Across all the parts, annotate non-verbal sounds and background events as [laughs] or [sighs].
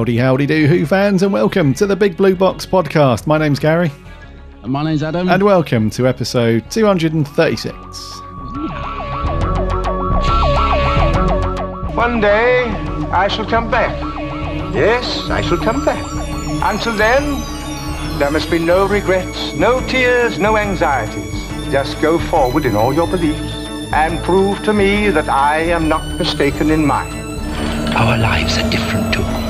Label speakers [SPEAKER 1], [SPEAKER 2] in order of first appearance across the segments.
[SPEAKER 1] Howdy, howdy do, Who fans, and welcome to the Big Blue Box podcast. My name's Gary,
[SPEAKER 2] And my name's Adam.
[SPEAKER 1] and welcome to episode 236.
[SPEAKER 3] One day I shall come back. Yes, I shall come back. Until then, there must be no regrets, no tears, no anxieties. Just go forward in all your beliefs and prove to me that I am not mistaken in mine.
[SPEAKER 4] Our lives are different to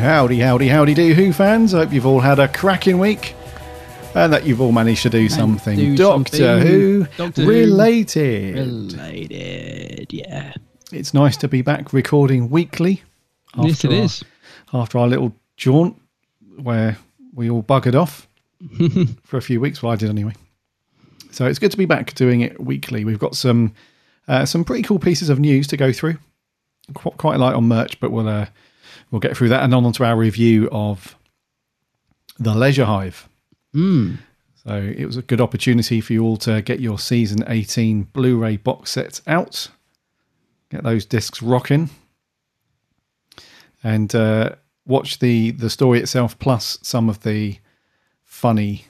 [SPEAKER 1] Howdy, howdy, howdy do, Who fans. I hope you've all had a cracking week and that you've all managed to do something
[SPEAKER 2] do
[SPEAKER 1] Doctor
[SPEAKER 2] something
[SPEAKER 1] Who
[SPEAKER 2] Doctor Who
[SPEAKER 1] related.
[SPEAKER 2] Related, yeah.
[SPEAKER 1] It's nice to be back recording weekly.
[SPEAKER 2] Yes, it
[SPEAKER 1] our-
[SPEAKER 2] is.
[SPEAKER 1] After our little jaunt where we all buggered off [laughs] for a few weeks. Well, I did anyway. So it's good to be back doing it weekly. We've got some uh, some pretty cool pieces of news to go through. Qu- quite light on merch, but we'll uh, we'll get through that and on to our review of the Leisure Hive.
[SPEAKER 2] Mm.
[SPEAKER 1] So it was a good opportunity for you all to get your season 18 Blu-ray box sets out, get those discs rocking, and uh, watch the the story itself plus some of the funny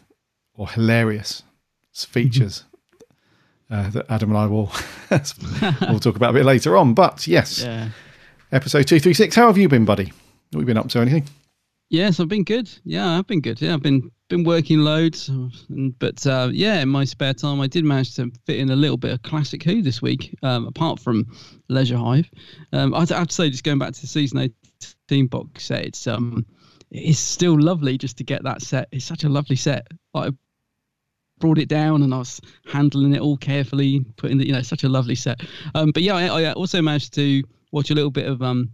[SPEAKER 1] or hilarious features [laughs] uh, that Adam and I will [laughs] we'll talk about a bit later on. But yes,
[SPEAKER 2] Yeah.
[SPEAKER 1] Episode two three six. How have you been, buddy? Have you been up to anything?
[SPEAKER 2] Yes, I've been good. Yeah, I've been good. Yeah, I've been been working loads, but uh, yeah, in my spare time, I did manage to fit in a little bit of classic Who this week. Um, apart from Leisure Hive, um, I have to say, just going back to the season eighteen box set, it's um, it's still lovely just to get that set. It's such a lovely set. I brought it down and I was handling it all carefully, putting the, you know, such a lovely set. Um, but yeah, I, I also managed to watch a little bit of um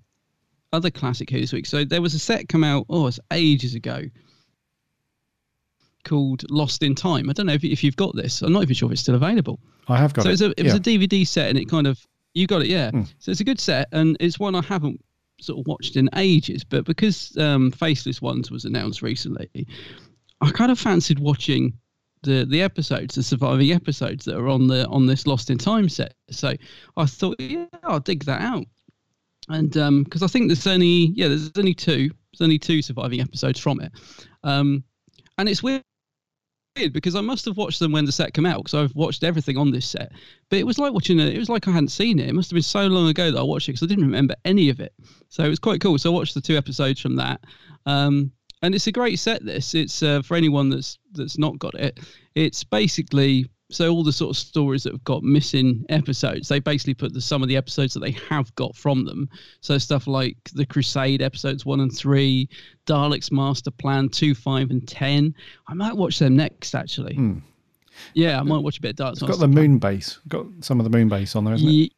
[SPEAKER 2] other classic Who this week. So there was a set come out, oh, it's ages ago, called Lost in Time. I don't know if, if you've got this. I'm not even sure if it's still available.
[SPEAKER 1] I have got
[SPEAKER 2] so
[SPEAKER 1] it.
[SPEAKER 2] a, it was
[SPEAKER 1] Yeah.
[SPEAKER 2] a DVD set, and it kind of you got it, yeah.
[SPEAKER 1] Hmm.
[SPEAKER 2] So it's a good set, and it's one I haven't sort of watched in ages. But because um, Faceless Ones was announced recently, I kind of fancied watching the the episodes, the surviving episodes that are on the on this Lost in Time set. So I thought, yeah, I'll dig that out. And because I think there's only yeah, there's only two, there's only two surviving episodes from it, um, and it's weird weird because I must have watched them when the set came out because I've watched everything on this set. But it was like watching it. It was like I hadn't seen it. It must have been so long ago that I watched it because I didn't remember any of it. So it was quite cool. So I watched the two episodes from that. Um, and it's a great set. This it's uh, for anyone that's that's not got it. It's basically so all the sort of stories that have got missing episodes, they basically put the some of the episodes that they have got from them. So stuff like the Crusade episodes one and three, Dalek's Master Plan two, five, and ten. I might watch them next actually.
[SPEAKER 1] Hmm.
[SPEAKER 2] Yeah, I might watch a bit of Dalek's
[SPEAKER 1] It's got
[SPEAKER 2] Master
[SPEAKER 1] the moon base. Got some of the moon base on there, isn't it?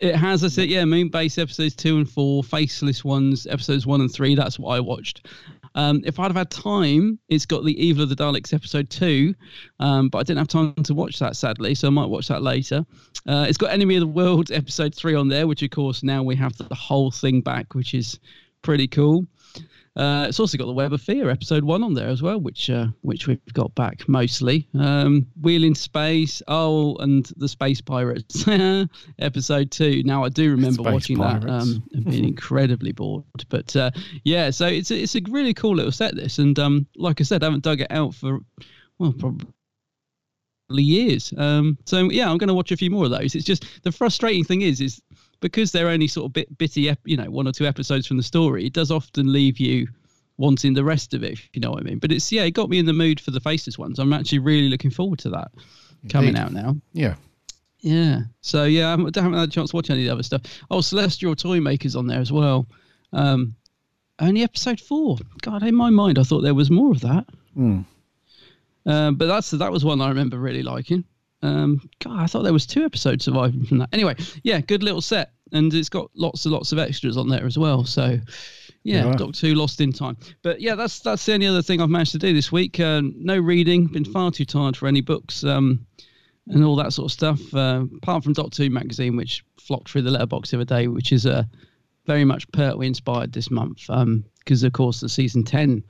[SPEAKER 2] It has, I said, yeah, Moonbase episodes two and four, Faceless ones, episodes one and three. That's what I watched. Um, if I'd have had time, it's got the Evil of the Daleks episode two, um, but I didn't have time to watch that sadly, so I might watch that later. Uh, it's got Enemy of the World [laughs] episode three on there, which of course now we have the whole thing back, which is pretty cool. Uh, it's also got the Web of Fear episode one on there as well, which uh, which we've got back mostly. Um, Wheel in Space, oh, and the Space Pirates [laughs] episode two. Now I do remember
[SPEAKER 1] Space
[SPEAKER 2] watching
[SPEAKER 1] Pirates.
[SPEAKER 2] that um, and being incredibly bored. But uh, yeah, so it's a, it's a really cool little set. This and um, like I said, I haven't dug it out for well probably years. Um, so yeah, I'm going to watch a few more of those. It's just the frustrating thing is is because they're only sort of bit bitty, you know, one or two episodes from the story. It does often leave you wanting the rest of it. If you know what I mean. But it's yeah, it got me in the mood for the Faceless ones. I'm actually really looking forward to that coming out now.
[SPEAKER 1] Yeah.
[SPEAKER 2] Yeah. So yeah, I haven't, I haven't had a chance to watch any of the other stuff. Oh, Celestial Toy Makers on there as well. Um, only episode four. God, in my mind, I thought there was more of that.
[SPEAKER 1] Hmm.
[SPEAKER 2] Uh, but that's that was one I remember really liking. Um, God, I thought there was two episodes surviving from that. Anyway, yeah, good little set, and it's got lots and lots of extras on there as well. So, yeah,
[SPEAKER 1] Yeah.
[SPEAKER 2] Doctor Who Lost in Time. But yeah, that's that's the only other thing I've managed to do this week. Uh, no reading. Been far too tired for any books. Um, and all that sort of stuff. Uh, apart from Doctor Who magazine, which flocked through the letterbox the other day, which is uh, very much Pertwee inspired this month, because of course the season ten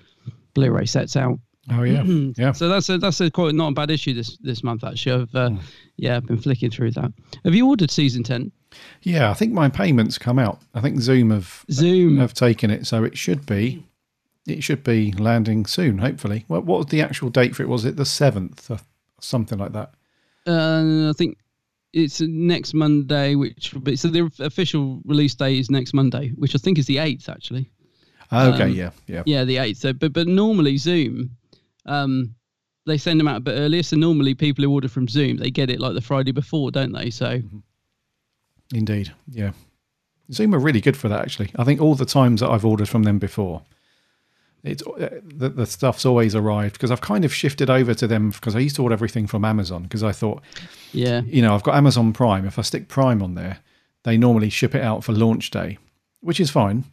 [SPEAKER 2] Blu-ray sets out.
[SPEAKER 1] Oh yeah. [clears throat] yeah.
[SPEAKER 2] So that's a that's a quite not a bad issue this this month actually. I've uh, yeah, I've been flicking through that. Have you ordered season ten?
[SPEAKER 1] Yeah, I think my payments come out. I think Zoom have
[SPEAKER 2] Zoom
[SPEAKER 1] have taken it, so it should be it should be landing soon. Hopefully. What what was the actual date for it? Was it the seventh or something like that?
[SPEAKER 2] Uh, I think it's next Monday, which will be so the official release date is next Monday, which I think is the eighth actually.
[SPEAKER 1] Okay,
[SPEAKER 2] Um,
[SPEAKER 1] yeah, yeah,
[SPEAKER 2] Yeah, the eighth. So, but but normally Zoom, um, they send them out a bit earlier. So normally people who order from Zoom, they get it like the Friday before, don't they? So
[SPEAKER 1] Indeed, yeah. Zoom are really good for that. Actually, I think all the times that I've ordered from them before, it's uh, the, the stuff's always arrived because I've kind of shifted over to them because I used to order everything from Amazon because I thought,
[SPEAKER 2] yeah,
[SPEAKER 1] you know, I've got Amazon Prime. If I stick Prime on there, they normally ship it out for launch day, which is fine.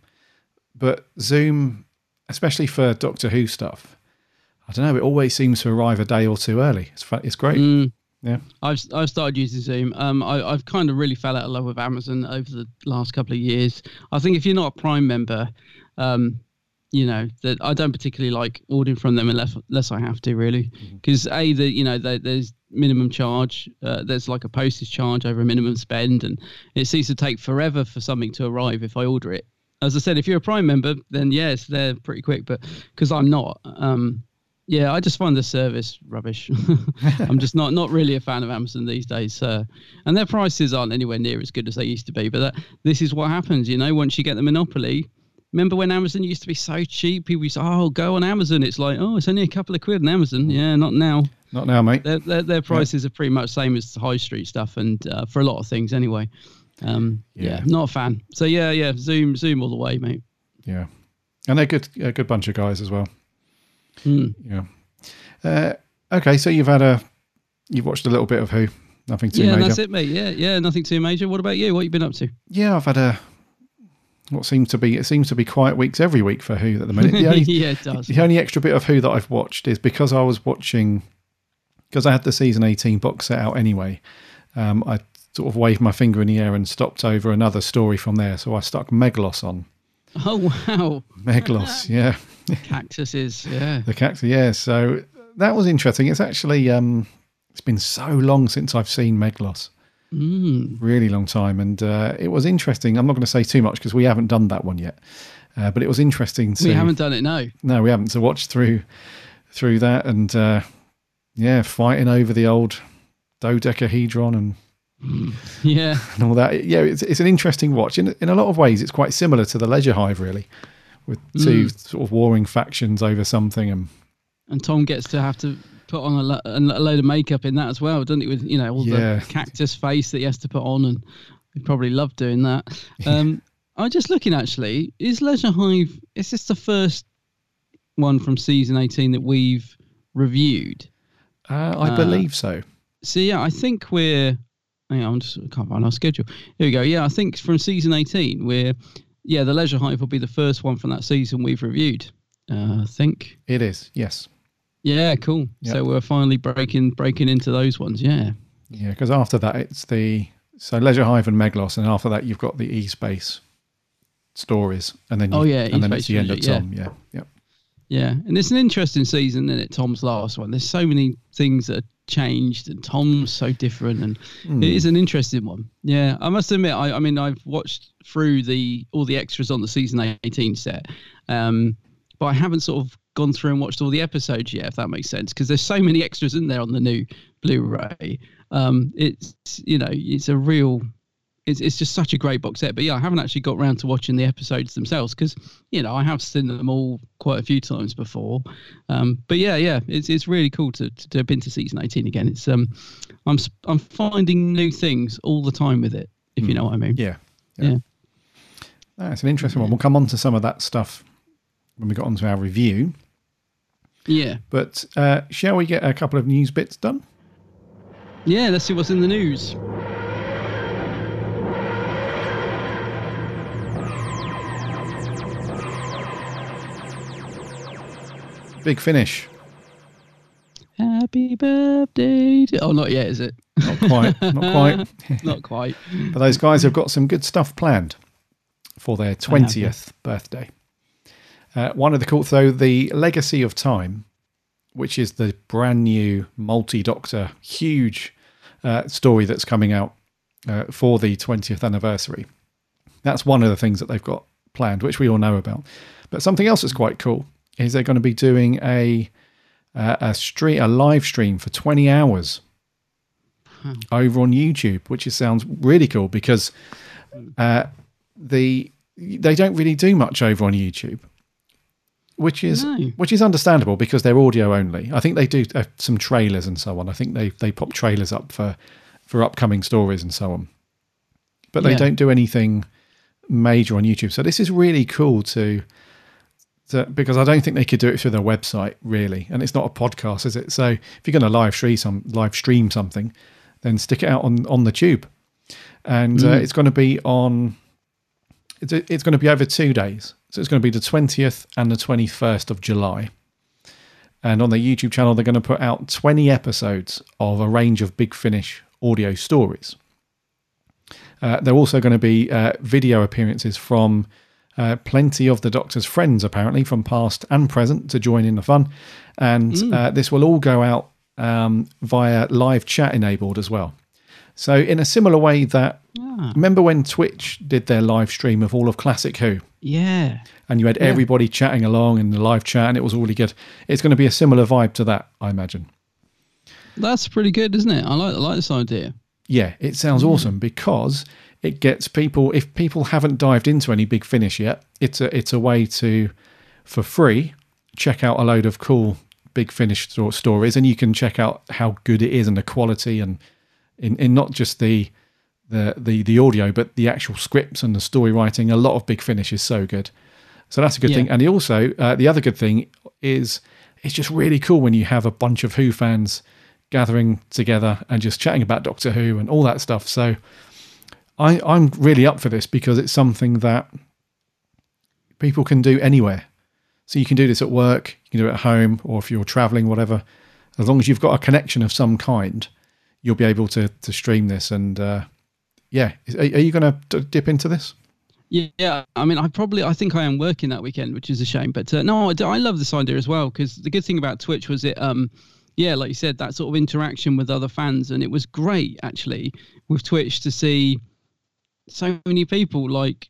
[SPEAKER 1] But Zoom, especially for Doctor Who stuff, I don't know. It always seems to arrive a day or two early. It's it's great.
[SPEAKER 2] Mm.
[SPEAKER 1] Yeah.
[SPEAKER 2] I've I've started using Zoom. Um, I, I've kind of really fell out of love with Amazon over the last couple of years. I think if you're not a Prime member, um, you know that I don't particularly like ordering from them unless unless I have to really, because a the you know they, there's minimum charge, uh, there's like a postage charge over a minimum spend, and it seems to take forever for something to arrive if I order it. As I said, if you're a Prime member, then yes, they're pretty quick. But because I'm not, um, yeah, I just find the service rubbish. [laughs] I'm just not not really a fan of Amazon these days, uh, and their prices aren't anywhere near as good as they used to be. But that, this is what happens, you know, once you get the monopoly. Remember when Amazon used to be so cheap? People used to, oh, go on Amazon. It's like, oh, it's only a couple of quid on Amazon. Yeah, not now.
[SPEAKER 1] Not now, mate.
[SPEAKER 2] Their, their, their prices are pretty much same as high street stuff, and uh, for a lot of things anyway. Um, yeah.
[SPEAKER 1] Yeah.
[SPEAKER 2] not a fan. So yeah, yeah, Zoom, Zoom all the way, mate.
[SPEAKER 1] Yeah, and they're good, a good bunch of guys as well.
[SPEAKER 2] Mm.
[SPEAKER 1] Yeah. Uh, okay, so you've had a, you've watched a little bit of Who. Nothing too
[SPEAKER 2] yeah,
[SPEAKER 1] major.
[SPEAKER 2] that's it, mate. Yeah, yeah, nothing too major. What about you? What you been up to?
[SPEAKER 1] Yeah, I've had a, what seems to be, it seems to be quiet weeks every week for Who at the minute. The only, [laughs]
[SPEAKER 2] Yeah, it does.
[SPEAKER 1] The only extra bit of Who that I've watched is because I was watching, because I had the season eighteen box set out anyway. Um, I sort of waved my finger in the air and stopped over another story from there. So I stuck Meglos on.
[SPEAKER 2] Oh wow,
[SPEAKER 1] Meglos, yeah.
[SPEAKER 2] Cactuses. Yeah,
[SPEAKER 1] The cactus, yeah. So that was interesting. It's actually um, it's been so long since I've seen Meglos,
[SPEAKER 2] Mm.
[SPEAKER 1] really long time, and uh, it was interesting. I'm not going to say too much because we haven't done that one yet, uh, but it was interesting. To,
[SPEAKER 2] we haven't done it. No.
[SPEAKER 1] no, we haven't. To watch through through that and uh, yeah, fighting over the old dodecahedron and
[SPEAKER 2] Yeah. [laughs]
[SPEAKER 1] and all that. Yeah, it's, it's an interesting watch. In in a lot of ways, it's quite similar to the Leisure Hive, really, with two
[SPEAKER 2] Mm.
[SPEAKER 1] sort of warring factions over something and.
[SPEAKER 2] And Tom gets to have to put on a, lo- a load of makeup in that as well, doesn't he? With you know all
[SPEAKER 1] Yeah.
[SPEAKER 2] the cactus face that he has to put on, and he probably loved doing that. Um, [laughs] I'm just looking actually. Is Leisure Hive? Is this the first one from season 18 that we've reviewed?
[SPEAKER 1] Uh, I
[SPEAKER 2] Uh,
[SPEAKER 1] believe so.
[SPEAKER 2] So yeah, I think we're. Hang on, I'm just I can't find our schedule. Here we go. Yeah, I think from season 18 we're. Yeah, the Leisure Hive will be the first one from that season we've reviewed. Uh, I think
[SPEAKER 1] it is. Yes.
[SPEAKER 2] Yeah, cool.
[SPEAKER 1] Yep.
[SPEAKER 2] So we're finally breaking breaking into those ones. Yeah.
[SPEAKER 1] Yeah, because after that it's the so Leisure Hive and Meglos, and after that you've got the E Space stories, and then you,
[SPEAKER 2] Oh, yeah,
[SPEAKER 1] and then it's the end of
[SPEAKER 2] Trilogy, yeah.
[SPEAKER 1] Tom. Yeah, yeah.
[SPEAKER 2] Yeah, and it's an interesting season, isn't it? Tom's last one. There's so many things that are changed, and Tom's so different, and
[SPEAKER 1] Hmm.
[SPEAKER 2] it is an interesting one. Yeah, I must admit, I, I mean, I've watched through the all the extras on the season 18 set, um, but I haven't sort of gone through and watched all the episodes yet, if that makes sense, because there's so many extras in there on the new Blu-ray. Um, it's you know, it's a real it's, it's just such a great box set. But yeah, I haven't actually got around to watching the episodes themselves because you know I have seen them all quite a few times before. Um, but yeah, yeah, it's it's really cool to, to dip into season eighteen again. It's um, I'm I'm finding new things all the time with it. If you know what I mean.
[SPEAKER 1] Yeah.
[SPEAKER 2] Yeah.
[SPEAKER 1] That's an interesting one. We'll come on to some of that stuff when we got onto our review.
[SPEAKER 2] Yeah.
[SPEAKER 1] But uh, shall we get a couple of news bits done?
[SPEAKER 2] Yeah. Let's see what's in the news.
[SPEAKER 1] Big finish.
[SPEAKER 2] Happy birthday! To, oh, not yet, is it?
[SPEAKER 1] Not quite. Not [laughs] quite.
[SPEAKER 2] not quite.
[SPEAKER 1] But those guys have got some good stuff planned for their 20th birthday. Uh, one of the cool, though, the Legacy of Time, which is the brand new multi Doctor, huge uh, story that's coming out uh, for the 20th anniversary. That's one of the things that they've got planned, which we all know about. But something else that's quite cool is they're going to be doing a uh, a stream, a live stream for 20 hours over on YouTube, which is, sounds really cool because uh, the they don't really do much over on YouTube, which is
[SPEAKER 2] No.
[SPEAKER 1] which is understandable because they're audio only. I think they do uh, some trailers and so on. I think they they pop trailers up for for upcoming stories and so on, but they
[SPEAKER 2] Yeah.
[SPEAKER 1] don't do anything major on YouTube. So this is really cool to. Because I don't think they could do it through their website, really, and it's not a podcast, is it? So if you're going to live stream some live stream something, then stick it out on on the tube, and uh,
[SPEAKER 2] Mm.
[SPEAKER 1] it's going to be on. It's it's going to be over two days, so it's going to be the twentieth and the twenty first of July. And on the YouTube channel, they're going to put out twenty episodes of a range of Big Finish audio stories. Uh, there are also going to be uh, video appearances from uh, plenty of the Doctor's friends, apparently from past and present, to join in the fun. And
[SPEAKER 2] Mm.
[SPEAKER 1] uh, this will all go out um, via live chat enabled as well. So, in a similar way that
[SPEAKER 2] Ah.
[SPEAKER 1] remember when Twitch did their live stream of all of Classic Who,
[SPEAKER 2] Yeah.
[SPEAKER 1] and you had
[SPEAKER 2] Yeah.
[SPEAKER 1] everybody chatting along in the live chat, and it was really good. It's going to be a similar vibe to that, I imagine.
[SPEAKER 2] That's pretty good, isn't it? I like I like this idea.
[SPEAKER 1] Yeah, it sounds awesome because it gets people. If people haven't dived into any Big Finish yet, it's a it's a way to, for free, check out a load of cool Big Finish stories, and you can check out how good it is and the quality, and in, in not just the the the the audio, but the actual scripts and the story writing. A lot of Big Finish is so good, so that's a good
[SPEAKER 2] Yeah.
[SPEAKER 1] thing. And also, uh, the other good thing is it's just really cool when you have a bunch of Who fans gathering together and just chatting about Doctor Who and all that stuff. So I, I'm really up for this because it's something that people can do anywhere. So you can do this at work, you can do it at home, or if you're traveling, whatever. As long as you've got a connection of some kind, you'll be able to to stream this. And uh, yeah, are, are you going to dip into this?
[SPEAKER 2] Yeah. I mean, I probably, I think I am working that weekend, which is a shame. But uh, no, I, I love this idea as well because the good thing about Twitch was it, um, yeah, like you said, that sort of interaction with other fans, and it was great actually with Twitch to see so many people like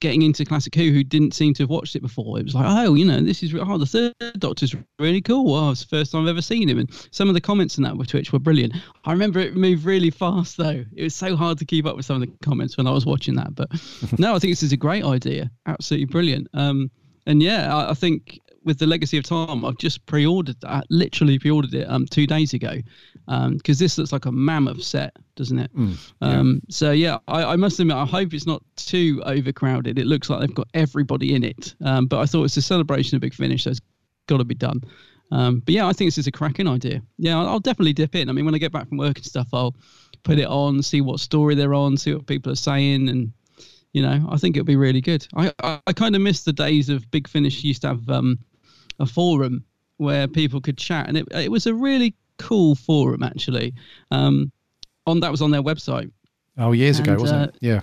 [SPEAKER 2] getting into Classic Who who didn't seem to have watched it before. It was like, oh, you know, this is oh, the third Doctor's really cool. Oh, it's the first time I've ever seen him. And some of the comments in that were Twitch were brilliant. I remember it moved really fast though. It was so hard to keep up with some of the comments when I was watching that. But [laughs] no, I think this is a great idea. Absolutely brilliant. Um, and yeah, I, I think with the Legacy of Time, I've just pre-ordered that. Literally pre-ordered it um two days ago, because this looks like a mammoth set, doesn't it? Um, so yeah, I, I must admit, I hope it's not too overcrowded. It looks like they've got everybody in it. Um, but I thought it's a celebration of Big Finish, so it's got to be done. Um, but yeah, I think this is a cracking idea. Yeah, I'll, I'll definitely dip in. I mean, when I get back from work and stuff, I'll put it on, see what story they're on, see what people are saying, and you know, I think it'll be really good. I I, I kind of miss the days of Big Finish used to have um, a forum where people could chat, and it it was a really cool forum actually. Um, on that was on their website.
[SPEAKER 1] Oh, years ago, wasn't
[SPEAKER 2] uh,
[SPEAKER 1] it? Yeah.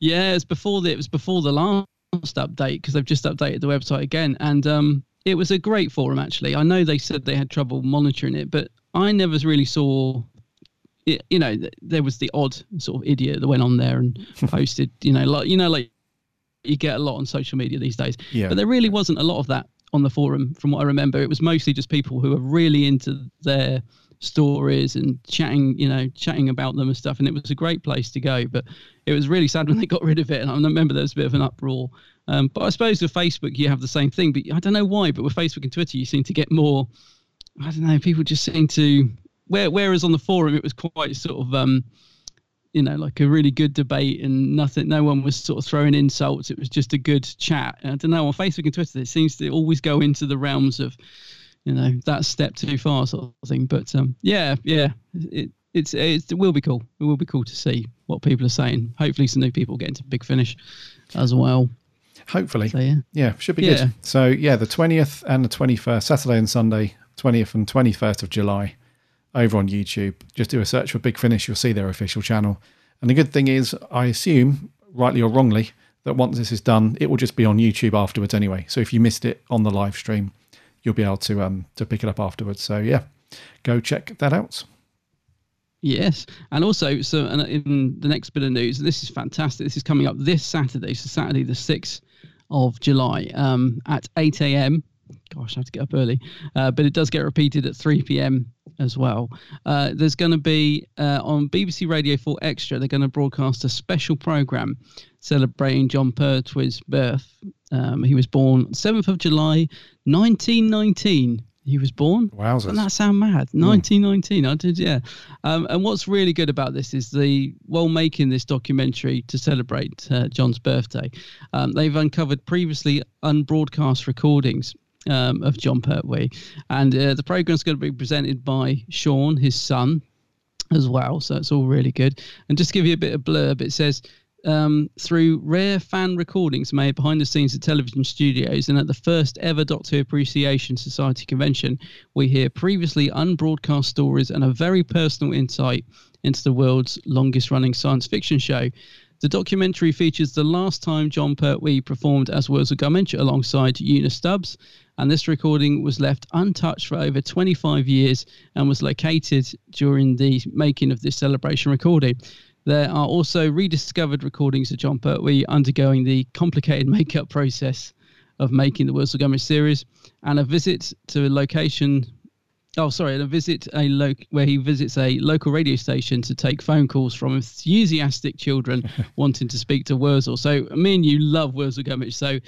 [SPEAKER 2] Yeah, it's before the it was before the last update because they've just updated the website again, and um, it was a great forum actually. I know they said they had trouble monitoring it, but I never really saw. It, you know, there was the odd sort of idiot that went on there and [laughs] posted. You know, like you know, like you get a lot on social media these days.
[SPEAKER 1] Yeah.
[SPEAKER 2] But there really wasn't a lot of that on the forum, from what I remember. It was mostly just people who are really into their stories and chatting, you know, chatting about them and stuff. And it was a great place to go. But it was really sad [laughs] when they got rid of it. And I remember there was a bit of an uproar. Um, but I suppose with Facebook, you have the same thing. But I don't know why, but with Facebook and Twitter, you seem to get more. I don't know. People just seem to. Where, whereas on the forum, it was quite sort of. Um, you know, like a really good debate and nothing, no one was sort of throwing insults. It was just a good chat. And I don't know, on Facebook and Twitter, it seems to always go into the realms of, you know, that step too far sort of thing. But um, yeah, yeah, it, it's, it's, it will be cool. It will be cool to see what people are saying. Hopefully, some new people get into Big Finish as well.
[SPEAKER 1] Hopefully.
[SPEAKER 2] So, yeah.
[SPEAKER 1] Yeah, should be
[SPEAKER 2] Yeah.
[SPEAKER 1] good. So, yeah, the 20th and the 21st, Saturday and Sunday, 20th and 21st of July, over on YouTube. Just do a search for Big Finish, you'll see their official channel. And the good thing is, I assume, rightly or wrongly, that once this is done, it will just be on YouTube afterwards anyway. So if you missed it on the live stream, you'll be able to um to pick it up afterwards. So yeah, go check that out.
[SPEAKER 2] Yes, and also, so in the next bit of news, this is fantastic. This is coming up this Saturday, so Saturday the sixth of July, um, at eight a.m. Gosh, I have to get up early, uh, but it does get repeated at three p.m. as well. Uh, there's going to be uh, on BBC Radio 4 Extra. They're going to broadcast a special program celebrating Jon Pertwee's birth. Um, he was born seventh of July, nineteen nineteen. He was born.
[SPEAKER 1] Wow,
[SPEAKER 2] Doesn't that sound mad? 1919. I did, yeah. Um, and what's really good about this is the while making this documentary to celebrate uh, Jon's birthday, um, they've uncovered previously unbroadcast recordings um, of Jon Pertwee, and uh, the program's going to be presented by Sean, his son, as well. So it's all really good. And just to give you a bit of blurb, it says. Um, through rare fan recordings made behind the scenes at television studios and at the first ever Doctor Appreciation Society convention, we hear previously unbroadcast stories and a very personal insight into the world's longest running science fiction show. The documentary features the last time Jon Pertwee performed as Wurzel Gummidge alongside Una Stubbs, and this recording was left untouched for over 25 years and was located during the making of this celebration recording. There are also rediscovered recordings of Jon Pertwee undergoing the complicated [laughs] makeup process of making the Wurzel Gummidge series, and a visit to a location. Oh, sorry, and a visit a lo- where he visits a local radio station to take phone calls from enthusiastic children [laughs] wanting to speak to Wurzel. So, me and you love Wurzel Gummidge. So,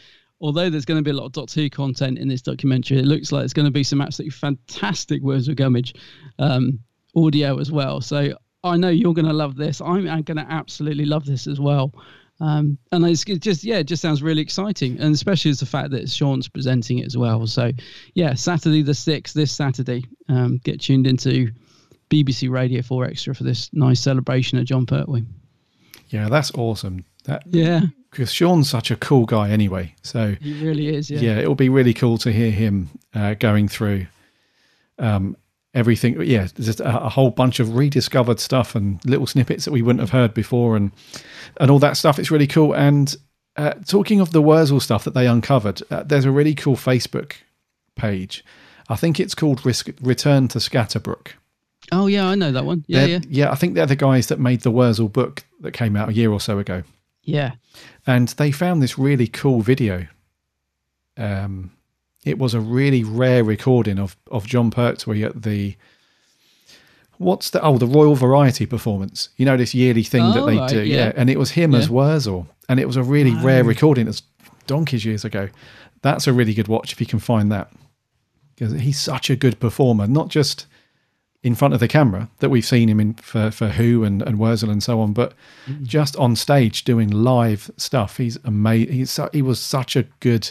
[SPEAKER 2] although there's going to be a lot of Doctor Who content in this documentary, it looks like it's going to be some absolutely fantastic Wurzel Gummidge um, audio as well. So, I know you're going to love this. I'm, I'm going to absolutely love this as well. Um, and it's it just, yeah, it just sounds really exciting. And especially as the fact that Sean's presenting it as well. So, yeah, Saturday the 6th, this Saturday, um, get tuned into BBC Radio 4 Extra for this nice celebration of Jon Pertwee.
[SPEAKER 1] Yeah, that's awesome. That
[SPEAKER 2] Yeah.
[SPEAKER 1] because Sean's such a cool guy anyway. So
[SPEAKER 2] He really is, yeah.
[SPEAKER 1] yeah, it'll be really cool to hear him uh, going through um, everything. Yeah, just a, a whole bunch of rediscovered stuff and little snippets that we wouldn't have heard before, and and all that stuff. It's really cool. And uh, talking of the Wurzel stuff that they uncovered, uh, there's a really cool Facebook page. I think it's called Risk, Return to Scatterbrook.
[SPEAKER 2] Oh, yeah, I know that one. Yeah,
[SPEAKER 1] They're-
[SPEAKER 2] yeah.
[SPEAKER 1] yeah. I think they're the guys that made the Wurzel book that came out a year or so ago
[SPEAKER 2] Yeah.
[SPEAKER 1] and they found this really cool video. Um, it was a really rare recording of of Jon Pertwee at the what's the oh the Royal Variety performance. You know this yearly thing that
[SPEAKER 2] Oh,
[SPEAKER 1] they
[SPEAKER 2] right,
[SPEAKER 1] do,
[SPEAKER 2] yeah.
[SPEAKER 1] yeah. And it was him as
[SPEAKER 2] Yeah.
[SPEAKER 1] Wurzel, and it was a really
[SPEAKER 2] Wow.
[SPEAKER 1] rare recording. Was donkeys years ago. That's a really good watch if you can find that because he's such a good performer, not just in front of the camera that we've seen him in for, for Who and, and Wurzel and so on, but
[SPEAKER 2] Mm-hmm.
[SPEAKER 1] just on stage doing live stuff. He's amazing. He's he was such a good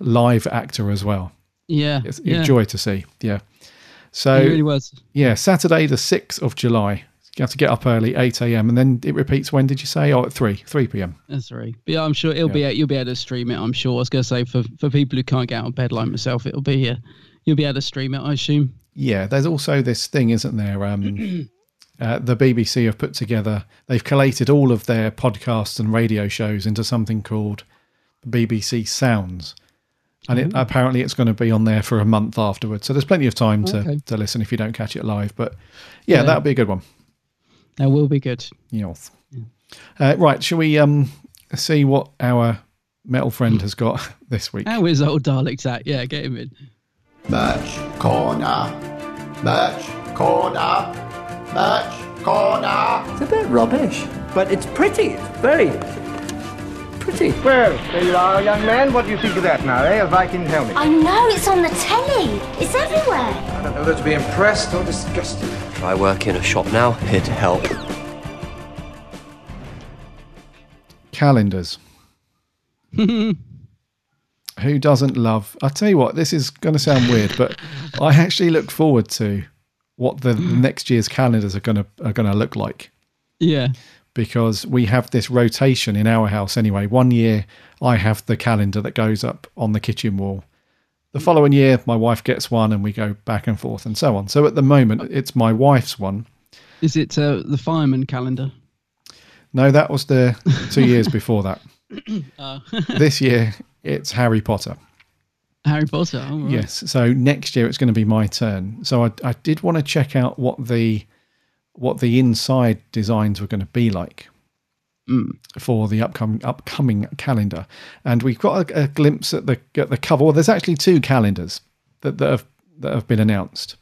[SPEAKER 1] live actor as well.
[SPEAKER 2] Yeah.
[SPEAKER 1] It's
[SPEAKER 2] yeah.
[SPEAKER 1] a joy to see. Yeah. So
[SPEAKER 2] He really was.
[SPEAKER 1] Yeah, Saturday the sixth of July. You have to get up early, 8 a.m. And then it repeats when did you say? Oh, at 3, 3 p.m.
[SPEAKER 2] That's three. But yeah, I'm sure it'll be you'll be able to stream it. I'm sure. I was going to say for for people who can't get out of bed like myself, it'll be here. You'll be able to stream it, I assume.
[SPEAKER 1] Yeah, there's also this thing, isn't there? Um, [clears throat] uh, the BBC have put together, they've collated all of their podcasts and radio shows into something called BBC Sounds. And it, apparently it's going to be on there for a month afterwards. So there's plenty of time to,
[SPEAKER 2] Okay.
[SPEAKER 1] to listen if you don't catch it live. But yeah,
[SPEAKER 2] Yeah.
[SPEAKER 1] that'll be a good one.
[SPEAKER 2] That will be good.
[SPEAKER 1] Yes. Uh, right, shall we um, see what our metal friend has got [laughs] this week?
[SPEAKER 2] How is old Daleks at? Yeah, get him in.
[SPEAKER 5] Merch corner. Merch corner. Merch corner.
[SPEAKER 6] It's a bit rubbish, but it's pretty. It's very pretty.
[SPEAKER 3] Well, there you are, young man. What do you think of that now, eh? A Viking helmet.
[SPEAKER 7] I know, it's on the telly. It's everywhere.
[SPEAKER 8] I don't know whether to be impressed or disgusted.
[SPEAKER 9] Try work in a shop now, it'd help.
[SPEAKER 1] Calendars. [laughs] Who doesn't love? I tell you what, this is going to sound weird, but I actually look forward to what the next year's calendars are going to are going to look like
[SPEAKER 2] Yeah.
[SPEAKER 1] Because we have this rotation in our house anyway. One year I have the calendar that goes up on the kitchen wall. The following year my wife gets one and we go back and forth and so on. So at the moment it's my wife's one.
[SPEAKER 2] Is it uh, the fireman calendar?
[SPEAKER 1] No, that was the 2 years before that. [coughs]
[SPEAKER 2] Uh, [laughs]
[SPEAKER 1] This year it's Harry Potter.
[SPEAKER 2] Harry Potter. all right.
[SPEAKER 1] Yes. So next year it's going to be my turn. So I, I did want to check out what the what the inside designs were going to be like for the upcoming upcoming calendar, and we've got a, a glimpse at the at the cover. Well, there's actually two calendars that, that have that have been announced.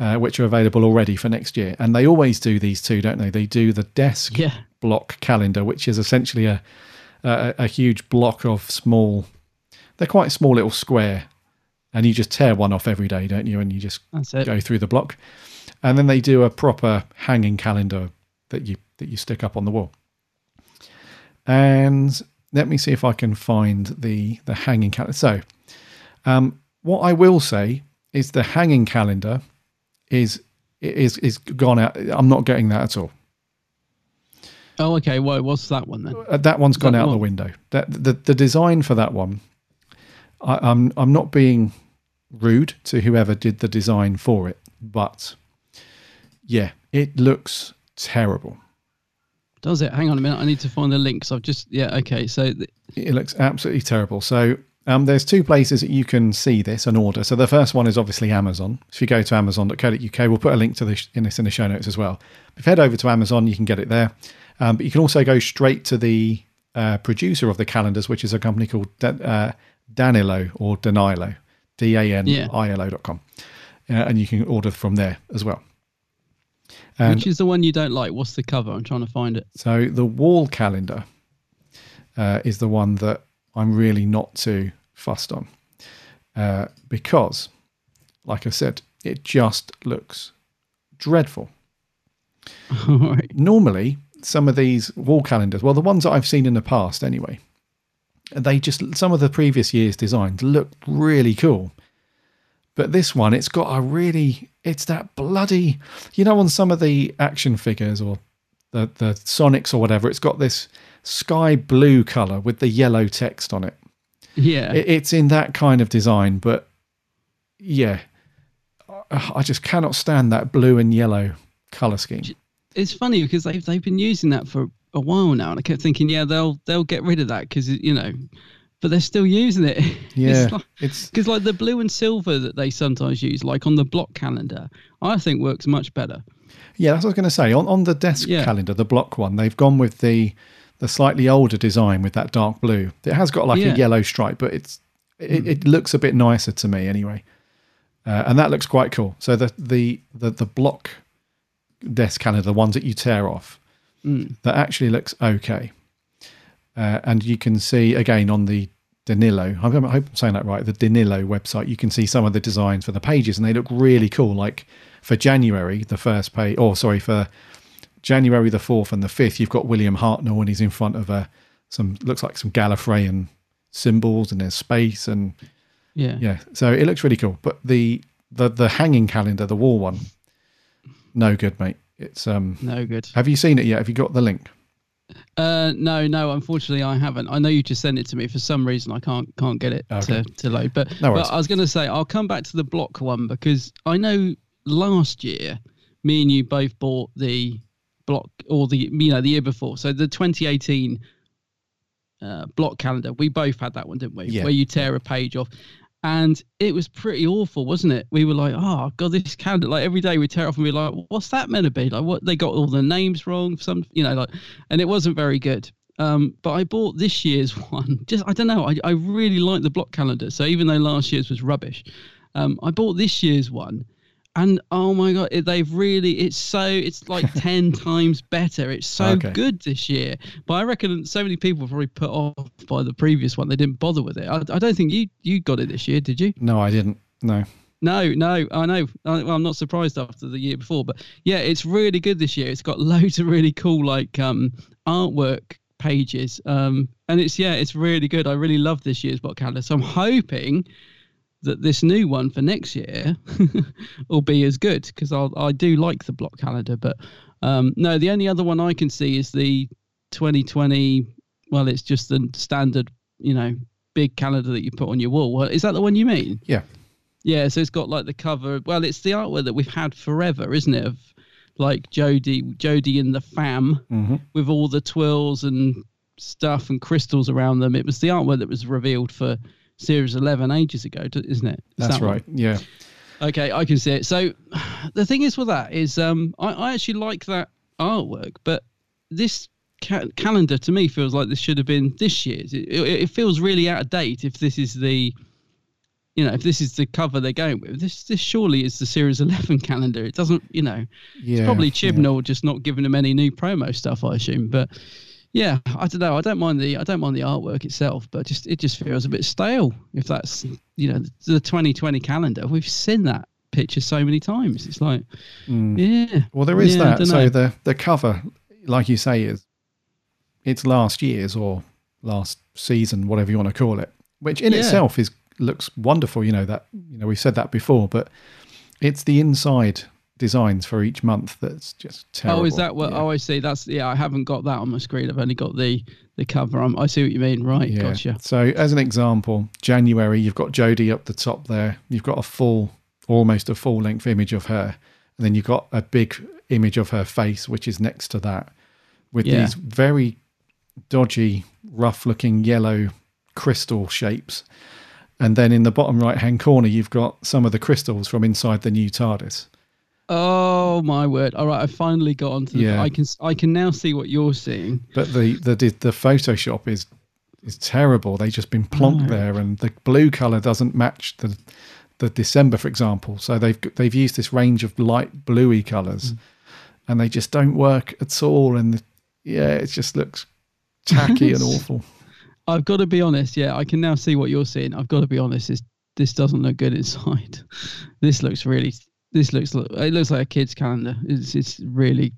[SPEAKER 1] Uh, which are available already for next year, and they always do these two, don't they? They do the desk
[SPEAKER 2] Yeah.
[SPEAKER 1] block calendar, which is essentially a, a a huge block of small. They're quite small little square, and you just tear one off every day, don't you? And you just go through the block, and then they do a proper hanging calendar that you that you stick up on the wall. And let me see if I can find the the hanging calendar. So, um, what I will say is the hanging calendar is is is gone out. I'm not getting that at all.
[SPEAKER 2] Oh, okay. Well, what's that one then?
[SPEAKER 1] Uh, that one's
[SPEAKER 2] Is
[SPEAKER 1] gone
[SPEAKER 2] that
[SPEAKER 1] out the window. That the the design for that one. I, I'm I'm not being rude to whoever did the design for it, but yeah, it looks terrible.
[SPEAKER 2] Does it? Hang on a minute. I need to find the links. I've just yeah. Okay. So th-
[SPEAKER 1] It looks absolutely terrible. So um, there's two places that you can see this and order. So the first one is obviously Amazon. If you go to amazon.co.uk, we'll put a link to this in this in the show notes as well. If you head over to Amazon, you can get it there. Um, but you can also go straight to the uh, producer of the calendars, which is a company called uh, Danilo or Danilo, D A N I L O dot com, uh, and you can order from there as well. And
[SPEAKER 2] which is the one you don't like? What's the cover? I'm trying to find it.
[SPEAKER 1] so the wall calendar uh, is the one that I'm really not too fussed on uh, because, like I said, it just looks dreadful. [laughs] right. Normally, some of these wall calendars, well, the ones that I've seen in the past anyway, they just, some of the previous year's designs look really cool. But this one, it's got a really, it's that bloody, you know, on some of the action figures or the, the Sonics or whatever, it's got this sky blue color with the yellow text on it.
[SPEAKER 2] Yeah.
[SPEAKER 1] It, it's in that kind of design, but yeah, I I just cannot stand that blue and yellow color scheme.
[SPEAKER 2] it's funny because they've they've been using that for a while now, and I kept thinking, yeah, they'll they'll get rid of that because you know, but they're still using it. [laughs]
[SPEAKER 1] Yeah,
[SPEAKER 2] it's because like the blue and silver that they sometimes use, like on the block calendar, I think works much better.
[SPEAKER 1] Yeah, that's what I was going to say. On on the desk
[SPEAKER 2] Yeah.
[SPEAKER 1] calendar, the block one, they've gone with the the slightly older design with that dark blue. It has got like
[SPEAKER 2] Yeah.
[SPEAKER 1] a yellow stripe, but it's it, it looks a bit nicer to me anyway. Uh, and that looks quite cool. So the the the, the block desk calendar, the ones that you tear off,
[SPEAKER 2] Mm.
[SPEAKER 1] that actually looks okay. Uh, and you can see again on the Danilo, I hope I'm saying that right, the Danilo website, you can see some of the designs for the pages and they look really cool. Like for January, the first page, or sorry, for January the 4th and the 5th, you've got William Hartnell and he's in front of a, some, looks like some Gallifreyan symbols and there's space and
[SPEAKER 2] Yeah.
[SPEAKER 1] yeah. So it looks really cool. But the, the, the hanging calendar, the wall one, no good, mate. It's um
[SPEAKER 2] no good.
[SPEAKER 1] Have you seen it yet? Have you got the link?
[SPEAKER 2] Uh, no, no. Unfortunately, I haven't. I know you just sent it to me. For some reason, I can't can't get it
[SPEAKER 1] Okay.
[SPEAKER 2] to, to load. But,
[SPEAKER 1] No
[SPEAKER 2] but I was going to say I'll come back to the block one because I know last year, me and you both bought the block or the you know the year before. So the 2018 uh, block calendar, we both had that one, didn't we?
[SPEAKER 1] Yeah.
[SPEAKER 2] Where you tear a page off. And it was pretty awful, wasn't it? We were like, oh god, this calendar. Like every day we tear off and we're like, what's that meant to be? Like what they got all the names wrong, some you know, like and it wasn't very good. Um, but I bought this year's [laughs] one. Just I don't know. I, I really like the block calendar. So even though last year's was rubbish, um, I bought this year's one, and oh my god, it, they've really it's so it's like [laughs] ten times better. It's so
[SPEAKER 1] Okay.
[SPEAKER 2] good this year. But I reckon so many people were probably put off by the previous one. They didn't bother with it. I, I don't think you you got it this year, did you?
[SPEAKER 1] No, I didn't. No.
[SPEAKER 2] No, no, I know. I, well, I'm not surprised after the year before, but yeah, it's really good this year. It's got [laughs] loads of really cool like um artwork pages, um, and it's yeah, it's really good. I really love this year's block calendar, so I'm hoping that this new one for next year [laughs] will be as good because I I do like the block calendar, but um, no, the only other one I can see is the 2020. Well, it's just the standard, you know, big calendar that you put on your wall. Well, is that the one you mean?
[SPEAKER 1] Yeah.
[SPEAKER 2] Yeah, so it's got like the cover. Well, it's the artwork that we've had forever, isn't it? Of like Jodie, Jodie and the fam
[SPEAKER 1] Mhm.
[SPEAKER 2] with all the twirls and stuff and crystals around them. It was the artwork that was revealed for Series 11 ages ago, isn't it? Is
[SPEAKER 1] That's
[SPEAKER 2] that one?
[SPEAKER 1] right. Yeah.
[SPEAKER 2] Okay, I can see it. So [sighs] the thing is with that is um, I, I actually like that artwork, but this ca- calendar to me feels like this should have been this year's. It, it, it feels really out of date if this is the, you know, if this is the cover they're going with. This this surely is the Series 11 [laughs] calendar. It doesn't, you know,
[SPEAKER 1] Yeah,
[SPEAKER 2] it's probably
[SPEAKER 1] yeah.
[SPEAKER 2] Chibnall just not giving them any new promo stuff, I assume. But yeah, I don't know. I don't mind the I don't mind the artwork itself, but just it just feels a bit stale. If that's you know the 2020 calendar, we've seen that picture so many times. It's like
[SPEAKER 1] Mm.
[SPEAKER 2] yeah.
[SPEAKER 1] Well, there is
[SPEAKER 2] Yeah,
[SPEAKER 1] that. So the the cover, like you say, is it's last year's or last season, whatever you want to call it, which in
[SPEAKER 2] Yeah.
[SPEAKER 1] itself is looks wonderful. You know that you know we've said that before, but it's the inside designs for each month that's just terrible.
[SPEAKER 2] Oh, is that what?
[SPEAKER 1] Yeah.
[SPEAKER 2] Oh, I see. That's yeah. I haven't got that on my screen. I've only got the the cover. Um, I see what you mean. Right,
[SPEAKER 1] Yeah.
[SPEAKER 2] gotcha.
[SPEAKER 1] So, as an example, January, you've got Jodie up the top there. You've got a full, almost a full length image of her. And then you've got a big image of her face, which is next to that, with
[SPEAKER 2] Yeah.
[SPEAKER 1] these very dodgy, rough looking yellow crystal shapes. And then in the bottom right hand corner, you've got some of the crystals from inside the new TARDIS.
[SPEAKER 2] Oh my word! All right, I finally got onto. The,
[SPEAKER 1] Yeah.
[SPEAKER 2] I can I can now see what you're seeing.
[SPEAKER 1] But the the the Photoshop is is terrible. They've just been plonked
[SPEAKER 2] Oh.
[SPEAKER 1] there, and the blue color doesn't match the the December, for example. So they've they've used this range of light bluey colors,
[SPEAKER 2] Mm.
[SPEAKER 1] and they just don't work at all. And the, yeah, it just looks tacky and [laughs] awful.
[SPEAKER 2] I've got to be honest. Yeah, I can now see what you're seeing. I've got to be honest. This this doesn't look good inside. [laughs] This looks really. This looks. like It looks like a kid's calendar. It's it's really,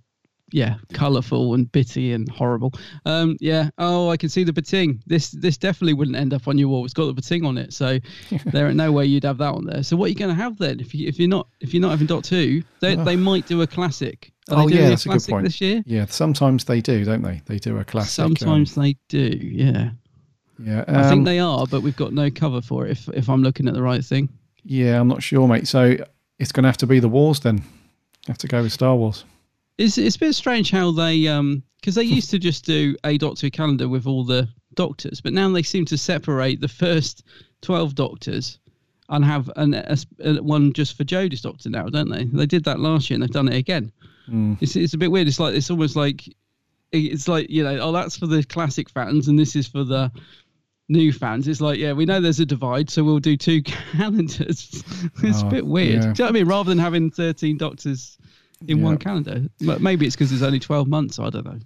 [SPEAKER 2] yeah, colourful and bitty and horrible. Um, yeah. Oh, I can see the bating. This this definitely wouldn't end up on your wall. It's got the bating on it, so [laughs] there ain't no way you'd have that on there. So what are you going to have then? If you if you're not if you're not having Doctor Who, they they might do a classic. Are
[SPEAKER 1] oh yeah,
[SPEAKER 2] a
[SPEAKER 1] that's a good point.
[SPEAKER 2] this year?
[SPEAKER 1] Yeah, sometimes they do, don't they? They do a classic. um,
[SPEAKER 2] Sometimes they do. Yeah.
[SPEAKER 1] yeah,
[SPEAKER 2] I
[SPEAKER 1] um,
[SPEAKER 2] think they are, but we've got no cover for it. If if I'm looking at the right thing.
[SPEAKER 1] Yeah, I'm not sure, mate. So it's going to have to be the Wars then. have to go with Star Wars.
[SPEAKER 2] It's it's a bit strange how they um because they used to just do a Doctor calendar with all the Doctors, but now they seem to separate the first twelve Doctors and have an a, a- one just for Jodie's Doctor now, don't they? They did that last year and they've done it again.
[SPEAKER 1] Mm.
[SPEAKER 2] It's it's a bit weird. It's like it's almost like it's like you know oh that's for the classic fans and this is for the new fans. It's like yeah we know there's a divide, so we'll do two [laughs] calendars. it's
[SPEAKER 1] Oh,
[SPEAKER 2] a bit weird.
[SPEAKER 1] yeah.
[SPEAKER 2] Do you know what I mean? Rather than having thirteen Doctors in one calendar. But maybe it's because there's only 12 months. I don't know.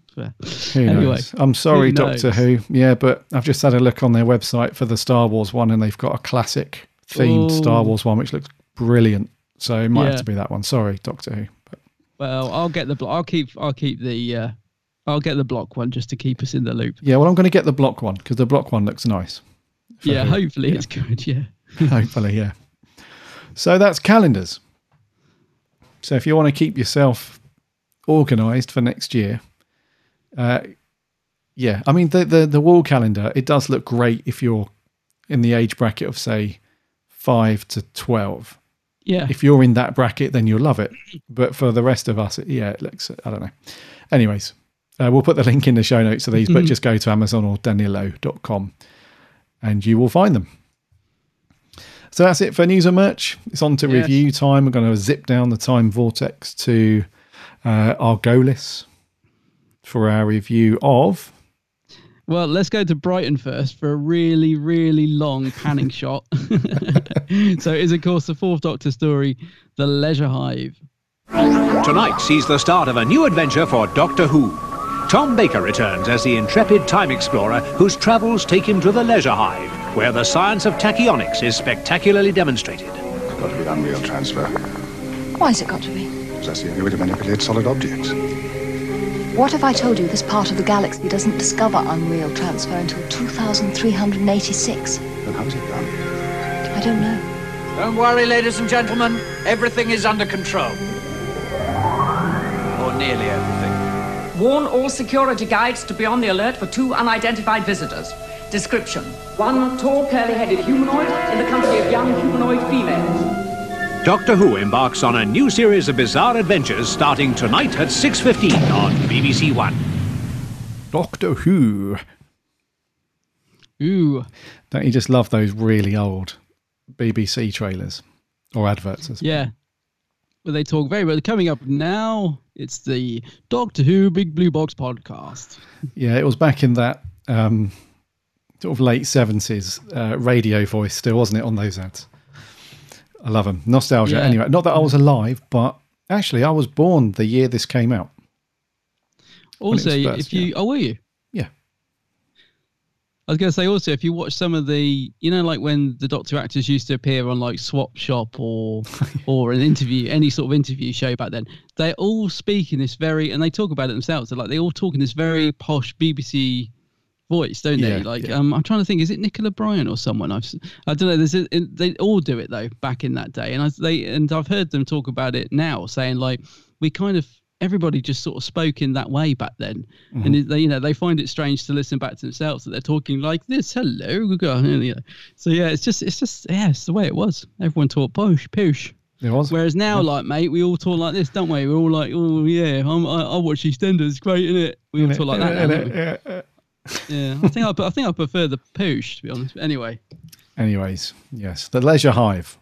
[SPEAKER 1] Who
[SPEAKER 2] anyway,
[SPEAKER 1] knows? I'm sorry,
[SPEAKER 2] who
[SPEAKER 1] Doctor
[SPEAKER 2] knows?
[SPEAKER 1] Who. Yeah, but I've just had a look on their website for the Star Wars one, and they've got a classic themed
[SPEAKER 2] Oh.
[SPEAKER 1] Star Wars one, which looks brilliant. So it might
[SPEAKER 2] Yeah.
[SPEAKER 1] have to be that one. Sorry, Doctor Who.
[SPEAKER 2] Well, I'll get the I'll keep I'll keep the uh, I'll get the block one just to keep us in the loop.
[SPEAKER 1] Yeah, well, I'm going to get the block one because the block one looks nice.
[SPEAKER 2] Yeah,
[SPEAKER 1] Who.
[SPEAKER 2] hopefully it's good. Yeah. [laughs]
[SPEAKER 1] Hopefully, yeah. So that's calendars. So if you want to keep yourself organised for next year. Uh, yeah, I mean the, the the wall calendar. It does look great if you're in the age bracket of say five to twelve.
[SPEAKER 2] Yeah.
[SPEAKER 1] If you're in that bracket, then you'll love it. But for the rest of us, it, yeah, it looks. I don't know. Anyways, uh, we'll put the link in the show notes of these, but
[SPEAKER 2] Mhm.
[SPEAKER 1] just go to Amazon or Danilo.com and you will find them. So that's it for news and merch. It's on to
[SPEAKER 2] Yes.
[SPEAKER 1] review time. We're going to zip down the time vortex to uh, Argolis for our review of.
[SPEAKER 2] Well, let's go to Brighton first for a really, really long panning [laughs] shot. [laughs] so it is, of course, the fourth Doctor story, The Leisure Hive.
[SPEAKER 10] Tonight sees the start of a new adventure for Doctor Who. Tom Baker returns as the intrepid time explorer whose travels take him to the Leisure Hive, where the science of tachyonics is spectacularly demonstrated.
[SPEAKER 11] It's got to be unreal transfer.
[SPEAKER 12] Why Why's it got to be?
[SPEAKER 11] Because that's the only way to manipulate solid objects.
[SPEAKER 12] What if I told you this part of the galaxy doesn't discover unreal transfer until 2386?
[SPEAKER 11] Then how's it done?
[SPEAKER 12] I don't know.
[SPEAKER 13] Don't worry, ladies and gentlemen. Everything is under control. Or nearly everything.
[SPEAKER 14] Warn all security guides to be on the alert for two unidentified visitors. Description. One tall, curly-headed humanoid in the company of young humanoid females.
[SPEAKER 10] Doctor Who embarks on a new series of bizarre adventures starting tonight at 6.15 on BBC One.
[SPEAKER 1] Doctor Who.
[SPEAKER 2] Ooh.
[SPEAKER 1] Don't you just love those really old BBC trailers or adverts? as-
[SPEAKER 2] Yeah. Well, they talk very well. Coming up now, it's the Doctor Who Big Blue Box podcast.
[SPEAKER 1] Yeah, it was back in that um, sort of late 70s uh, radio voice, still, wasn't it, on those ads? I love them. Nostalgia.
[SPEAKER 2] Yeah.
[SPEAKER 1] Anyway, not that I was alive, but actually, I was born the year this came out. When it was
[SPEAKER 2] Also,
[SPEAKER 1] first,
[SPEAKER 2] if you, oh, were you? I was going to say also, if you watch some of the, you know, like when the Doctor actors used to appear on like Swap Shop or [laughs] or an interview, any sort of interview show back then, they all speak in this very, and they talk about it themselves. They're like they all talk in this very posh BBC voice, don't they?
[SPEAKER 1] Yeah,
[SPEAKER 2] like,
[SPEAKER 1] yeah.
[SPEAKER 2] um, I'm trying to think, is it Nicola Bryant or someone? I've, I don't know. There's a, they all do it though back in that day, and I they and I've heard them talk about it now, saying like we kind of everybody just sort of spoke in that way back then,
[SPEAKER 1] Mm-hmm.
[SPEAKER 2] and they you know they find it strange to listen back to themselves that they're talking like this. Hello, good [laughs] you know. So yeah, it's just it's just yeah, it's the way it was. Everyone talked posh, poosh.
[SPEAKER 1] It was.
[SPEAKER 2] Whereas now, like mate, we all talk like this, don't we? We're all like, oh yeah, I'm, I, I watch EastEnders, great, isn't it? We all talk like that. now, don't we?
[SPEAKER 1] Yeah.
[SPEAKER 2] Yeah, I think I, I think I prefer the poosh to be honest. But anyway,
[SPEAKER 1] Anyways, yes, The Leisure Hive.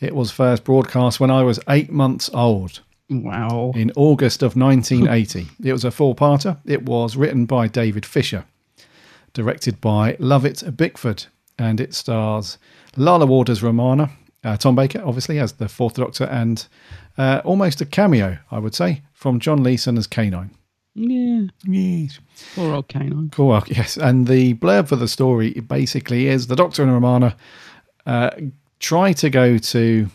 [SPEAKER 1] It was first broadcast when I was eight months old.
[SPEAKER 2] Wow.
[SPEAKER 1] In August of 1980. it was a four parter. It was written by David Fisher, directed by Lovett Bickford, and it stars Lalla Ward as Romana, uh, Tom Baker, obviously, as the fourth Doctor, and uh, almost a cameo, I would say, from John Leeson as K9.
[SPEAKER 2] yeah,
[SPEAKER 1] Yes.
[SPEAKER 2] poor old K9.
[SPEAKER 1] Cool. Yes. And the blurb for the story basically is the Doctor and Romana uh, try to go to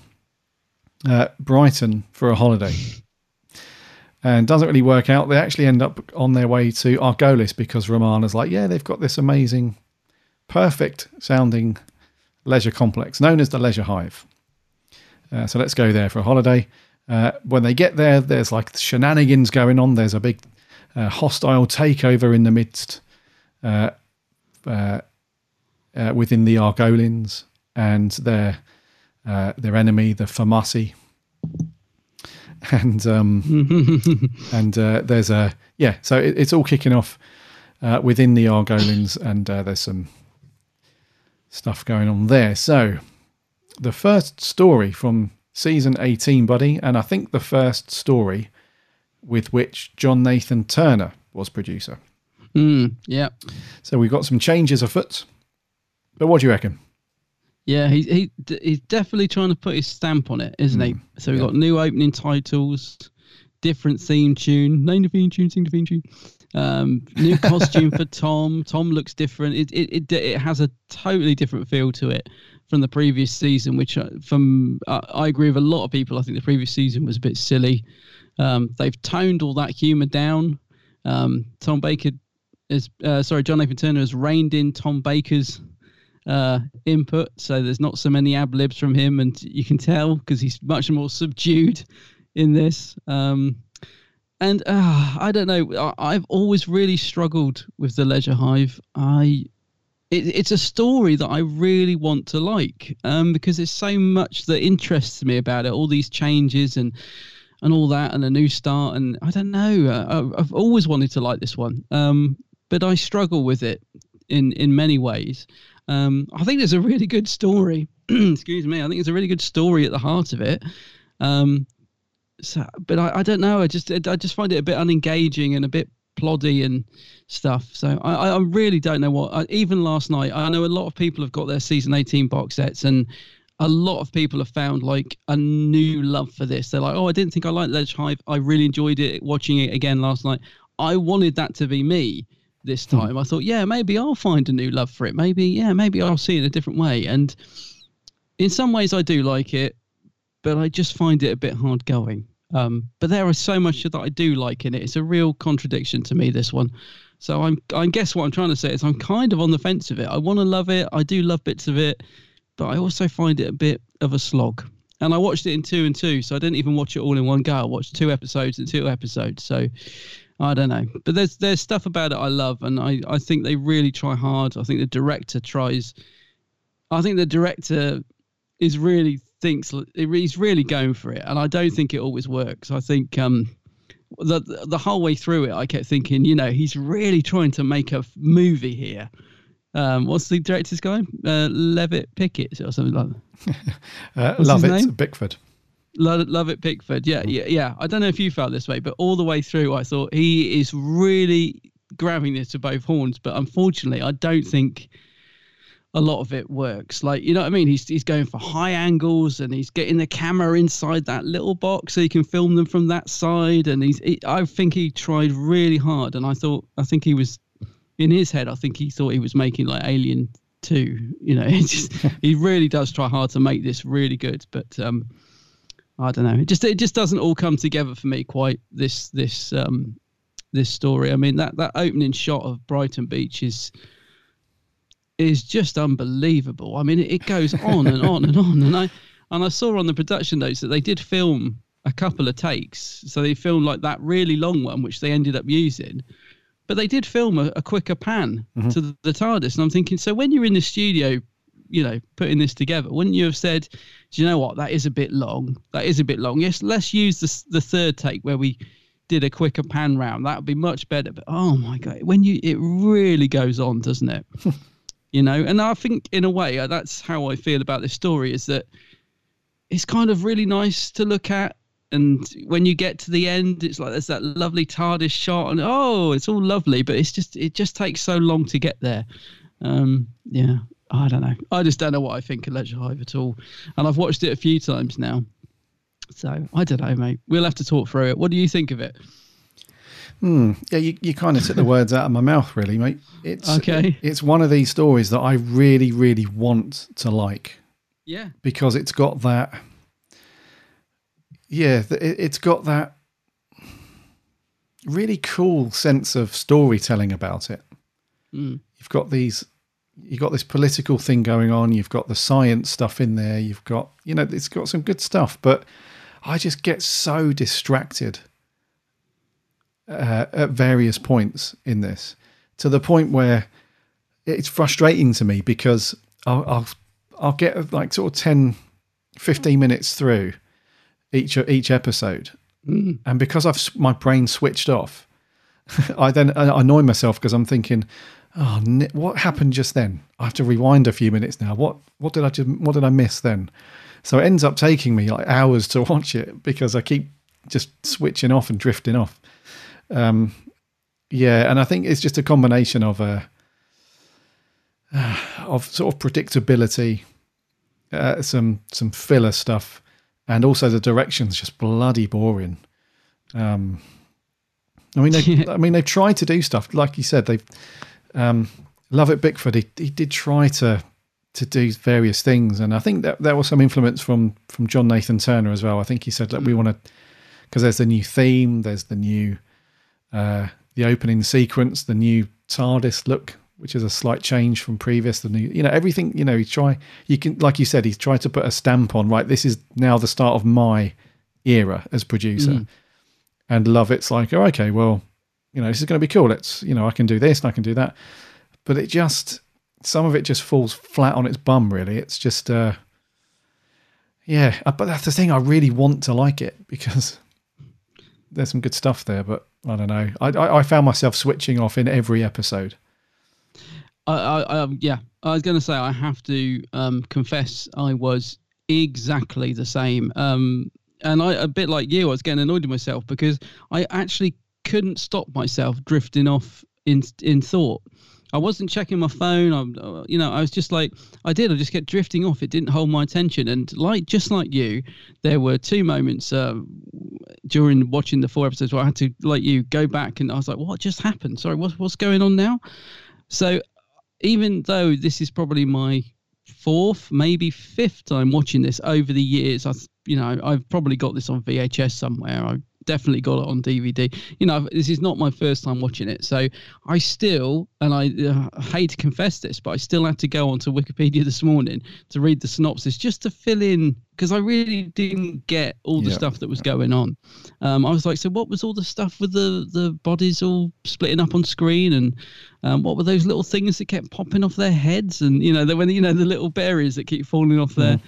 [SPEAKER 1] uh, Brighton for a holiday. And doesn't really work out. They actually end up on their way to Argolis because Romana's like, yeah, they've got this amazing, perfect sounding leisure complex known as the Leisure Hive. Uh, so let's go there for a holiday. Uh, when they get there, there's like shenanigans going on. There's a big uh, hostile takeover in the midst uh, uh, uh, within the Argolians and their uh, their enemy, the Famasi. [laughs] And um, [laughs] and uh, there's a yeah, so it, it's all kicking off uh, within the Argolians, and uh, there's some stuff going on there. So the first story from season 18, buddy, and I think the first story with which John Nathan Turner was producer.
[SPEAKER 2] Mm, yeah,
[SPEAKER 1] So we've got some changes afoot. But what do you reckon?
[SPEAKER 2] Yeah. He he he's definitely trying to put his stamp on it, isn't he? So we've got new opening titles, different theme tune, name the theme tune, sing the theme tune. Um, new [laughs] costume for Tom. Tom looks different. It, it it it has a totally different feel to it from the previous season. Which uh, from uh, I agree with a lot of people. I think the previous season was a bit silly. Um, they've toned all that humour down. Um, Tom Baker is uh, sorry, John Nathan Turner has reined in Tom Baker's uh, input, so there's not so many ab libs from him, and you can tell because he's much more subdued in this. Um, and uh, I don't know. I, I've always really struggled with the Leisure Hive. I it, it's a story that I really want to like um, because there's so much that interests me about it. All these changes and and all that, and a new start. And I don't know. Uh, I've always wanted to like this one, um, but I struggle with it in in many ways. Um, I think there's a really good story. [clears throat] excuse me. I think there's a really good story at the heart of it. Um, so, but I, I don't know. I just I just find it a bit unengaging and a bit ploddy and stuff. So I, I really don't know what. I, even last night, I know a lot of people have got their season 18 box sets, and a lot of people have found like a new love for this. They're like, oh, I didn't think I liked Ledge Hive. I really enjoyed it watching it again last night. I wanted that to be me this
[SPEAKER 1] Hmm.
[SPEAKER 2] time. I thought, yeah, maybe I'll find a new love for it. Maybe, yeah, maybe I'll see it in a different way. And in some ways, I do like it, but I just find it a bit hard going. Um, but there is so much that I do like in it. It's a real contradiction to me, this one. So I'm, I guess what I'm trying to say is I'm kind of on the fence of it. I want to love it. I do love bits of it, but I also find it a bit of a slog. And I watched it in two and two, so I didn't even watch it all in one go. I watched two episodes and two episodes. So I don't know, but there's there's stuff about it I love, and I I think they really try hard. I think the director tries. I think the director is really thinks he's really going for it, and I don't think it always works. I think um the the whole way through it, I kept thinking, you know, he's really trying to make a movie here. Um, what's the director's guy? Uh, Levitt Pickett or something like that. [laughs]
[SPEAKER 1] Uh, love it. Bickford.
[SPEAKER 2] Love, love it, Pickford. Yeah, yeah, yeah. I don't know if you felt this way, but all the way through, I thought he is really grabbing this to both horns. But unfortunately, I don't think a lot of it works. Like, you know what I mean? He's he's going for high angles and he's getting the camera inside that little box so he can film them from that side. And he's, he, I think he tried really hard. And I thought, I think he was in his head. I think he thought he was making like Alien Two. You know, [laughs] he just he really does try hard to make this really good, but um. I don't know. It just it just doesn't all come together for me quite this this um this story. I mean that that opening shot of Brighton Beach is is just unbelievable. I mean it, it goes [laughs] on and on and on and I and I saw on the production notes that they did film a couple of takes. So they filmed like that really long one which they ended up using. But they did film a, a quicker pan
[SPEAKER 1] Mhm.
[SPEAKER 2] to the, the TARDIS and I'm thinking so when you're in the studio you know, putting this together, wouldn't you have said, "Do you know what? That is a bit long. That is a bit long. Yes, let's use the the third take where we did a quicker pan round. That would be much better." But oh my god, when you it really goes on, doesn't it? [laughs] you know, and I think in a way uh, that's how I feel about this story is that it's kind of really nice to look at. And when you get to the end, it's like there's that lovely TARDIS shot, and oh, it's all lovely, but it's just it just takes so long to get there. Um, yeah, I don't know. I just don't know what I think of Leisure Hive at all. And I've watched it a few times now. So I don't know, mate. We'll have to talk through it. What do you think of it?
[SPEAKER 1] Hmm. Yeah, you, you kind of took the words out of my mouth, really, mate. It's
[SPEAKER 2] Okay.
[SPEAKER 1] It's one of these stories that I really, really want to like
[SPEAKER 2] Yeah.
[SPEAKER 1] because it's got that. Yeah, it, it's got that really cool sense of storytelling about it.
[SPEAKER 2] Mm.
[SPEAKER 1] You've got these. You've got this political thing going on. You've got the science stuff in there. You've got, you know, it's got some good stuff. But I just get so distracted uh, at various points in this to the point where it's frustrating to me because I'll, I'll I'll get like sort of 10, 15 minutes through each each episode,
[SPEAKER 2] Mm.
[SPEAKER 1] and because I've my brain switched off, [laughs] I then annoy myself because I'm thinking, oh, what happened just then? I have to rewind a few minutes now. What what did I just, what did I miss then? So it ends up taking me like hours to [laughs] watch it because I keep just switching off and drifting off. Um, yeah, and I think it's just a combination of a [sighs] of sort of predictability, uh, some some filler stuff, and also the direction's just bloody boring. Um, I mean, they, [laughs] I mean, they've tried to do stuff like you said. They've um, love it, Bickford. He, he did try to to do various things, and I think that there was some influence from from John Nathan Turner as well. I think he said that we want to because there's the new theme, there's the new uh, the opening sequence, the new TARDIS look, which is a slight change from previous. The new, you know, everything. You know, he try. You can, like you said, he's tried to put a stamp on. Right, this is now the start of my era as producer.
[SPEAKER 2] Mm.
[SPEAKER 1] and love it's like, oh, okay, well, you know, this is going to be cool. Let's, you know, I can do this and I can do that. But it just, some of it just falls flat on its bum, really. It's just, uh, yeah, uh, but that's the thing. I really want to like it because [laughs] there's some good stuff there, but I don't know. I, I, I found myself switching off in every episode.
[SPEAKER 2] I, I, um, yeah, I was going to say I have to um, confess I was exactly the same. Um, and I, a bit like you, I was getting annoyed with myself because I actually couldn't stop myself drifting off in in thought. I wasn't checking my phone. I'm, uh, you know, I was just like, I did. I just kept drifting off. It didn't hold my attention. And like, just like you, there were two moments uh, during watching the four episodes where I had to, like you, go back and I was like, what just happened? Sorry, what's what's going on now? So, even though this is probably my fourth, maybe fifth time watching this over the years, I, you know, I've probably got this on VHS somewhere. I definitely got it on DVD. You know, this is not my first time watching it, so I still, and I uh, hate to confess this, but I still had to go onto Wikipedia this morning to read the synopsis just to fill in because I really didn't get all the
[SPEAKER 1] Yeah.
[SPEAKER 2] stuff that was going on. Um, I was like, so what was all the stuff with the the bodies all splitting up on screen, and um, what were those little things that kept popping off their heads, and you know, the, when you know the little berries that keep falling off there.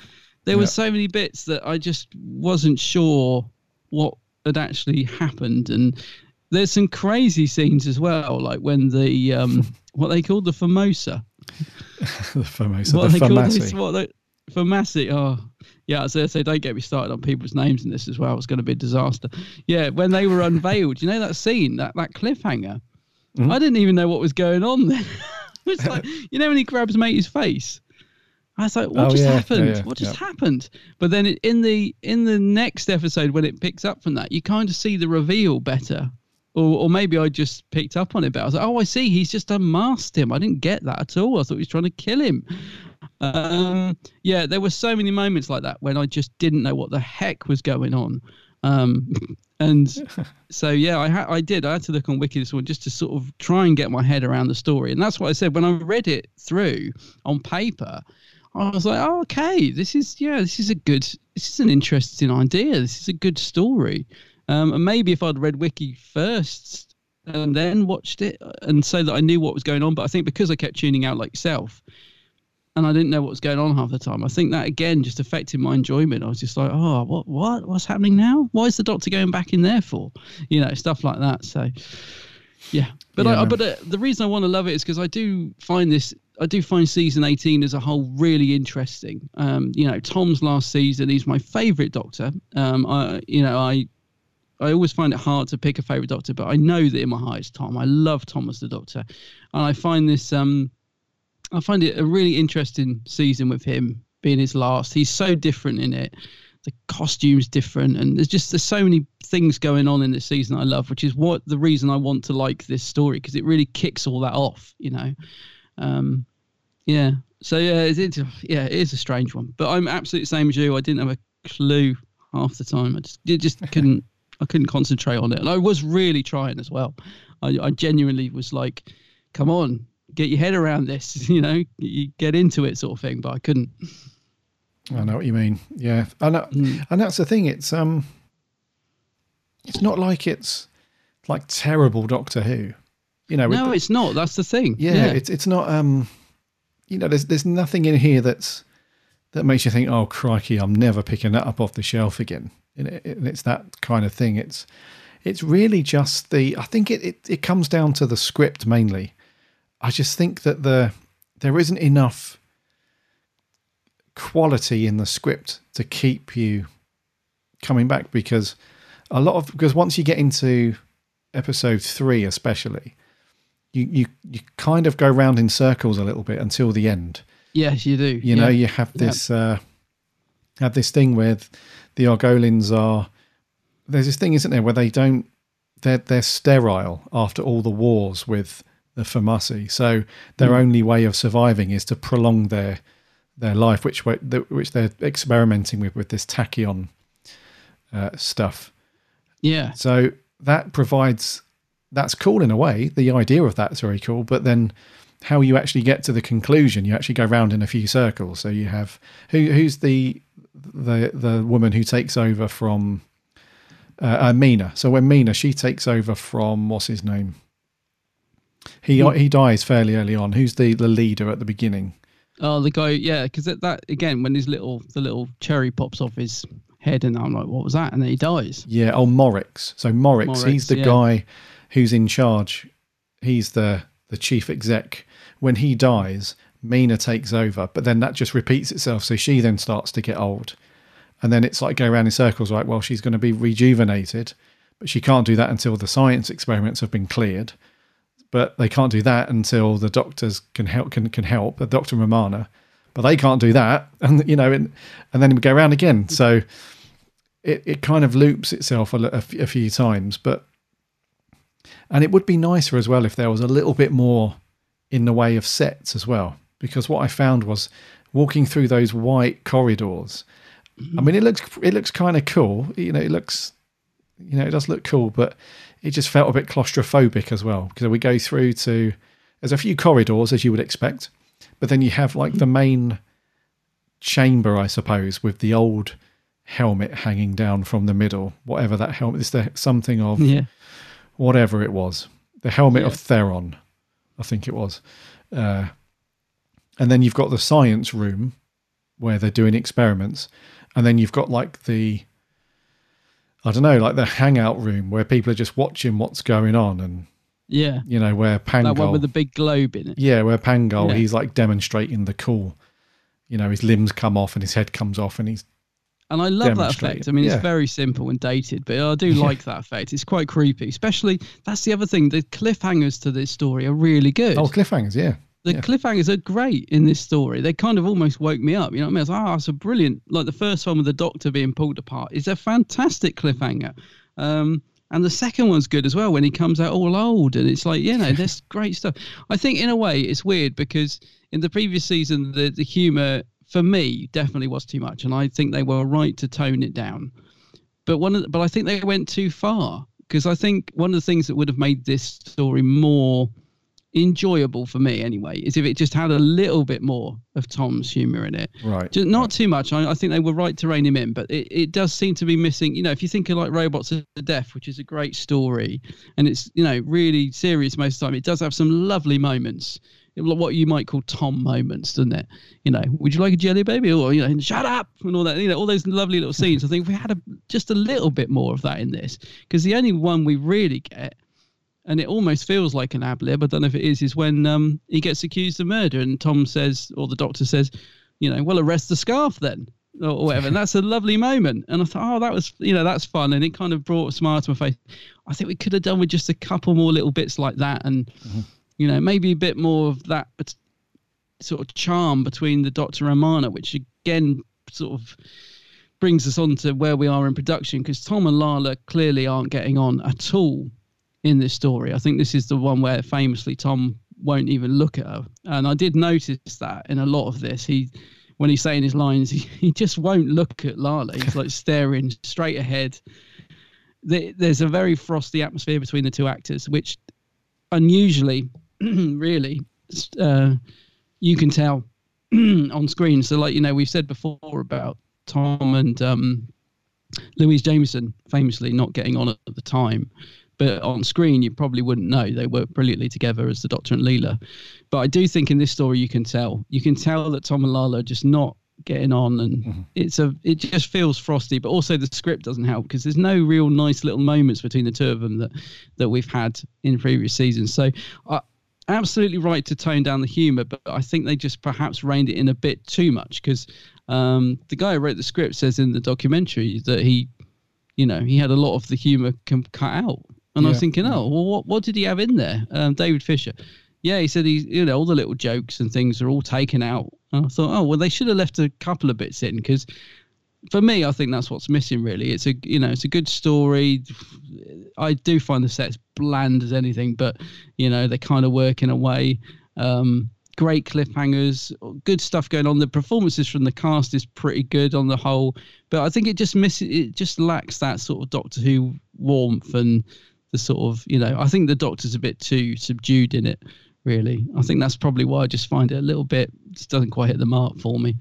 [SPEAKER 2] There were so many bits that I just wasn't sure what had actually happened, and there's some crazy scenes as well, like when the um, [laughs] what they called the Formosa. [laughs]
[SPEAKER 1] the Formosa,
[SPEAKER 2] what
[SPEAKER 1] the
[SPEAKER 2] they call this? What they, Foamasi? Oh, yeah. So, so don't get me started on people's names in this as well. It's going to be a disaster. Yeah, when they were unveiled, you know that scene, that that cliffhanger.
[SPEAKER 1] Mm-hmm.
[SPEAKER 2] I didn't even know what was going on then. [laughs] it's like you know when he grabs mate's face. I was like, what
[SPEAKER 1] Oh,
[SPEAKER 2] just
[SPEAKER 1] yeah, yeah,
[SPEAKER 2] happened?
[SPEAKER 1] yeah,
[SPEAKER 2] what just
[SPEAKER 1] yeah.
[SPEAKER 2] happened? But then it, in the in the next episode when it picks up from that, you kind of see the reveal better. Or, or maybe I just picked up on it, but I was like, oh, I see. He's just unmasked him. I didn't get that at all. I thought he was trying to kill him. Um, yeah, there were so many moments like that when I just didn't know what the heck was going on. Um, [laughs] and [laughs] so yeah, I ha- I did. I had to look on Wiki this one just to sort of try and get my head around the story. And that's what I said when I read it through on paper. I was like, oh, okay, this is yeah, this is a good, this is an interesting idea. This is a good story. Um, and maybe if I'd read Wiki first and then watched it, and so that I knew what was going on. But I think because I kept tuning out like yourself, and I didn't know what was going on half the time. I think that again just affected my enjoyment. I was just like, oh, what, what, what's happening now? Why is the doctor going back in there for? You know, stuff like that. So, yeah. But I, but uh, the reason I want to love it is because I do find this. I do find season 18 as a whole really interesting. Um, you know, Tom's last season, he's my favourite Doctor. Um, I, you know, I I always find it hard to pick a favorite Doctor, but I know that in my heart it's Tom. I love Tom as the Doctor, and I find this. Um, I find it a really interesting season with him being his last. He's so different in it. The costume's different, and there's just there's so many things going on in this season I love, which is what the reason I want to like this story because it really kicks all that off. You know, um, yeah. So yeah, it's, it's yeah, it is a strange one, but I'm absolutely the same as you. I didn't have a clue half the time. I just just [laughs] couldn't I couldn't concentrate on it, and I was really trying as well. I, I genuinely was like, "Come on, get your head around this," [laughs] you know, you get into it, sort of thing. But I couldn't.
[SPEAKER 1] I know what you mean. Yeah, and that, and that's the thing. It's um, it's not like it's like terrible Doctor Who. You know,
[SPEAKER 2] no,
[SPEAKER 1] it-
[SPEAKER 2] it's not. That's the thing.
[SPEAKER 1] yeah, it's it's not um, you know, there's there's nothing in here that's that makes you think, oh crikey, I'm never picking that up off the shelf again. And, it, and it's that kind of thing. It's it's really just the. I think it, it it comes down to the script mainly. I just think that the there isn't enough quality in the script to keep you coming back because a lot of because once you get into episode three especially you you, you kind of go round in circles a little bit until the end
[SPEAKER 2] yes, you do.
[SPEAKER 1] you know you have this uh have this thing where the argolins are there's this thing isn't there where they don't they're they're sterile after all the wars with the Foamasi. So their
[SPEAKER 2] Mm.
[SPEAKER 1] only way of surviving is to prolong their their life, which which they're experimenting with with this tachyon uh, stuff.
[SPEAKER 2] Yeah.
[SPEAKER 1] So that provides that's cool in a way. The idea of that's very cool, but then how you actually get to the conclusion, you actually go round in a few circles. So you have who who's the the the woman who takes over from uh, uh, Mena. So when Mena she takes over from what's his name? He
[SPEAKER 2] Hmm.
[SPEAKER 1] he dies fairly early on. Who's the the leader at the beginning?
[SPEAKER 2] Oh, the guy, yeah, because that, that again, when his little the little cherry pops off his head, and I'm like, what was that? And then he dies.
[SPEAKER 1] Yeah, oh Morix. So Morix, he's the
[SPEAKER 2] yeah.
[SPEAKER 1] guy who's in charge. He's the the chief exec. When he dies, Mena takes over, but then that just repeats itself. So she then starts to get old, and then it's like go around in circles. Right, well, she's going to be rejuvenated, but she can't do that until the science experiments have been cleared. But they can't do that until the doctors can help. Can can help. The Doctor Romana, but they can't do that, [laughs] and you know, and, and then we go around again. So it, it kind of loops itself a few times, but and it would be nicer as well if there was a little bit more in the way of sets as well. Because what I found was walking through those white corridors. I mean, it looks it looks kind of cool. You know, it looks you know it does look cool, but it just felt a bit claustrophobic as well. Because we go through to there's a few corridors as you would expect, but then you have like the main chamber, I suppose, with the old helmet hanging down from the middle. Whatever that helmet is, the something of
[SPEAKER 2] Yeah.
[SPEAKER 1] Whatever it was, the helmet of Theron, I think it was. Uh, and then you've got the science room where they're doing experiments, and then you've got like the I don't know, like the hangout room where people are just watching what's going on, and
[SPEAKER 2] Yeah.
[SPEAKER 1] you know where Pangol,
[SPEAKER 2] That one with the big globe in it.
[SPEAKER 1] yeah, where Pangol,
[SPEAKER 2] Yeah.
[SPEAKER 1] he's like demonstrating the cool. You know, his limbs come off and his head comes off, and he's
[SPEAKER 2] And I love that effect. I mean,
[SPEAKER 1] Yeah.
[SPEAKER 2] it's very simple and dated, but I do [laughs] like that effect. It's quite creepy, especially that's the other thing. The cliffhangers to this story are really good.
[SPEAKER 1] oh cliffhangers, yeah,
[SPEAKER 2] The
[SPEAKER 1] yeah.
[SPEAKER 2] cliffhangers are great in this story. They kind of almost woke me up. You know what I mean? I was like, oh, it's a brilliant. Like the first one with the doctor being pulled apart is a fantastic cliffhanger. Um, and the second one's good as well when he comes out all old. And it's like, you know, there's [laughs] great stuff. I think in a way it's weird because in the previous season, the, the humor for me definitely was too much. And I think they were right to tone it down. But one of the, but I think they went too far because I think one of the things that would have made this story more enjoyable for me anyway is if it just had a little bit more of Tom's humor in it.
[SPEAKER 1] Right.
[SPEAKER 2] Just not too much. I, I think they were right to rein him in, but it, it does seem to be missing. You know, if you think of like Robots to Death, which is a great story and it's, you know, really serious most of the time, it does have some lovely moments. What you might call Tom moments, doesn't it? You know, would you like a jelly baby? Or, you know, shut up and all that, you know, all those lovely little scenes. I think if we had a, just a little bit more of that in this, because the only one we really get and it almost feels like an ab lib. I don't know if it is. Is when um, he gets accused of murder, and Tom says, or the doctor says, you know, well, arrest the scarf then, or, whatever. And that's a lovely moment. And I thought, oh, that was, you know, that's fun, and it kind of brought a smile to my face. I think we could have done with just a couple more little bits like that, and you know, maybe a bit more of that, sort of charm between the Doctor and Romana, which again sort of brings us on to where we are in production because Tom and Lalla clearly aren't getting on at all in this story. I think this is the one where famously Tom won't even look at her. And I did notice that in a lot of this. He when he's saying his lines, he, he just won't look at Lalla. He's like staring straight ahead. There's a very frosty atmosphere between the two actors, which unusually, [clears throat] really, uh, you can tell [clears throat] on screen. So, like you know, we've said before about Tom and um, Louise Jameson famously not getting on at the time. But on screen, you probably wouldn't know. They work brilliantly together as the Doctor and Leela. But I do think in this story, you can tell. You can tell that Tom and Lalla are just not getting on, and it's a. It just feels frosty. But also the script doesn't help because there's no real nice little moments between the two of them that that we've had in previous seasons. So, I, absolutely right to tone down the humor, but I think they just perhaps reined it in a bit too much because um, the guy who wrote the script says in the documentary that he, you know, he had a lot of the humor com- cut out, and I was thinking, oh, well, what what did he have in there? Um, David Fisher. Yeah, he said he, you know, all the little jokes and things are all taken out. And I thought, oh, well, they should have left a couple of bits in because for me, I think that's what's missing. Really, it's a you know, it's a good story. I do find the sets bland as anything, but you know, they kind of work in a way. Um, great cliffhangers, good stuff going on. The performances from the cast is pretty good on the whole, but I think it just misses. It just lacks that sort of Doctor Who warmth and the sort of you know. I think the Doctor's a bit too subdued in it. Really, I think that's probably why I just find it a little bit just doesn't quite hit the mark for me.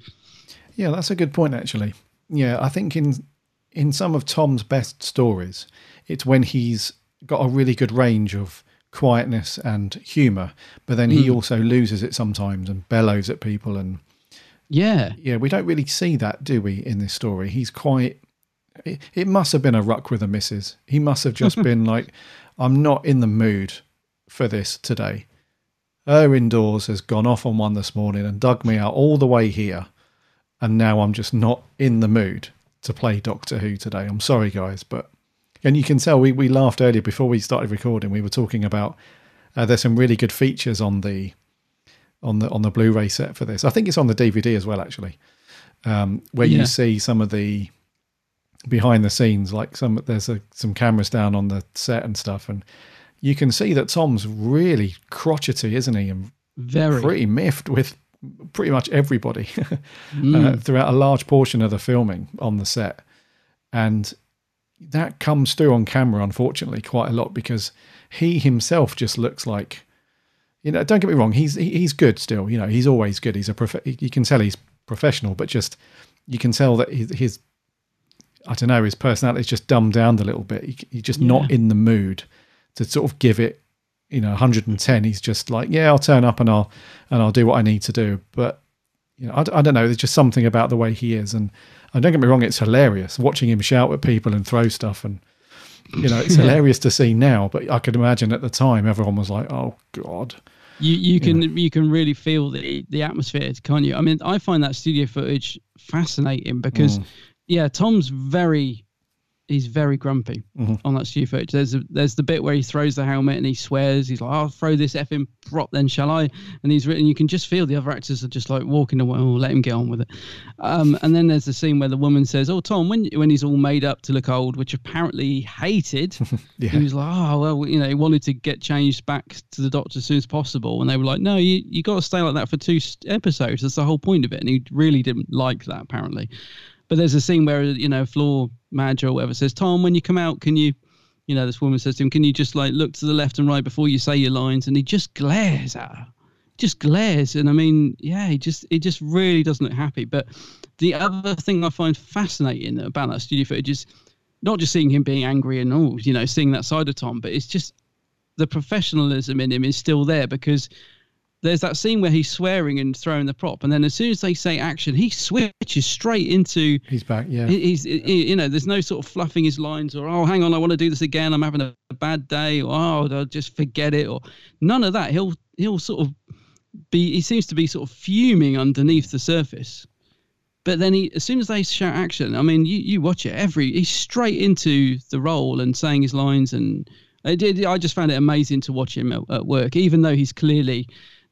[SPEAKER 1] Yeah, that's a good point, actually. Yeah, I think in in some of Tom's best stories, it's when he's got a really good range of quietness and humor, but then he
[SPEAKER 2] Mm.
[SPEAKER 1] also loses it sometimes and bellows at people and
[SPEAKER 2] Yeah.
[SPEAKER 1] yeah, we don't really see that, do we, in this story? He's quite. It, it must have been a ruck with a missus. He must have just [laughs] been like, I'm not in the mood for this today. Her indoors has gone off on one this morning and dug me out all the way here. And now I'm just not in the mood to play Doctor Who today. I'm sorry, guys. But, and you can tell we, we laughed earlier before we started recording. We were talking about uh, there's some really good features on the on the on the Blu-ray set for this. I think it's on the DVD as well, actually, um, where
[SPEAKER 2] Yeah.
[SPEAKER 1] you see some of the behind the scenes, like some there's a, some cameras down on the set and stuff, and you can see that Tom's really crotchety, isn't he? And
[SPEAKER 2] Very.
[SPEAKER 1] pretty miffed with pretty much everybody [laughs] uh,
[SPEAKER 2] Mm.
[SPEAKER 1] throughout a large portion of the filming on the set, and that comes through on camera, unfortunately, quite a lot because he himself just looks like you know, don't get me wrong, he's he's good still. You know, he's always good. He's a prof- you can tell he's professional, but just you can tell that his, his I don't know, his personality is just dumbed down a little bit. He, he's just not in the mood to sort of give it, you know, 110. He's just like, yeah, I'll turn up and I'll and I'll do what I need to do. But you know, I don't know. There's just something about the way he is, and, and don't get me wrong, it's hilarious watching him shout at people and throw stuff and you know, it's [laughs] hilarious to see now, but I could imagine at the time everyone was like, "Oh God."
[SPEAKER 2] You you can you can really feel the the atmosphere, can't you? I mean, I find that studio footage fascinating because,
[SPEAKER 1] Mm.
[SPEAKER 2] yeah, Tom's very he's very grumpy
[SPEAKER 1] Mhm.
[SPEAKER 2] on that studio footage. There's a, there's the bit where he throws the helmet and he swears. He's like, "I'll throw this effing prop, then shall I?" And he's written. You can just feel the other actors are just like walking away. Oh, let him get on with it. Um, and then there's the scene where the woman says, "Oh, Tom, when when he's all made up to look old," which apparently he hated. [laughs]
[SPEAKER 1] Yeah.
[SPEAKER 2] He was like, "Oh, well, you know, he wanted to get changed back to the doctor as soon as possible," and they were like, "No, you you got to stay like that for two episodes. That's the whole point of it." And he really didn't like that apparently. But there's a scene where you know floor manager or whatever says, "Tom, when you come out, can you?" You know, this woman says to him, "Can you just like look to the left and right before you say your lines?" And he just glares at her, just glares. And I mean, yeah, he just it just really doesn't look happy. But the other thing I find fascinating about that studio footage is not just seeing him being angry and all, you know, seeing that side of Tom, but it's just the professionalism in him is still there because there's that scene where he's swearing and throwing the prop, and then as soon as they say action, he switches straight into.
[SPEAKER 1] He's back, yeah.
[SPEAKER 2] he- He's, he- you know, there's no sort of fluffing his lines or oh, hang on, I want to do this again. I'm having a, a bad day, or oh, I'll just forget it, or none of that. He'll he'll sort of be. He seems to be sort of fuming underneath the surface. But then he, as soon as they shout action, I mean, you, you watch it every. He's straight into the role and saying his lines, and I did. I just found it amazing to watch him at, at work, even though he's clearly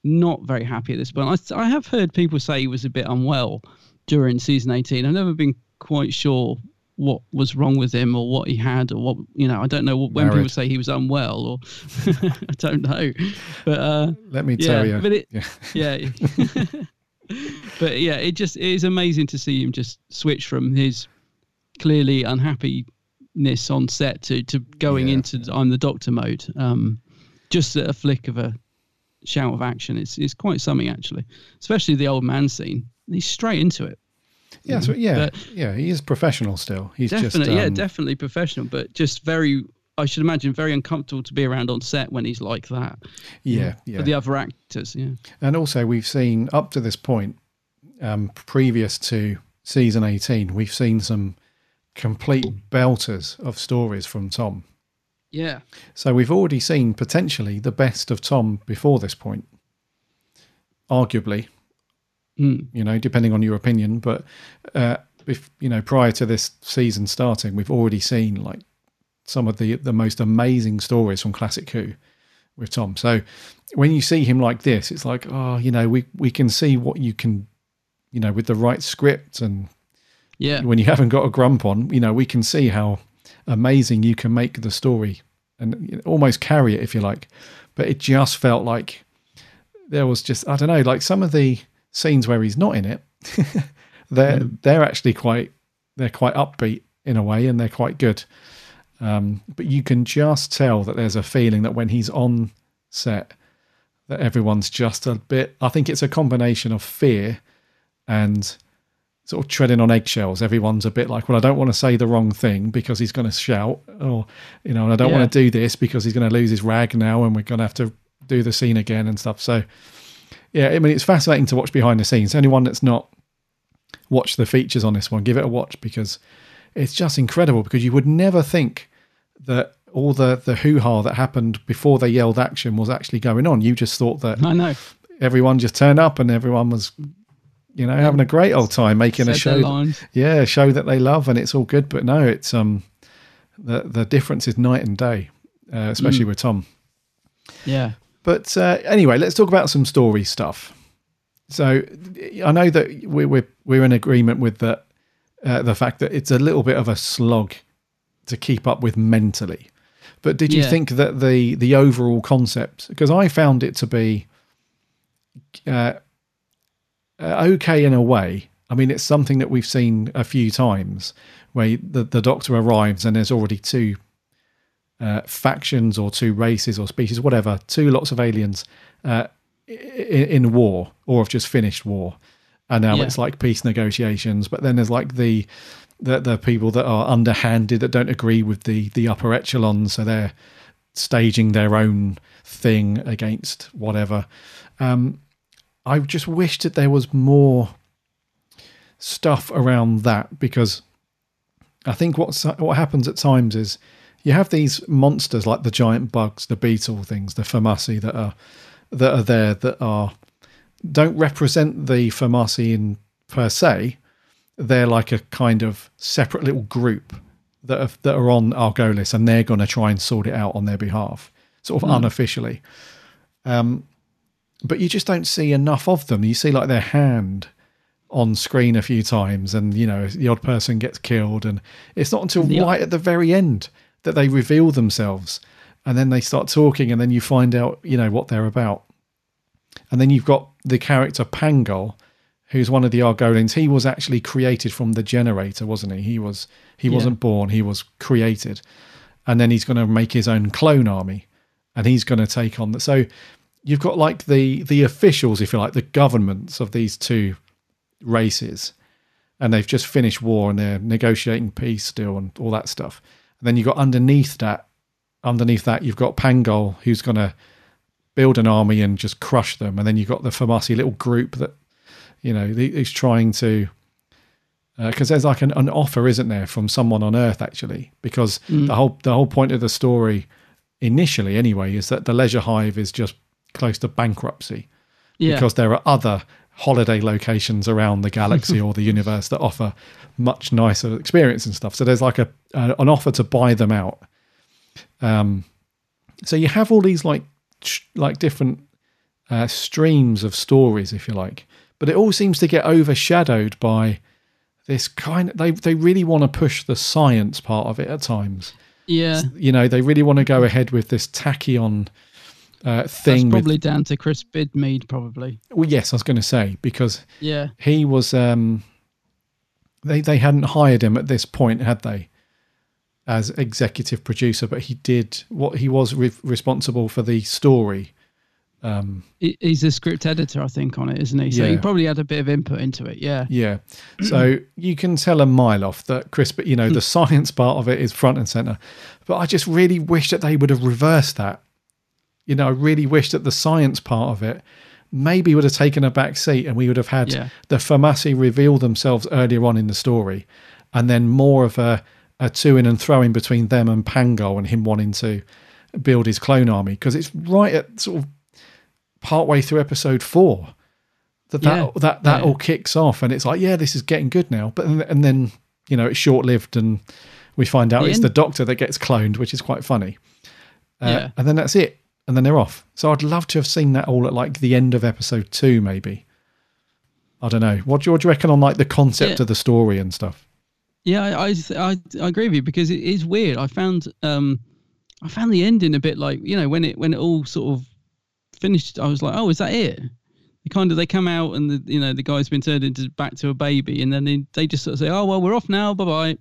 [SPEAKER 2] not very happy at this point. I, I have heard people say he was a bit unwell during season 18. I've never been quite sure what was wrong with him or what he had or what you know. I don't know when people say he was unwell or [laughs] I don't know, but uh,
[SPEAKER 1] Let me
[SPEAKER 2] yeah,
[SPEAKER 1] tell you.
[SPEAKER 2] But it,
[SPEAKER 1] Yeah. [laughs]
[SPEAKER 2] yeah. [laughs] but yeah, it just it is amazing to see him just switch from his clearly unhappiness on set to to going into I'm the Doctor mode. Um, just a flick of a shout of action, it's it's quite something actually, especially the old man scene. He's straight into it.
[SPEAKER 1] Yeah, so, yeah,
[SPEAKER 2] But-
[SPEAKER 1] yeah. He is professional still. He's
[SPEAKER 2] definitely,
[SPEAKER 1] just
[SPEAKER 2] yeah,
[SPEAKER 1] um,
[SPEAKER 2] definitely professional, but just very. I should imagine very uncomfortable to be around on set when he's like that.
[SPEAKER 1] Yeah, yeah.
[SPEAKER 2] For the other actors, yeah.
[SPEAKER 1] And also, we've seen up to this point, um, previous to season 18, we've seen some complete belters of stories from Tom.
[SPEAKER 2] Yeah.
[SPEAKER 1] So we've already seen potentially the best of Tom before this point, arguably.
[SPEAKER 2] Mm.
[SPEAKER 1] You know, depending on your opinion, but uh, if you know, prior to this season starting, we've already seen like some of the the most amazing stories from Classic Who with Tom. So when you see him like this, it's like, oh, you know, we we can see what you can, you know, with the right script and
[SPEAKER 2] Yeah.
[SPEAKER 1] when you haven't got a grump on, you know, we can see how amazing you can make the story and almost carry it if you like. But it just felt like there was just I don't know, like some of the scenes where he's not in it, [laughs] they're they're actually quite they're quite upbeat in a way and they're quite good. Um, but you can just tell that there's a feeling that when he's on set, that everyone's just a bit. I think it's a combination of fear and sort of treading on eggshells. Everyone's a bit like, well, I don't want to say the wrong thing because he's going to shout, or you know, and I don't
[SPEAKER 2] Yeah.
[SPEAKER 1] want to do this because he's going to lose his rag now, and we're going to have to do the scene again and stuff. So, yeah, I mean, it's fascinating to watch behind the scenes. Anyone that's not watched the features on this one, give it a watch because it's just incredible. Because you would never think that all the the hoo ha that happened before they yelled action was actually going on. You just thought that
[SPEAKER 2] I know.
[SPEAKER 1] everyone just turned up and everyone was, you know, having a great old time making a show. Yeah, a show that they love and it's all good. But no, it's um, the the difference is night and day, uh, especially
[SPEAKER 2] Mm.
[SPEAKER 1] with Tom.
[SPEAKER 2] Yeah.
[SPEAKER 1] But uh, anyway, let's talk about some story stuff. So I know that we're we're, we're in agreement with the uh, the fact that it's a little bit of a slog to keep up with mentally. But did you
[SPEAKER 2] Yeah.
[SPEAKER 1] think that the the overall concept? Because I found it to be uh, uh, okay in a way. I mean, it's something that we've seen a few times where the the Doctor arrives and there's already two uh, factions or two races or species, whatever, two lots of aliens uh, i- i- in war or have just finished war, and now
[SPEAKER 2] Yeah.
[SPEAKER 1] it's like peace negotiations. But then there's like the the, the people that are underhanded that don't agree with the the upper echelon, so they're staging their own thing against whatever. Um, I just wish that there was more stuff around that because I think what's what happens at times is you have these monsters like the giant bugs, the beetle things, the foamasi that are that are there that are don't represent the foamasi in per se. They're like a kind of separate little group that are, that are on Argolis, and they're going to try and sort it out on their behalf, sort of
[SPEAKER 2] Hmm.
[SPEAKER 1] unofficially. Um, but you just don't see enough of them. You see like their hand on screen a few times, and you know the odd person gets killed, and it's not until right at the very end that they reveal themselves, and then they start talking, and then you find out you know what they're about, and then you've got the character Pangol, who's one of the Argolians. He was actually created from the generator, wasn't he? He was he
[SPEAKER 2] Yeah.
[SPEAKER 1] wasn't born; he was created, and then he's going to make his own clone army, and he's going to take on the so. You've got like the the officials, if you like, the governments of these two races, and they've just finished war and they're negotiating peace still and all that stuff. And then you've got underneath that, underneath that, you've got Pangol who's going to build an army and just crush them. And then you've got the Foamasi little group that, you know, is trying to. Because there's like an, an offer, isn't there, from someone on Earth actually? Because
[SPEAKER 2] Mm.
[SPEAKER 1] the whole the whole point of the story, initially anyway, is that the Leisure Hive is just close to bankruptcy
[SPEAKER 2] Yeah.
[SPEAKER 1] because there are other holiday locations around the galaxy [laughs] or the universe that offer much nicer experience and stuff. So there's like a, a an offer to buy them out. Um, so you have all these like sh- like different uh, streams of stories, if you like, but it all seems to get overshadowed by this kind. They they really want to push the science part of it at times.
[SPEAKER 2] Yeah.
[SPEAKER 1] You know, they really want to go ahead with this tachyon uh,
[SPEAKER 2] That's
[SPEAKER 1] thing. with,
[SPEAKER 2] probably down to Chris Bidmead, probably.
[SPEAKER 1] well, yes, I was going to say because
[SPEAKER 2] Yeah.
[SPEAKER 1] he was. Um, they they hadn't hired him at this point, had they? As executive producer, but he did what he was re- responsible for the story. Um,
[SPEAKER 2] He's a script editor, I think, on it, isn't he? So he probably had a bit of input into it. Yeah.
[SPEAKER 1] yeah, so you can tell a mile off that Chris, but you know the [laughs] science part of it is front and center. But I just really wish that they would have reversed that. You know, I really wish that the science part of it maybe would have taken a back seat and we would have had
[SPEAKER 2] Yeah.
[SPEAKER 1] the Foamasi reveal themselves earlier on in the story and then more of a, a to in and throw in between them and Pangol and him wanting to build his clone army because it's right at sort of partway through episode four that that
[SPEAKER 2] Yeah.
[SPEAKER 1] that, that
[SPEAKER 2] Yeah.
[SPEAKER 1] all kicks off and it's like yeah this is getting good now but and then you know it's short lived and we find out
[SPEAKER 2] The
[SPEAKER 1] it's
[SPEAKER 2] end-
[SPEAKER 1] the doctor that gets cloned which is quite funny uh, and then that's it and then they're off so I'd love to have seen that all at like the end of episode two maybe I don't know what do you, what do you reckon on like the concept
[SPEAKER 2] Yeah.
[SPEAKER 1] of the story and stuff
[SPEAKER 2] Yeah, I, I I agree with you because it is weird. I found um I found the ending a bit like you know when it when it all sort of finished. I was like, oh, is that it? They kind of they come out and the you know the guy's been turned into back to a baby, and then they, they just sort of say, oh well, we're off now, bye bye.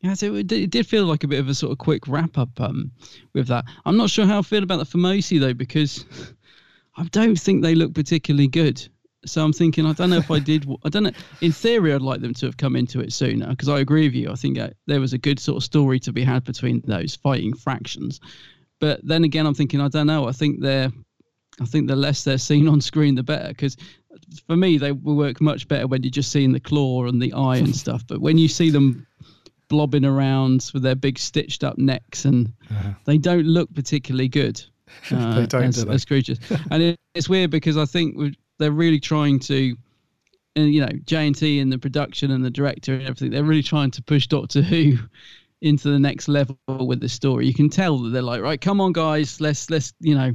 [SPEAKER 2] Yeah, so it, did- it did feel like a bit of a sort of quick wrap up um with that. I'm not sure how I feel about the Formosi though because [laughs] I don't think they look particularly good So I'm thinking, I don't know if I did. I don't know. In theory, I'd like them to have come into it sooner because I agree with you. I think uh, there was a good sort of story to be had between those fighting fractions. But then again, I'm thinking, I don't know. I think they're, I think the less they're seen on screen, the better. Because for me, they will work much better when you're just seeing the claw and the eye and stuff. But when you see them blobbing around with their big stitched up necks and they don't look particularly good. [laughs] Uh,
[SPEAKER 1] They don't,
[SPEAKER 2] as,
[SPEAKER 1] do
[SPEAKER 2] as creatures, and it, it's weird because I think they're really trying to, and you know, JNT and the production and the director and everything. They're really trying to push Doctor Who into the next level with the story. You can tell that they're like, right, come on, guys, let's let's you know,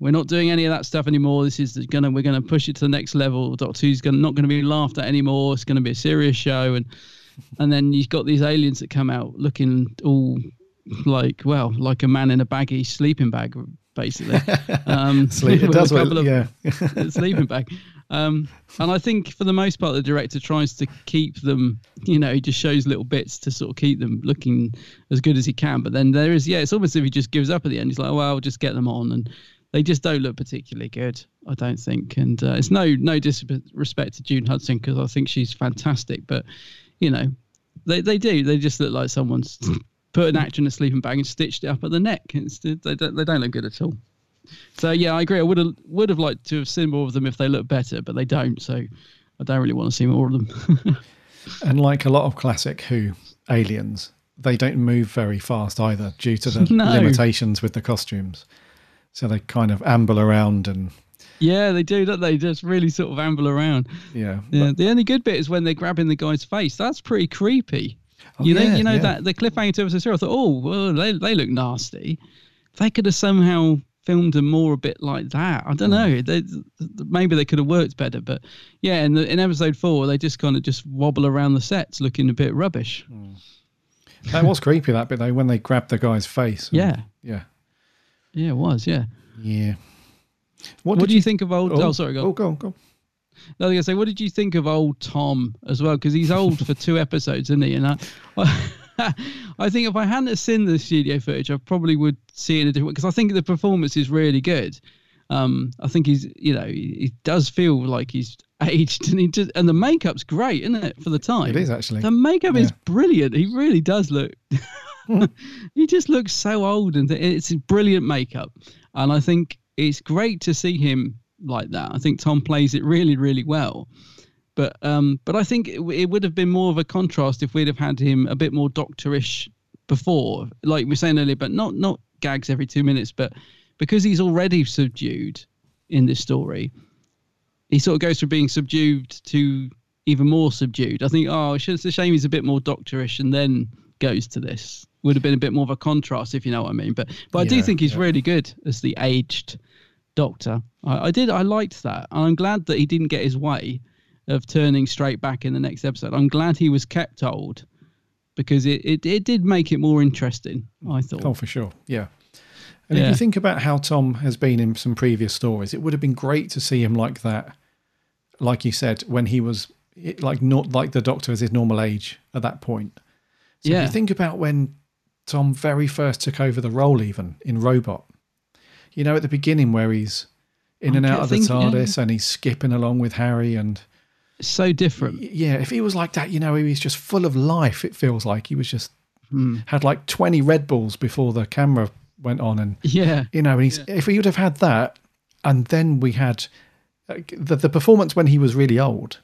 [SPEAKER 2] we're not doing any of that stuff anymore. This is gonna we're gonna push it to the next level. Doctor Who's gonna not gonna be laughed at anymore. It's gonna be a serious show, and and then you've got these aliens that come out looking all like well, like a man in a baggy sleeping bag, basically. [laughs] Um,
[SPEAKER 1] Sleep- it does
[SPEAKER 2] of-
[SPEAKER 1] yeah. [laughs]
[SPEAKER 2] sleeping bag. Um, and I think for the most part, the director tries to keep them, you know, he just shows little bits to sort of keep them looking as good as he can. But then there is, yeah, it's almost as if he just gives up at the end. He's like, well, I'll just get them on. And they just don't look particularly good, I don't think. And uh, it's no no disrespect to June Hudson because I think she's fantastic. But, you know, they, they do. They just look like someone's hmm. put an actor in a sleeping bag and stitched it up at the neck. It's, they, don't, they don't look good at all. So yeah, I agree. I would have would have liked to have seen more of them if they looked better, but they don't. So I don't really want to see more of them. [laughs]
[SPEAKER 1] And like a lot of classic Who aliens, they don't move very fast either due to the [laughs]
[SPEAKER 2] No.
[SPEAKER 1] limitations with the costumes. So they kind of amble around and
[SPEAKER 2] yeah, they do, don't they? Just really sort of amble around.
[SPEAKER 1] yeah.
[SPEAKER 2] Yeah. The only good bit is when they're grabbing the guy's face. That's pretty creepy.
[SPEAKER 1] Oh,
[SPEAKER 2] you know,
[SPEAKER 1] yeah,
[SPEAKER 2] you know
[SPEAKER 1] yeah.
[SPEAKER 2] that the cliffhanger to episode zero. I thought, oh, well, they they look nasty. They could have somehow filmed them more a bit like that. I don't mm. know. They, maybe they could have worked better, but yeah. In the, in episode four, they just kind of just wobble around the sets, looking a bit rubbish. Mm.
[SPEAKER 1] That was creepy that bit though when they grabbed the guy's face. and-
[SPEAKER 2] Yeah.
[SPEAKER 1] Yeah.
[SPEAKER 2] Yeah, it was. Yeah.
[SPEAKER 1] Yeah.
[SPEAKER 2] What,
[SPEAKER 1] did
[SPEAKER 2] do you, think of old? Oh, sorry, go.
[SPEAKER 1] Oh, go on, go on.
[SPEAKER 2] No, I was gonna say, what did you think of old Tom as well? Because he's old for two [laughs] episodes, isn't he? And I, [laughs] I think if I hadn't seen the studio footage, I probably would see it in a different. Because I think the performance is really good. Um, I think he's, you know, he, he does feel like he's [laughs] aged, and he just, and the makeup's great, isn't it, for the time?
[SPEAKER 1] It is, actually.
[SPEAKER 2] The makeup is brilliant. He really does look. he just looks so old, and it's brilliant makeup. And I think it's great to see him like that. I think Tom plays it really, really well. But um, but I think it, it would have been more of a contrast if we'd have had him a bit more doctorish before, like we were saying earlier, but not not gags every two minutes, but because he's already subdued in this story, he sort of goes from being subdued to even more subdued. I think, oh, it's just a shame he's a bit more doctorish and then goes to this. Would have been a bit more of a contrast, if you know what I mean. But but I do think he's
[SPEAKER 1] yeah.
[SPEAKER 2] really good as the aged doctor. I, I did. I liked that. And I'm glad that he didn't get his way of turning straight back in the next episode. I'm glad he was kept old because it, it, it did make it more interesting, I thought.
[SPEAKER 1] Oh, for sure. Yeah. And if you think about how Tom has been in some previous stories, it would have been great to see him like that. Like you said, when he was it- like not like the Doctor is his normal age at that point. So if
[SPEAKER 2] Yeah.
[SPEAKER 1] you think about when Tom very first took over the role, even in Robot, you know, at the beginning where he's in and out of the
[SPEAKER 2] think- yeah.
[SPEAKER 1] TARDIS and he's skipping along with Harry and
[SPEAKER 2] so different.
[SPEAKER 1] yeah, if he was like that, you know, he was just full of life. It feels like he was just
[SPEAKER 2] Hmm.
[SPEAKER 1] had like twenty Red Bulls before the camera went on, and
[SPEAKER 2] Yeah.
[SPEAKER 1] you know, and he's if he would have had that, and then we had uh, the the performance when he was really old.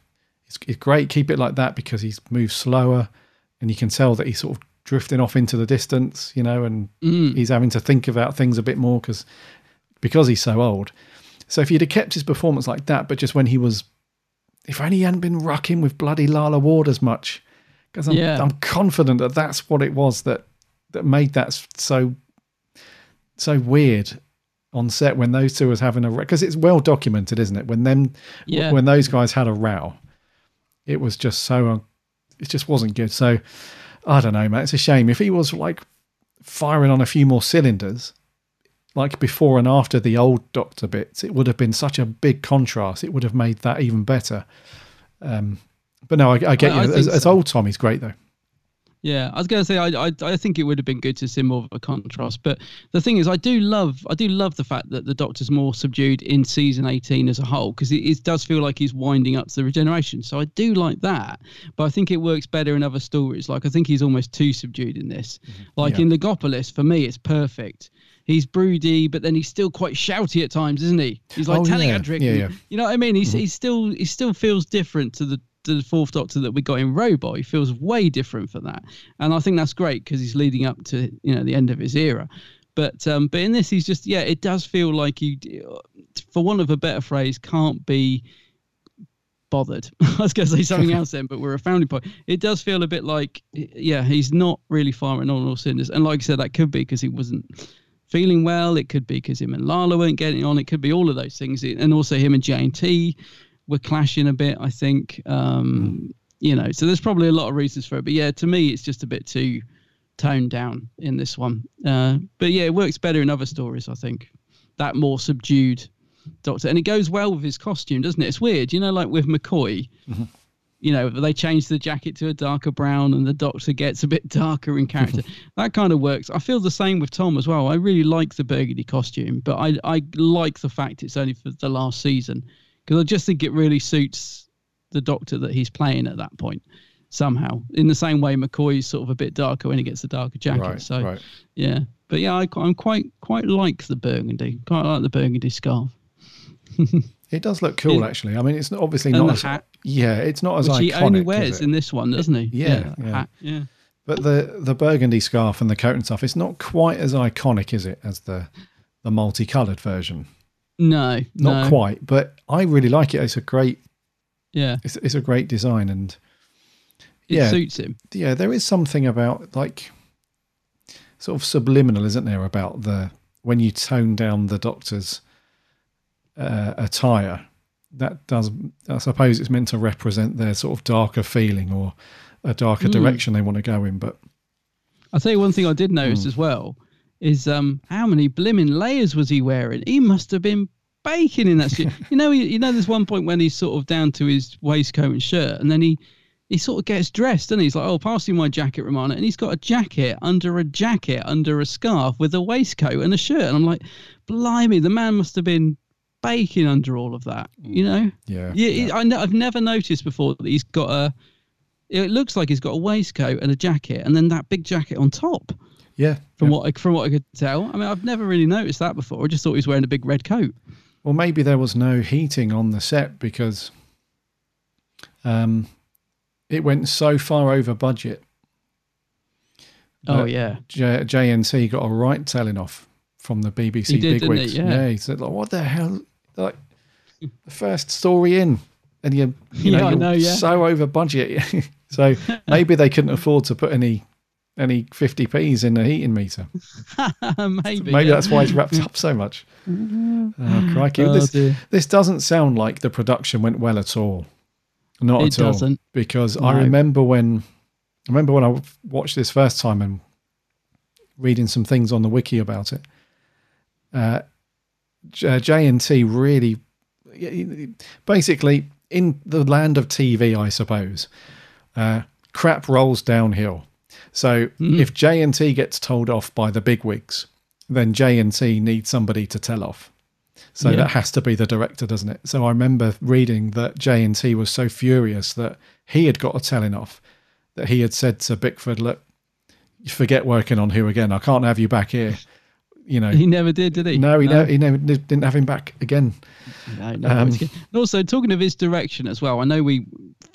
[SPEAKER 1] It's, it's great. Keep it like that because he's moved slower, and you can tell that he's sort of drifting off into the distance, you know, and
[SPEAKER 2] Mm.
[SPEAKER 1] he's having to think about things a bit more because because he's so old. So if he'd have kept his performance like that, but just when he was, if only he hadn't been rucking with bloody Lalla Ward as much, because I'm,
[SPEAKER 2] Yeah.
[SPEAKER 1] I'm confident that that's what it was that that made that so so weird on set when those two was having a because it's well documented, isn't it? When them
[SPEAKER 2] Yeah.
[SPEAKER 1] when those guys had a row, it was just so uh, it just wasn't good. So I don't know, man. It's a shame if he was like firing on a few more cylinders, like before and after the old Doctor bits, it would have been such a big contrast. It would have made that even better. Um, but no, I, I get
[SPEAKER 2] I- I
[SPEAKER 1] you. As,
[SPEAKER 2] think
[SPEAKER 1] as old Tommy's great though.
[SPEAKER 2] Yeah, I was going to say I, I I think it would have been good to see more of a contrast, but the thing is, I do love I do love the fact that the Doctor's more subdued in season eighteen as a whole because it, it does feel like he's winding up to the regeneration. So I do like that, but I think it works better in other stories. Like I think he's almost too subdued in this. Like
[SPEAKER 1] Yeah.
[SPEAKER 2] in Logopolis, for me, it's perfect. He's broody, but then he's still quite shouty at times, isn't he? He's like
[SPEAKER 1] Oh,
[SPEAKER 2] telling
[SPEAKER 1] yeah.
[SPEAKER 2] Adric,
[SPEAKER 1] Yeah, yeah.
[SPEAKER 2] you know what I mean? He's
[SPEAKER 1] Mhm.
[SPEAKER 2] he's still he still feels different to the to the fourth Doctor that we got in Robot. He feels way different for that, and I think that's great because he's leading up to you know the end of his era. But um, but in this, he's just yeah, it does feel like you, for want of a better phrase, can't be bothered. [laughs] I was going to say something else then, but we're a founding point. It does feel a bit like, yeah, he's not really firing on all cylinders. And like I said, that could be because he wasn't feeling well. It could be because him and Lalla weren't getting on. It could be all of those things. And also him and JNT were clashing a bit, I think. Um, You know, so there's probably a lot of reasons for it. But yeah, to me, it's just a bit too toned down in this one. Uh, but yeah, it works better in other stories, I think. That more subdued Doctor, and it goes well with his costume, doesn't it? It's weird, you know, like with McCoy. You know, they change the jacket to a darker brown, and the Doctor gets a bit [laughs] darker in character. [laughs] that kind of works. I feel the same with Tom as well. I really like the burgundy costume, but I I like the fact it's only for the last season because I just think it really suits the Doctor that he's playing at that point somehow. In the same way, McCoy's sort of a bit darker when he gets the darker jacket.
[SPEAKER 1] Right,
[SPEAKER 2] so
[SPEAKER 1] right.
[SPEAKER 2] yeah, but yeah, I, I'm quite quite like the burgundy. Quite like the burgundy scarf. [laughs]
[SPEAKER 1] It does look cool,
[SPEAKER 2] Yeah.
[SPEAKER 1] actually. I mean, it's obviously
[SPEAKER 2] And
[SPEAKER 1] not
[SPEAKER 2] the
[SPEAKER 1] as
[SPEAKER 2] hat.
[SPEAKER 1] Yeah, it's not as
[SPEAKER 2] Which
[SPEAKER 1] iconic.
[SPEAKER 2] he only wears in this one, doesn't he?
[SPEAKER 1] Yeah, yeah.
[SPEAKER 2] hat, yeah.
[SPEAKER 1] But the the burgundy scarf and the coat and stuff, it's not quite as iconic, is it, as the the multicolored version?
[SPEAKER 2] No,
[SPEAKER 1] Not
[SPEAKER 2] no.
[SPEAKER 1] quite, but I really like it. It's a great,
[SPEAKER 2] Yeah,
[SPEAKER 1] it's, it's a great design, and
[SPEAKER 2] it
[SPEAKER 1] yeah,
[SPEAKER 2] suits him.
[SPEAKER 1] yeah, there is something about like sort of subliminal, isn't there, about the when you tone down the doctor's uh, attire. That does, I suppose, it's meant to represent their sort of darker feeling or a darker
[SPEAKER 2] Mm.
[SPEAKER 1] direction they want to go in. But
[SPEAKER 2] I'll tell you one thing I did notice
[SPEAKER 1] Hmm.
[SPEAKER 2] as well is um how many blimmin' layers was he wearing? He must have been baking in that suit. [laughs] you know, you know, there's one point when he's sort of down to his waistcoat and shirt, and then he he sort of gets dressed, and he's like, "Oh, pass me my jacket, Romana," and he's got a jacket under a jacket under a scarf with a waistcoat and a shirt, and I'm like, "Blimey, the man must have been." Baking under all of that, you know.
[SPEAKER 1] Yeah,
[SPEAKER 2] yeah. he- I I've never noticed before that he's got a. It looks like he's got a waistcoat and a jacket, and then that big jacket on top.
[SPEAKER 1] yeah,
[SPEAKER 2] From what I, from what I could tell, I mean, I've never really noticed that before. I just thought he was wearing a big red coat.
[SPEAKER 1] Well, maybe there was no heating on the set because um, it went so far over budget.
[SPEAKER 2] Oh, yeah.
[SPEAKER 1] J- JNT got a right telling off from the BBC
[SPEAKER 2] He did, didn't. Yeah.
[SPEAKER 1] he said, like, "What the hell? Like the first story in, and you, you know, you're
[SPEAKER 2] know, yeah.
[SPEAKER 1] so over budget. [laughs] so maybe they couldn't afford to put any any fifty p's in the heating meter. [laughs]
[SPEAKER 2] maybe.
[SPEAKER 1] Maybe
[SPEAKER 2] yeah.
[SPEAKER 1] that's why it's wrapped up so much. [laughs] Oh, crikey.
[SPEAKER 2] Oh,
[SPEAKER 1] this,
[SPEAKER 2] dear.
[SPEAKER 1] this doesn't sound like the production went well at all. Not
[SPEAKER 2] It
[SPEAKER 1] at all.
[SPEAKER 2] doesn't.
[SPEAKER 1] Because I remember when I remember when I watched this first time and reading some things on the wiki about it. Uh, J- JNT really basically in the land of TV, I suppose, uh, crap rolls downhill. So if JNT gets told off by the bigwigs, then JNT needs somebody to tell off. So
[SPEAKER 2] Yeah.
[SPEAKER 1] that has to be the director, doesn't it? So I remember reading that JNT was so furious that he had got a telling off that he had said to Bickford, look, forget working on Who again. I can't have you back here. You know,
[SPEAKER 2] He never did, did he?
[SPEAKER 1] no, he,
[SPEAKER 2] No.
[SPEAKER 1] never, he never didn't have him back again.
[SPEAKER 2] No, no,
[SPEAKER 1] Um,
[SPEAKER 2] and also talking of his direction as well. I know we,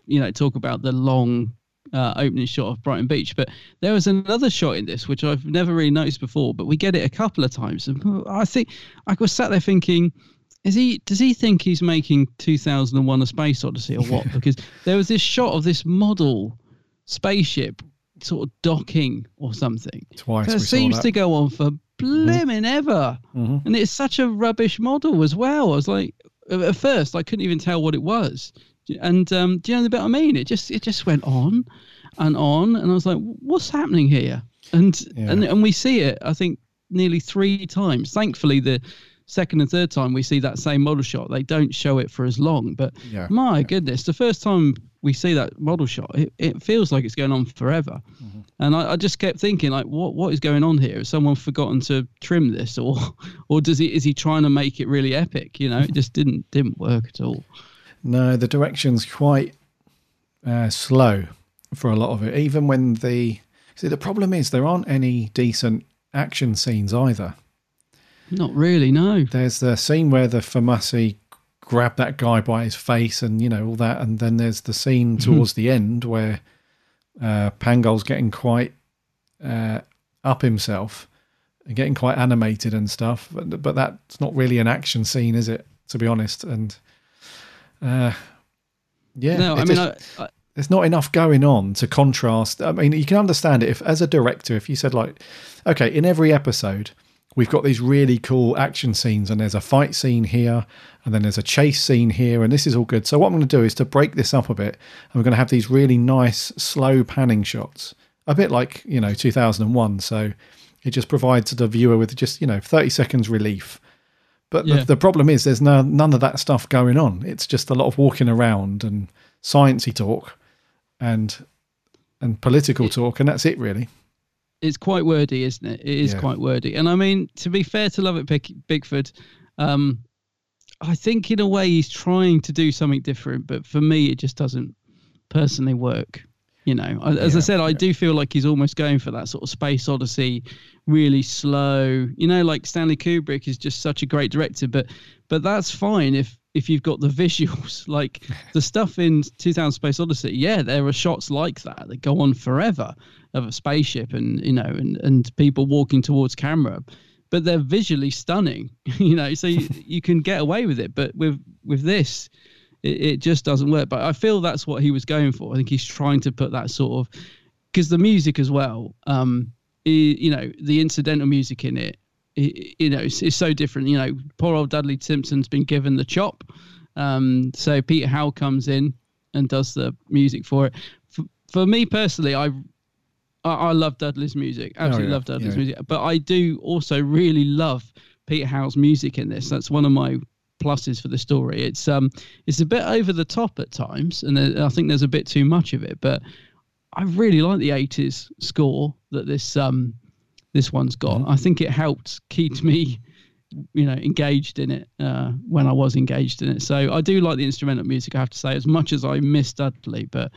[SPEAKER 2] you know, talk about the long uh, opening shot of Brighton Beach, but there was another shot in this which I've never really noticed before. But we get it a couple of times, and I think I was sat there thinking. Is he? Does he think he's making 2001: A Space Odyssey or what? [laughs] Because there was this shot of this model spaceship sort of docking or something.
[SPEAKER 1] Twice
[SPEAKER 2] That
[SPEAKER 1] we saw
[SPEAKER 2] seems to go on for blimmin' ever.
[SPEAKER 1] Mhm.
[SPEAKER 2] And it's such a rubbish model as well. I was like, at first, I couldn't even tell what it was. And um, do you know the bit I mean? It just it just went on and on, and I was like, what's happening here? And and and we see it. I think nearly three times. Thankfully, the second and third time we see that same model shot, they don't show it for as long. But
[SPEAKER 1] Yeah.
[SPEAKER 2] my goodness, the first time we see that model shot, it, it feels like it's going on forever. And I, I just kept thinking, like, what what is going on here? Has someone forgotten to trim this, or [laughs] or does he is he trying to make it really epic? You know, it just didn't didn't work at all.
[SPEAKER 1] No, the direction's quite uh, slow for a lot of it. Even when the see, the problem is there aren't any decent action scenes either.
[SPEAKER 2] Not really, no.
[SPEAKER 1] There's the scene where the Foamasi grab that guy by his face and you know all that, and then there's the scene
[SPEAKER 2] Mm-hmm.
[SPEAKER 1] towards the end where uh, Pangol's getting quite uh, up himself, and getting quite animated and stuff. But, but that's not really an action scene, is it? To be honest, and uh, yeah,
[SPEAKER 2] No, I mean,
[SPEAKER 1] just-
[SPEAKER 2] I, I,
[SPEAKER 1] there's not enough going on to contrast. I mean, you can understand it if, as a director, if you said like, okay, in every episode, we've got these really cool action scenes, and there's a fight scene here, and then there's a chase scene here, and this is all good. So what I'm going to do is to break this up a bit, and we're going to have these really nice slow panning shots, a bit like you know 2001. So it just provides the viewer with just you know 30 seconds relief. But
[SPEAKER 2] Yeah.
[SPEAKER 1] the, the problem is there's no, none of that stuff going on. It's just a lot of walking around and sciencey talk and and political talk, and that's it really.
[SPEAKER 2] It's quite wordy, isn't it? It is
[SPEAKER 1] Yeah.
[SPEAKER 2] quite wordy. And I mean, to be fair to Lovett Big, Bickford, um, I think in a way he's trying to do something different, but for me, it just doesn't personally work. You know, I- as I
[SPEAKER 1] Yeah,
[SPEAKER 2] said, I do feel like he's almost going for that sort of space odyssey, really slow. You know, like Stanley Kubrick is just such a great director, but but that's fine if if you've got the [laughs] visuals, like the stuff in 2000 Space Odyssey. Yeah, there are shots like that that go on forever of a spaceship and you know and and people walking towards camera, but they're visually stunning. [laughs] You know, so you, [laughs] you can get away with it, but with with this it, it just doesn't work. But I feel that's what he was going for. I think he's trying to put that sort of because the music as well, um, you know, the incidental music in it, i you know, it's, it's so different. You know, poor old Dudley Simpson's been given the chop, um, so Peter Howell comes in and does the music for it. For, for me personally, I. I I love Dudley's music. Absolutely
[SPEAKER 1] yeah,
[SPEAKER 2] love Dudley's
[SPEAKER 1] yeah.
[SPEAKER 2] music. But I do also really love Peter Howell's music in this. That's one of my pluses for the story. It's um it's a bit over the top at times, and there- I think there's a bit too much of it. But I really like the '80s score that this um this one's got. I think it helped keep me, you know, engaged in it uh, when I was engaged in it. So I do like the instrumental music. I have to say, as much as I miss Dudley, but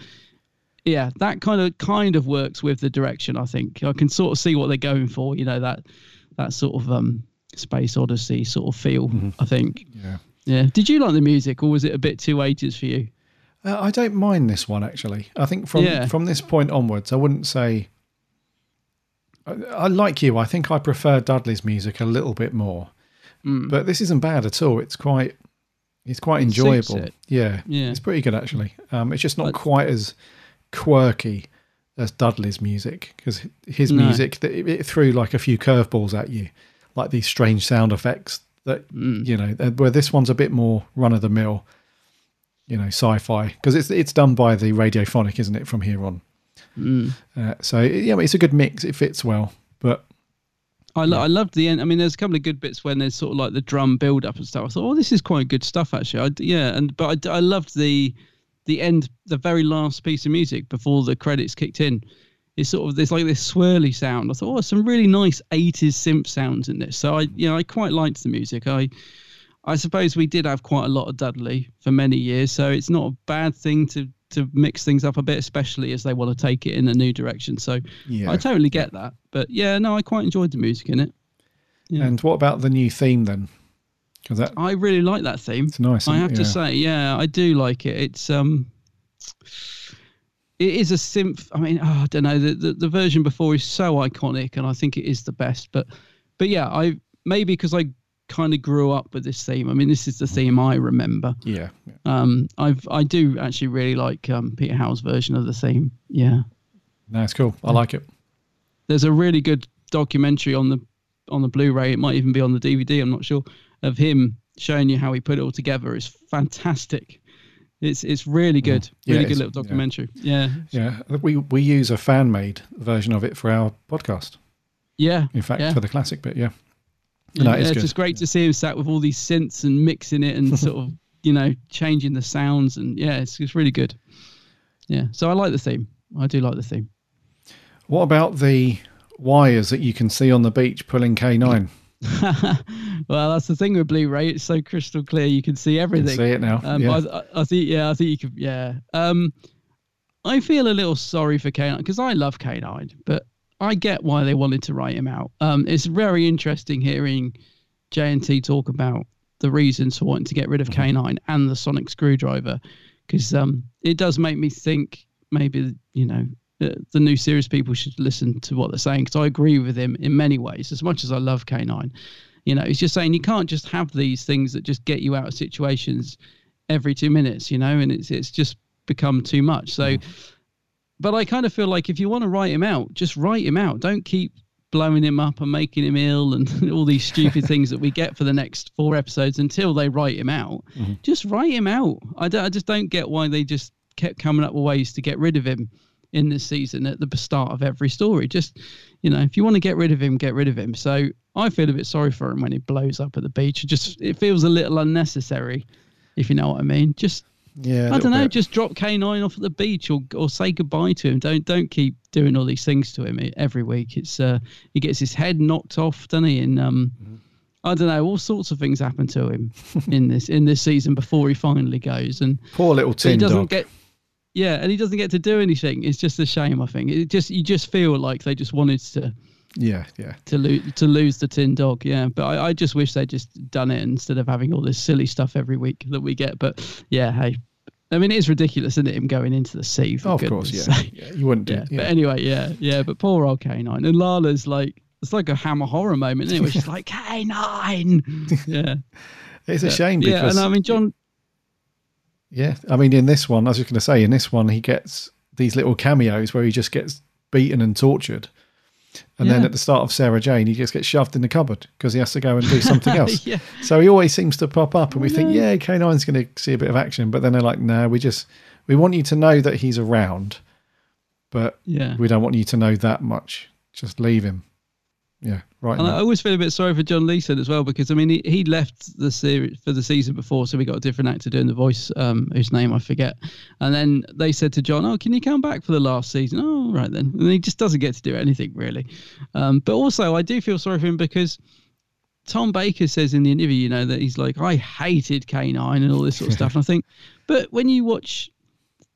[SPEAKER 2] yeah, that kind of kind of works with the direction. I think I can sort of see what they're going for. You know that that sort of um space odyssey sort of feel. I think.
[SPEAKER 1] Yeah.
[SPEAKER 2] Yeah. Did you like the music, or was it a bit too 80s for you?
[SPEAKER 1] Uh, I don't mind this one actually. I think from
[SPEAKER 2] Yeah.
[SPEAKER 1] from this point onwards, I wouldn't say. I, I like you. I think I prefer Dudley's music a little bit more,
[SPEAKER 2] Mm.
[SPEAKER 1] but this isn't bad at all. It's quite, it's quite
[SPEAKER 2] It
[SPEAKER 1] enjoyable.
[SPEAKER 2] it.
[SPEAKER 1] Yeah,
[SPEAKER 2] Yeah.
[SPEAKER 1] it's pretty good actually. Um, it's just not quite as quirky as Dudley's music because his
[SPEAKER 2] No.
[SPEAKER 1] music it, it threw like a few curveballs at you, like these strange sound effects that
[SPEAKER 2] Mm.
[SPEAKER 1] you know. Where this one's a bit more run of the mill you know sci-fi because it's it's done by the radiophonic isn't it from here on
[SPEAKER 2] Mm.
[SPEAKER 1] uh, so yeah it's a good mix it fits well but
[SPEAKER 2] I, lo- I loved the end. I mean, there's a couple of good bits when there's sort of like the drum build up and stuff. I thought, oh, this is quite good stuff actually. I yeah, and but I loved the the end, the very last piece of music before the credits kicked in. It's sort of there's like this swirly sound. I thought, oh, some really nice 80s synth sounds in this. So I, you know, I quite liked the music. I, I suppose we did have quite a lot of Dudley for many years, so it's not a bad thing to to mix things up a bit, especially as they want to take it in a new direction. So
[SPEAKER 1] Yeah.
[SPEAKER 2] I totally get that. But yeah, no, I quite enjoyed the music in it. Yeah.
[SPEAKER 1] and what about the new theme then because that
[SPEAKER 2] I really like that theme.
[SPEAKER 1] it's nice
[SPEAKER 2] I have to
[SPEAKER 1] Yeah.
[SPEAKER 2] say, yeah, I do like it. It's um, it is a synth. I mean, oh, I don't know. The, the the version before is so iconic, and I think it is the best. But but yeah, I maybe because I kind of grew up with this theme. I mean, this is the theme I remember.
[SPEAKER 1] yeah
[SPEAKER 2] Um, I've I do actually really like um Peter Howell's version of the theme. Yeah.
[SPEAKER 1] no cool i like it
[SPEAKER 2] there's a really good documentary on the on the Blu-ray. It might even be on the DVD. I'm not sure of him showing you how he put it all together. is fantastic. It's it's really good.
[SPEAKER 1] Mm. Yeah,
[SPEAKER 2] really good little documentary. Yeah.
[SPEAKER 1] yeah we we use a fan made version of it for our podcast
[SPEAKER 2] Yeah.
[SPEAKER 1] in fact
[SPEAKER 2] yeah.
[SPEAKER 1] for the classic bit yeah
[SPEAKER 2] Yeah,
[SPEAKER 1] no
[SPEAKER 2] yeah,
[SPEAKER 1] it's
[SPEAKER 2] it's just great to see him sat with all these synths and mixing it and [laughs] sort of you know changing the sounds and yeah, it's it's really good. Yeah. So I like the theme. I do like the theme.
[SPEAKER 1] What about the wires that you can see on the beach pulling K9? [laughs]
[SPEAKER 2] well, that's the thing with Blu-ray; it's so crystal clear you can see everything.
[SPEAKER 1] see it now,
[SPEAKER 2] Um,
[SPEAKER 1] yeah.
[SPEAKER 2] I, I, think, yeah, I think you could, yeah. Um, I feel a little sorry for K9 because I love K9, but I get why they wanted to write him out. Um, it's very interesting hearing JNT talk about the reasons for wanting to get rid of K9 and the sonic screwdriver because um, it does make me think maybe you know the, new series people should listen to what they're saying because I agree with him in many ways. As much as I love K9, you know, he's just saying you can't just have these things that just get you out of situations every two minutes, you know, and it's it's just become too much. So, mm-hmm. but I kind of feel like if you want to write him out, just write him out. Don't keep blowing him up and making him ill and [laughs] all these stupid [laughs] things that we get for the next four episodes until they write him out. Mm-hmm. Just write him out. I, I just don't get why they just kept coming up with ways to get rid of him in this season at the start of every story. Just, you know, if you want to get rid of him, get rid of him. So I feel a bit sorry for him when he blows up at the beach. It just it feels a little unnecessary, if you know what I mean. Just
[SPEAKER 1] Yeah,
[SPEAKER 2] I don't know.
[SPEAKER 1] bit.
[SPEAKER 2] Just drop K nine off at the beach, or or say goodbye to him. Don't don't keep doing all these things to him every week. It's uh he gets his head knocked off, doesn't he? And um, I don't know. All sorts of things happen to him in this in this season before he finally goes. And
[SPEAKER 1] Poor little
[SPEAKER 2] but he doesn't
[SPEAKER 1] dog.
[SPEAKER 2] get. Yeah, and he doesn't get to do anything. It's just a shame. I think it just you just feel like they just wanted to
[SPEAKER 1] yeah, yeah.
[SPEAKER 2] to lose to lose the tin dog. Yeah, but I, I just wish they'd just done it instead of having all this silly stuff every week that we get. But yeah, hey, I mean it is ridiculous, isn't it? Him going into the sea. For
[SPEAKER 1] Oh, of course, yeah. yeah. You wouldn't do
[SPEAKER 2] Yeah,
[SPEAKER 1] it.
[SPEAKER 2] but anyway, yeah, yeah. But poor old K9 and Lalla's like it's like a hammer horror moment. Anyway, she's [laughs] like K9. [laughs] Yeah,
[SPEAKER 1] It's a
[SPEAKER 2] Yeah.
[SPEAKER 1] shame
[SPEAKER 2] Yeah, and I mean John.
[SPEAKER 1] Yeah, I mean, in this one, I was just going to say, in this one, he gets these little cameos where he just gets beaten and tortured, and then at the start of Sarah Jane, he just gets shoved in the cupboard because he has to go and do [laughs] something else.
[SPEAKER 2] Yeah.
[SPEAKER 1] So he always seems to pop up, and we oh,
[SPEAKER 2] think,
[SPEAKER 1] yeah, K9's going to see a bit of action, but then they're like, no, we just we want you to know that he's around, but
[SPEAKER 2] Yeah.
[SPEAKER 1] we don't want you to know that much. Just leave him. Yeah, right.
[SPEAKER 2] And I always feel a bit sorry for John Leeson as well because I mean he, he left the series for the season before, so we got a different actor doing the voice, um, whose name I forget. And then they said to John, "Oh, can you come back for the last season?" Oh, right then. And he just doesn't get to do anything really. Um, but also, I do feel sorry for him because Tom Baker says in the interview, you know, that he's like, "I hated K9 and all this sort of stuff." And I think, [laughs] but when you watch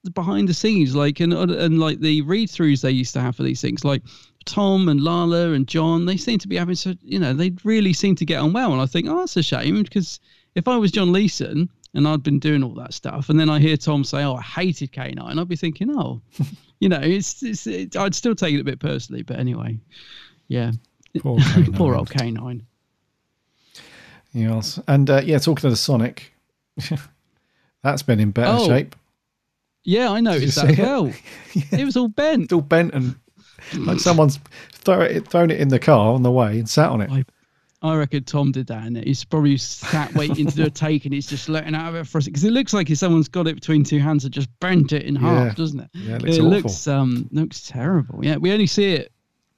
[SPEAKER 2] the behind the scenes, like and and like the read throughs they used to have for these things, like Tom and Lalla and John, they seem to be having so you know they really seem to get on well, and I think oh that's a shame because if I was John Leeson and I'd been doing all that stuff, and then I hear Tom say oh I hated K9, I'd be thinking oh, [laughs] you know it's, it's it, I'd still take it a bit personally, but anyway, yeah,
[SPEAKER 1] Poor [laughs] K9.
[SPEAKER 2] poor old K9.
[SPEAKER 1] Yes. And uh, yeah, talking to the Sonic, [laughs] that's been in better
[SPEAKER 2] Oh,
[SPEAKER 1] shape.
[SPEAKER 2] Yeah, I noticed that as well. It was all bent.
[SPEAKER 1] It's all bent and like someone's throw it, thrown it in the car on the way and sat on it.
[SPEAKER 2] I reckon Tom did that, and he's probably sat waiting to do a [laughs] take, and he's just letting out of it for us because it looks like if someone's got it between two hands and just bent it in
[SPEAKER 1] Yeah.
[SPEAKER 2] half, doesn't it?
[SPEAKER 1] Yeah, it looks awful.
[SPEAKER 2] looks um looks terrible. Yeah, we only see it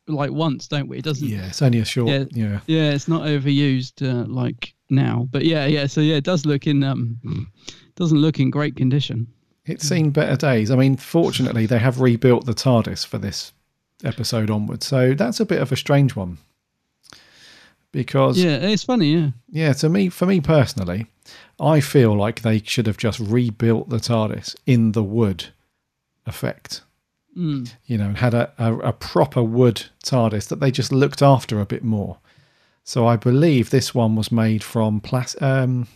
[SPEAKER 2] like once, don't we? It doesn't.
[SPEAKER 1] Yeah, it's only a short.
[SPEAKER 2] Yeah,
[SPEAKER 1] Yeah.
[SPEAKER 2] yeah, it's not overused uh, like now, but yeah, yeah. So yeah, it does look in um doesn't look in great condition.
[SPEAKER 1] It's seen better days. I mean, fortunately, they have rebuilt the TARDIS for this episode onwards. So that's a bit of a strange one. Because
[SPEAKER 2] Yeah, it's funny. Yeah,
[SPEAKER 1] yeah, to me, for me personally, I feel like they should have just rebuilt the TARDIS in the wood effect.
[SPEAKER 2] Mm.
[SPEAKER 1] You know, had a, a, a proper wood TARDIS that they just looked after a bit more. So I believe this one was made from plas- um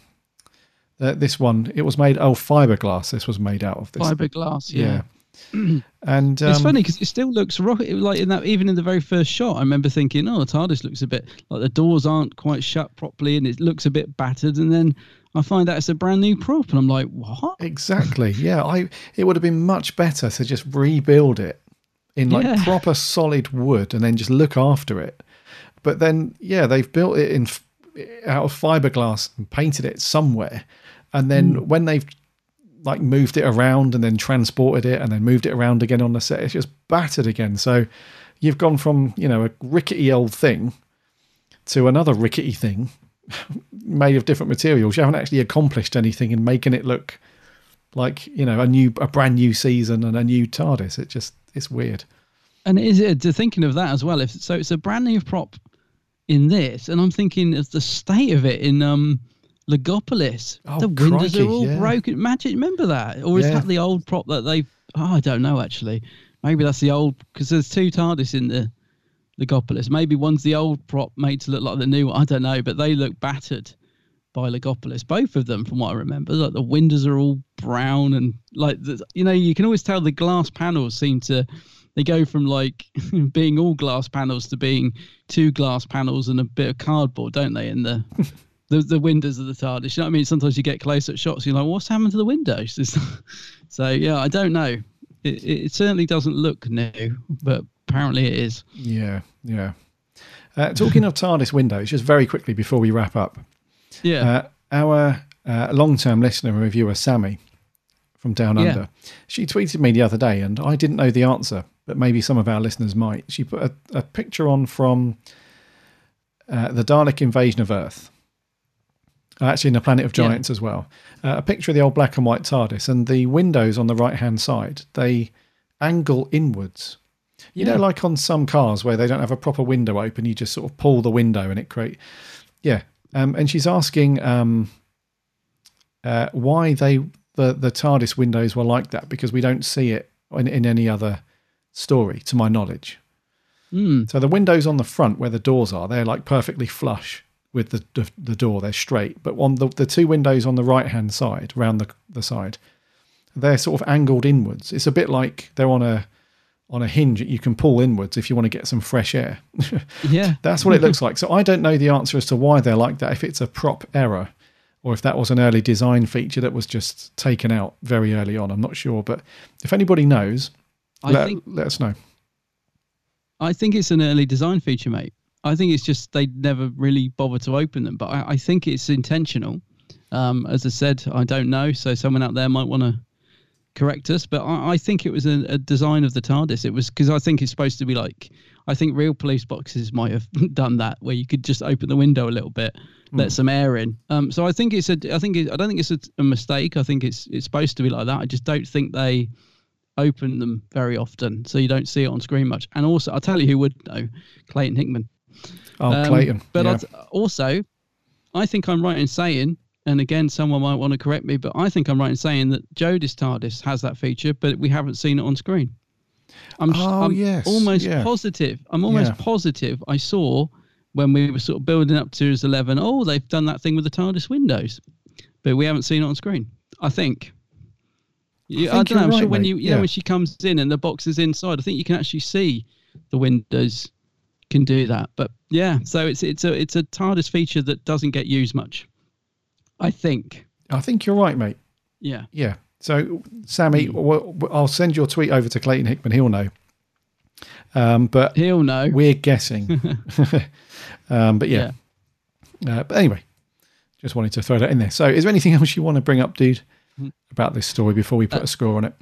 [SPEAKER 1] uh, this one it was made oh fiberglass this was made out of this
[SPEAKER 2] fiberglass. Yeah. [clears throat]
[SPEAKER 1] and
[SPEAKER 2] it's
[SPEAKER 1] um,
[SPEAKER 2] funny because it still looks rocket like in that even in the very first shot. I remember thinking, "Oh, the TARDIS looks a bit like the doors aren't quite shut properly, and it looks a bit battered." And then I find out it's a brand new prop, and I'm like, "What?"
[SPEAKER 1] Exactly. Yeah, I. It would have been much better to just rebuild it in like
[SPEAKER 2] Yeah.
[SPEAKER 1] proper solid wood and then just look after it. But then, yeah, they've built it in out of fiberglass and painted it somewhere, and then
[SPEAKER 2] Hmm.
[SPEAKER 1] when they've like moved it around and then transported it and then moved it around again on the set, it's just battered again. So you've gone from you know a rickety old thing to another rickety thing [laughs] made of different materials. You haven't actually accomplished anything in making it look like you know a new a brand new season and a new TARDIS. It just it's weird.
[SPEAKER 2] And is it to thinking of that as well? If so, it's a brand new prop in this, and I'm thinking of the state of it in um Logopolis.
[SPEAKER 1] Oh,
[SPEAKER 2] the windows
[SPEAKER 1] crikey,
[SPEAKER 2] are all
[SPEAKER 1] yeah.
[SPEAKER 2] broken. Imagine, remember that, or is
[SPEAKER 1] Yeah.
[SPEAKER 2] that the old prop that they? Oh, I don't know actually. Maybe that's the old because there's two TARDIS in the Logopolis. Maybe one's the old prop made to look like the new. one. I don't know, but they look battered by Logopolis. Both of them, from what I remember, like the windows are all brown and like the, you know you can always tell the glass panels seem to they go from like [laughs] being all glass panels to being two glass panels and a bit of cardboard, don't they? In the [laughs] the, the windows of the TARDIS. You know what I mean? Sometimes you get close at shots, you're like, what's happened to the windows? [laughs] So yeah, I don't know. It, it certainly doesn't look new, but apparently it is.
[SPEAKER 1] Yeah, yeah. Uh, talking of TARDIS windows, just very quickly before we wrap up.
[SPEAKER 2] Yeah.
[SPEAKER 1] Uh, our uh, long-term listener and reviewer Sammy from Down
[SPEAKER 2] Yeah.
[SPEAKER 1] Under, she tweeted me the other day, and I didn't know the answer, but maybe some of our listeners might. She put a, a picture on from uh, the Dalek invasion of Earth. Actually, in the Planet of
[SPEAKER 2] Yeah.
[SPEAKER 1] Giants as well. Uh, a picture of the old black and white TARDIS, and the windows on the right hand side they angle inwards. You
[SPEAKER 2] Yeah.
[SPEAKER 1] know, like on some cars where they don't have a proper window open, you just sort of pull the window and it create. Yeah, um, and she's asking um, uh, why they the the TARDIS windows were like that because we don't see it in, in any other story, to my knowledge.
[SPEAKER 2] Hmm.
[SPEAKER 1] So the windows on the front where the doors are, they're like perfectly flush with the the, door. They're straight, but on the the two windows on the right hand side, round the the side, they're sort of angled inwards. It's a bit like they're on a on a hinge that you can pull inwards if you want to get some fresh air. [laughs]
[SPEAKER 2] Yeah.
[SPEAKER 1] That's what it looks like. So I don't know the answer as to why they're like that. If it's a prop error, or if that was an early design feature that was just taken out very early on. I'm not sure, but if anybody knows,
[SPEAKER 2] I
[SPEAKER 1] let,
[SPEAKER 2] think-
[SPEAKER 1] let us know.
[SPEAKER 2] I think it's an early design feature, mate. I think it's just they never really bother to open them, but I, I think it's intentional. Um, as I said, I don't know, so someone out there might want to correct us, but I, I think it was a, a design of the TARDIS. It was because I think it's supposed to be like I think real police boxes might have [laughs] done that, where you could just open the window a little bit, let
[SPEAKER 1] Mm.
[SPEAKER 2] some air in. Um, so I think it's a, I think it, I don't think it's a, a mistake. I think it's it's supposed to be like that. I just don't think they open them very often, so you don't see it on screen much. And also, I'll tell you who would know, Clayton Hickman.
[SPEAKER 1] Oh,
[SPEAKER 2] Um,
[SPEAKER 1] Clayton.
[SPEAKER 2] But
[SPEAKER 1] yeah.
[SPEAKER 2] Also, I think I'm right in saying, and again, someone might want to correct me, but I think I'm right in saying that Jodie's TARDIS has that feature, but we haven't seen it on screen. I'm,
[SPEAKER 1] Oh,
[SPEAKER 2] I'm
[SPEAKER 1] yes,
[SPEAKER 2] almost
[SPEAKER 1] yeah.
[SPEAKER 2] positive. I'm almost
[SPEAKER 1] Yeah.
[SPEAKER 2] positive I saw when we were sort of building up to Series 11, oh, they've done that thing with the TARDIS windows, but we haven't seen it on screen. I think. Yeah, I,
[SPEAKER 1] think
[SPEAKER 2] don't know. I'm sure when you, you
[SPEAKER 1] Yeah.
[SPEAKER 2] know, when she comes in and the box is inside, I think you can actually see the windows can do that. But yeah, so it's it's a it's a TARDIS feature that doesn't get used much. I think.
[SPEAKER 1] I think you're right, mate.
[SPEAKER 2] Yeah.
[SPEAKER 1] Yeah. So, Sammy,
[SPEAKER 2] Hmm.
[SPEAKER 1] I'll send your tweet over to Clayton Hickman. He'll know. Um, but
[SPEAKER 2] he'll know.
[SPEAKER 1] We're guessing. [laughs] [laughs] um, but yeah. Uh, but anyway, just wanted to throw that in there. So, is there anything else you want to bring up, dude,
[SPEAKER 2] Hmm.
[SPEAKER 1] about this story before we put a score on it?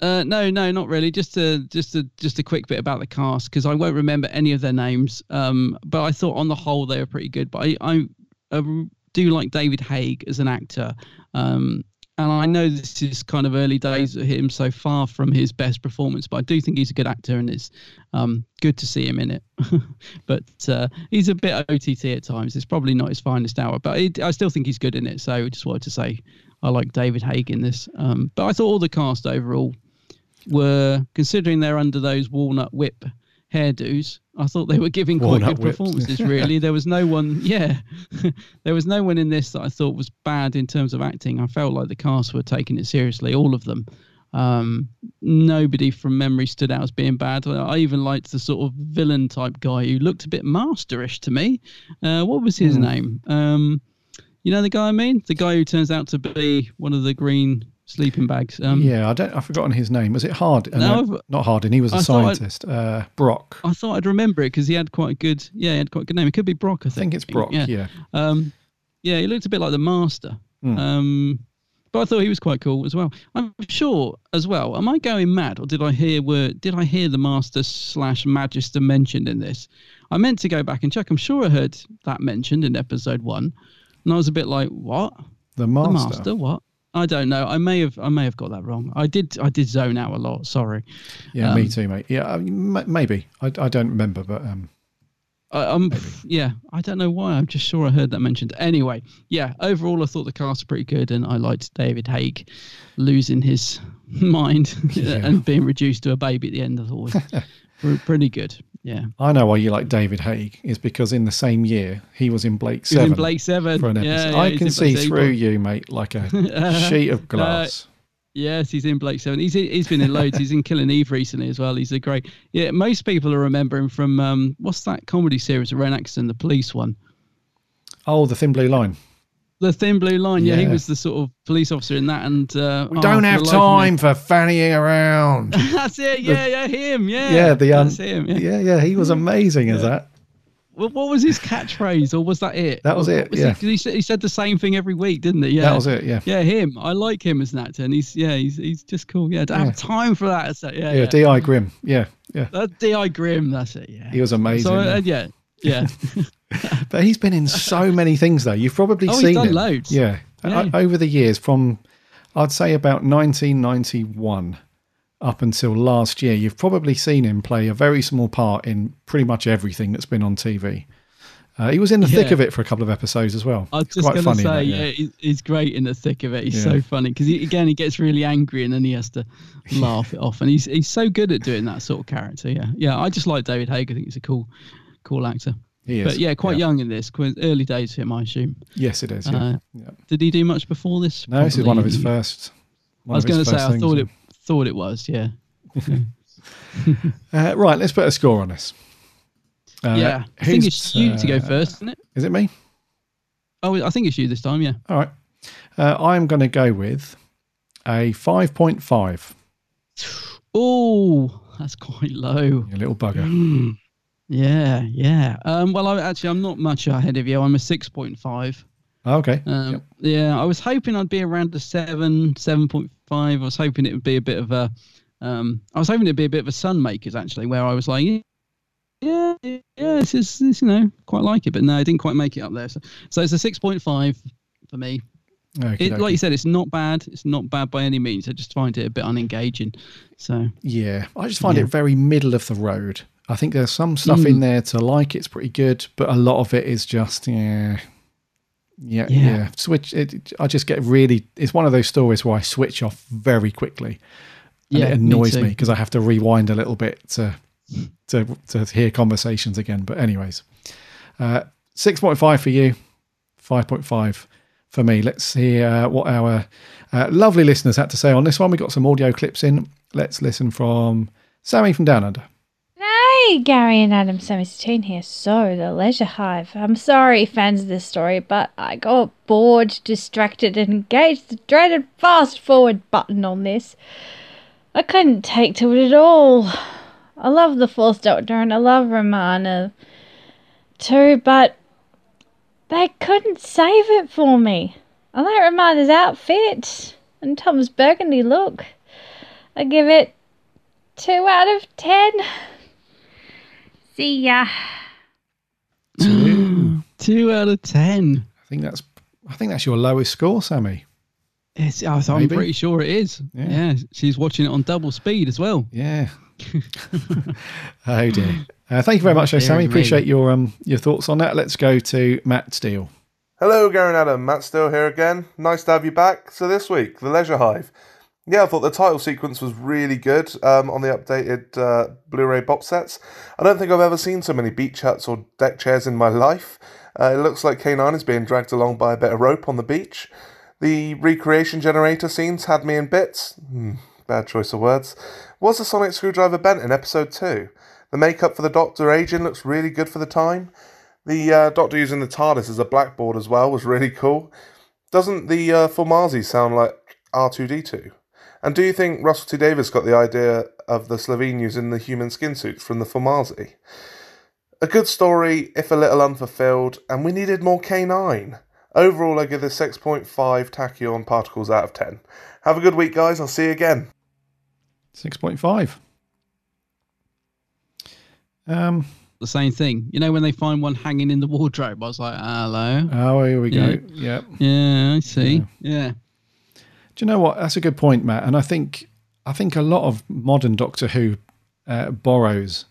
[SPEAKER 2] Uh, no, no, not really. Just a just a just a quick bit about the cast because I won't remember any of their names. Um, but I thought on the whole they were pretty good. But I I, I do like David Haig as an actor. Um, and I know this is kind of early days of him, so far from his best performance. But I do think he's a good actor, and it's um, good to see him in it. [laughs] but uh, he's a bit OTT at times. It's probably not his finest hour, but it, I still think he's good in it. So I just wanted to say I like David Haig in this. Um, but I thought all the cast overall were considering they're under those walnut whip hairdos. I thought they were giving quite
[SPEAKER 1] Walnut
[SPEAKER 2] good
[SPEAKER 1] whips.
[SPEAKER 2] performances. [laughs] Really, there was no one. Yeah, [laughs] there was no one in this that I thought was bad in terms of acting. I felt like the cast were taking it seriously, all of them. Um, nobody from memory stood out as being bad. I even liked the sort of villain type guy who looked a bit masterish to me. Uh, what was his
[SPEAKER 1] Hmm.
[SPEAKER 2] name? Um, you know the guy I mean? The guy who turns out to be one of the green sleeping bags. Um,
[SPEAKER 1] yeah, I don't. I've forgotten his name. Was it Hard? uh,
[SPEAKER 2] No,
[SPEAKER 1] no, not Hardin. He was a
[SPEAKER 2] I
[SPEAKER 1] scientist. Uh, Brock.
[SPEAKER 2] I thought I'd remember it because he had quite a good, yeah, he had quite a good name. It could be Brock, I think.
[SPEAKER 1] I think it's Brock. Yeah.
[SPEAKER 2] Um, yeah, he looked a bit like the Master.
[SPEAKER 1] Hmm.
[SPEAKER 2] Um, but I thought he was quite cool as well. I'm sure as well. Am I going mad, or did I hear were did I hear the Master slash Magister mentioned in this? I meant to go back and check. I'm sure I heard that mentioned in episode one, and I was a bit like, what?
[SPEAKER 1] The Master.
[SPEAKER 2] The Master? What? I don't know. I may have I may have got that wrong. I did I did zone out a lot. Sorry.
[SPEAKER 1] Yeah,
[SPEAKER 2] Um,
[SPEAKER 1] me too, mate. Yeah, I mean, m- maybe. I, I don't remember, but um,
[SPEAKER 2] I, I'm yeah. I don't know why. I'm just sure I heard that mentioned. Anyway, yeah. Overall, I thought the cast was pretty good, and I liked David Haig losing his [laughs] mind [laughs] and being reduced to a baby at the end. I thought was pretty good. Yeah.
[SPEAKER 1] I know why you like David Haig is because in the same year he was in Blake
[SPEAKER 2] He was in Blake Seven.
[SPEAKER 1] for an
[SPEAKER 2] Yeah,
[SPEAKER 1] episode.
[SPEAKER 2] yeah,
[SPEAKER 1] I can see
[SPEAKER 2] Blake Seven.
[SPEAKER 1] through you, mate, like a [laughs] sheet of glass.
[SPEAKER 2] Uh, yes, he's in Blake Seven. He's he's been in loads. he's in Killing Eve recently as well. He's a great. Yeah, most people are remembering from um, what's that comedy series? Rowan Atkinson, the police one.
[SPEAKER 1] oh, the Thin Blue Line.
[SPEAKER 2] The Thin Blue Line. Yeah, he was the sort of police officer in that. And uh,
[SPEAKER 1] We
[SPEAKER 2] oh,
[SPEAKER 1] don't
[SPEAKER 2] for
[SPEAKER 1] have
[SPEAKER 2] the life of me-
[SPEAKER 1] time for fannying around. [laughs]
[SPEAKER 2] That's it. Yeah, yeah, him. Yeah,
[SPEAKER 1] yeah, the um,
[SPEAKER 2] that's him. Yeah.
[SPEAKER 1] yeah, yeah, he was amazing as that.
[SPEAKER 2] Well, what was his catchphrase, or was that it?
[SPEAKER 1] That was it,
[SPEAKER 2] he-
[SPEAKER 1] yeah.
[SPEAKER 2] 'cause he, said, he said the same thing every week, didn't he? Yeah,
[SPEAKER 1] That was it, yeah.
[SPEAKER 2] Yeah, him. I like him as an actor, and he's yeah, he's he's just cool. Yeah, don't
[SPEAKER 1] Yeah.
[SPEAKER 2] have time for that. So, yeah,
[SPEAKER 1] Yeah,
[SPEAKER 2] yeah.
[SPEAKER 1] Di Grim. Yeah, yeah,
[SPEAKER 2] That Di Grim. That's it. Yeah,
[SPEAKER 1] he was amazing.
[SPEAKER 2] So
[SPEAKER 1] yeah.
[SPEAKER 2] uh, yeah, yeah. [laughs]
[SPEAKER 1] But he's been in so many things though. You've probably
[SPEAKER 2] Oh, he's
[SPEAKER 1] seen
[SPEAKER 2] done
[SPEAKER 1] him.
[SPEAKER 2] loads.
[SPEAKER 1] Yeah.
[SPEAKER 2] Yeah.
[SPEAKER 1] O- over the years, from I'd say about 1991 up until last year, you've probably seen him play a very small part in pretty much everything that's been on TV. Uh, he was in the thick of it for a couple of episodes as well.
[SPEAKER 2] I was
[SPEAKER 1] It's
[SPEAKER 2] just
[SPEAKER 1] quite
[SPEAKER 2] gonna
[SPEAKER 1] funny.
[SPEAKER 2] say, yeah, he- he's great in the thick of it. He's
[SPEAKER 1] Yeah.
[SPEAKER 2] so funny because he, again he gets really angry and then he has to laugh it off, and he's he's so good at doing that sort of character. Yeah, yeah. I just like David Haig. I think he's a cool, cool actor.
[SPEAKER 1] He is,
[SPEAKER 2] But yeah, quite
[SPEAKER 1] yeah.
[SPEAKER 2] young in this. Early days for him, I assume.
[SPEAKER 1] Yes, it is. Yeah.
[SPEAKER 2] Uh,
[SPEAKER 1] yeah.
[SPEAKER 2] Did he do much before this?
[SPEAKER 1] No, this is one of his
[SPEAKER 2] Probably-
[SPEAKER 1] first.
[SPEAKER 2] I was going to say, I thought it thought it was. Yeah. [laughs]
[SPEAKER 1] Uh, right, let's put a score on this. Uh,
[SPEAKER 2] yeah. I think it's you to go
[SPEAKER 1] uh,
[SPEAKER 2] first, isn't it?
[SPEAKER 1] Is it me?
[SPEAKER 2] Oh, I think it's you this time. Yeah.
[SPEAKER 1] All right. Uh, I'm going to go with a 5.5.
[SPEAKER 2] Oh, that's quite low.
[SPEAKER 1] A little bugger.
[SPEAKER 2] Yeah, yeah. Um, well, I, actually, I'm not much ahead of you. I'm a six point five.
[SPEAKER 1] Okay.
[SPEAKER 2] Um, Yeah, I was hoping I'd be around a seven, seven point five. I was hoping it would be a bit of a. Um, I was hoping it'd be a bit of a Sunmakers actually, where I was like, yeah, yeah, this is, this, you know, quite like it, but no, I didn't quite make it up there. So, so it's a six point five for me.
[SPEAKER 1] Okey
[SPEAKER 2] It, like you said, it's not bad. It's not bad by any means. I just find it a bit unengaging. So
[SPEAKER 1] Yeah, I just find
[SPEAKER 2] Yeah.
[SPEAKER 1] it very middle of the road. I think there's some stuff in
[SPEAKER 2] Mm.
[SPEAKER 1] there to like. It's pretty good, but a lot of it is just yeah, yeah,
[SPEAKER 2] Yeah.
[SPEAKER 1] yeah. Switch. It, I just get really. It's one of those stories where I switch off very quickly. And
[SPEAKER 2] Yeah,
[SPEAKER 1] it annoys me because I have to rewind a little bit to to to hear conversations again. But anyways, uh, six point five for you, five point five for me. Let's hear uh, what our uh, lovely listeners had to say on this one. We got some audio clips in. Let's listen from Sammy from Down Under.
[SPEAKER 15] Hey, Gary and Adam, Sammy Satine here. So, the Leisure Hive. I'm sorry, fans of this story, but I got bored, distracted, and engaged the dreaded fast forward button on this. I couldn't take to it at all. I love the Fourth Doctor and I love Romana too, but they couldn't save it for me. I like Romana's outfit and Tom's burgundy look. I give it two out of ten. See ya.
[SPEAKER 1] Two. [gasps]
[SPEAKER 2] Two out of ten.
[SPEAKER 1] I think that's I think that's your lowest score, Sammy.
[SPEAKER 2] It's, I- I'm
[SPEAKER 1] Maybe.
[SPEAKER 2] pretty sure it is.
[SPEAKER 1] Yeah.
[SPEAKER 2] Yeah. she's watching it on double speed as well.
[SPEAKER 1] Yeah. [laughs] Oh dear. Uh, thank you very much, though, Sammy. Appreciate your um your thoughts on that. Let's go to Matt Steele.
[SPEAKER 16] Hello, Gary and Adam. Matt Still here again. Nice to have you back. So this week, The Leisure Hive. Yeah, I thought the title sequence was really good um, on the updated uh, Blu-ray box sets. I don't think I've ever seen so many beach huts or deck chairs in my life. Uh, it looks like K9 is being dragged along by a bit of rope on the beach. The recreation generator scenes had me in bits. Hmm, bad choice of words. Was the sonic screwdriver bent in episode 2? The makeup for the Doctor aging looks really good for the time. The uh, Doctor using the TARDIS as a blackboard as well was really cool. Doesn't the uh, Foamasi sound like R2D2? And do you think Russell T Davies got the idea of the Slitheen using the human skin suits from the Foamasi? A good story, if a little unfulfilled, and we needed more K9. Overall, I give this 6.5 tachyon particles out of 10. Have a good week, guys. I'll see you again.
[SPEAKER 1] Six point five. Um.
[SPEAKER 2] The same thing. You know, when they find one hanging in the wardrobe, I was like, hello.
[SPEAKER 1] Oh, here we go.
[SPEAKER 2] Yeah.
[SPEAKER 1] Yep.
[SPEAKER 2] Yeah, I see. Yeah.
[SPEAKER 1] Do you know what? That's a good point, Matt. And I think I think a lot of modern Doctor Who uh, borrows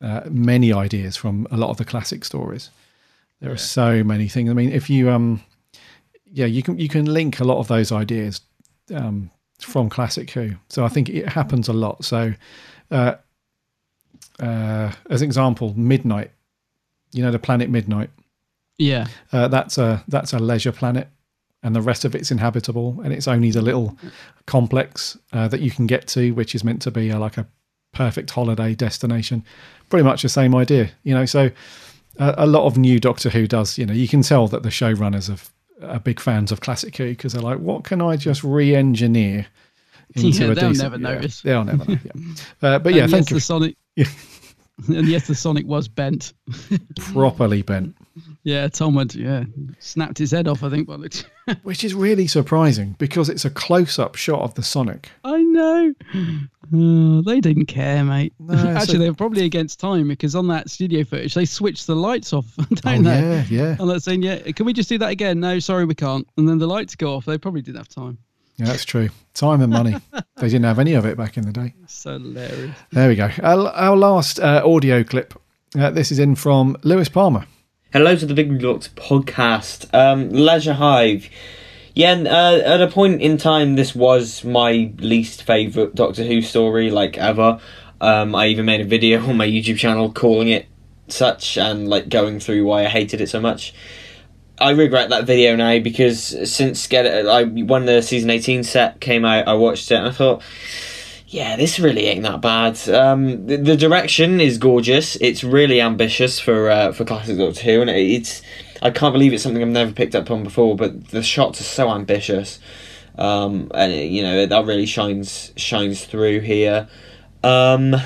[SPEAKER 1] uh, many ideas from a lot of the classic stories. There are so many things. I mean, if you um, yeah, you can you can link a lot of those ideas um, from classic Who. So I think it happens a lot. So, uh, uh, as an example, Midnight. You know the planet Midnight.
[SPEAKER 2] Yeah.
[SPEAKER 1] Uh, that's a that's a leisure planet, and the rest of it's inhabitable, and it's only the little complex uh, that you can get to, which is meant to be a, like a perfect holiday destination. Pretty much the same idea, you know. So a, a lot of new Doctor Who does, you know, you can tell that the showrunners have are big fans of classic Who because they're like, what can I just re-engineer [laughs] into
[SPEAKER 2] Yeah,
[SPEAKER 1] a
[SPEAKER 2] they'll
[SPEAKER 1] decent?
[SPEAKER 2] never
[SPEAKER 1] yeah,
[SPEAKER 2] notice.
[SPEAKER 1] They'll never know. Yeah. [laughs] Uh, but yeah,
[SPEAKER 2] And
[SPEAKER 1] thank
[SPEAKER 2] yes,
[SPEAKER 1] you.
[SPEAKER 2] the Sonic. [laughs]
[SPEAKER 1] Yeah.
[SPEAKER 2] and yes, the Sonic was bent.
[SPEAKER 1] Properly bent.
[SPEAKER 2] Yeah, Tom had yeah snapped his head off. I think. By the [laughs]
[SPEAKER 1] Which is really surprising because it's a close-up shot of the Sonic.
[SPEAKER 2] I know. Oh, they didn't care, mate.
[SPEAKER 1] No, [laughs]
[SPEAKER 2] Actually,
[SPEAKER 1] so-
[SPEAKER 2] they were probably against time because on that studio footage, they switched the lights off, [laughs] don't
[SPEAKER 1] Oh,
[SPEAKER 2] they?
[SPEAKER 1] yeah, yeah.
[SPEAKER 2] And they're saying, yeah, can we just do that again? No, sorry, we can't. And then the lights go off. They probably didn't have time.
[SPEAKER 1] Yeah, that's true. Time and money. they didn't have any of it back in the day.
[SPEAKER 2] So hilarious.
[SPEAKER 1] There we go. Our, our last uh, audio clip. Uh, this is in from Lewis Palmer.
[SPEAKER 17] Hello to the Big Looked podcast. Um, Leisure Hive. Yeah, and, uh, at a point in time, this was my least favourite Doctor Who story, like ever. Um, I even made a video on my YouTube channel calling it such and like going through why I hated it so much. I regret that video now because since get it, I when the season eighteen set came out, I watched it and I thought, yeah, this really ain't that bad. Um, the, the direction is gorgeous. It's really ambitious for uh, for classic Doctor Who, and it, it's I can't believe it's something I've never picked up on before. But the shots are so ambitious, um, and you know that really shines shines through here. Um,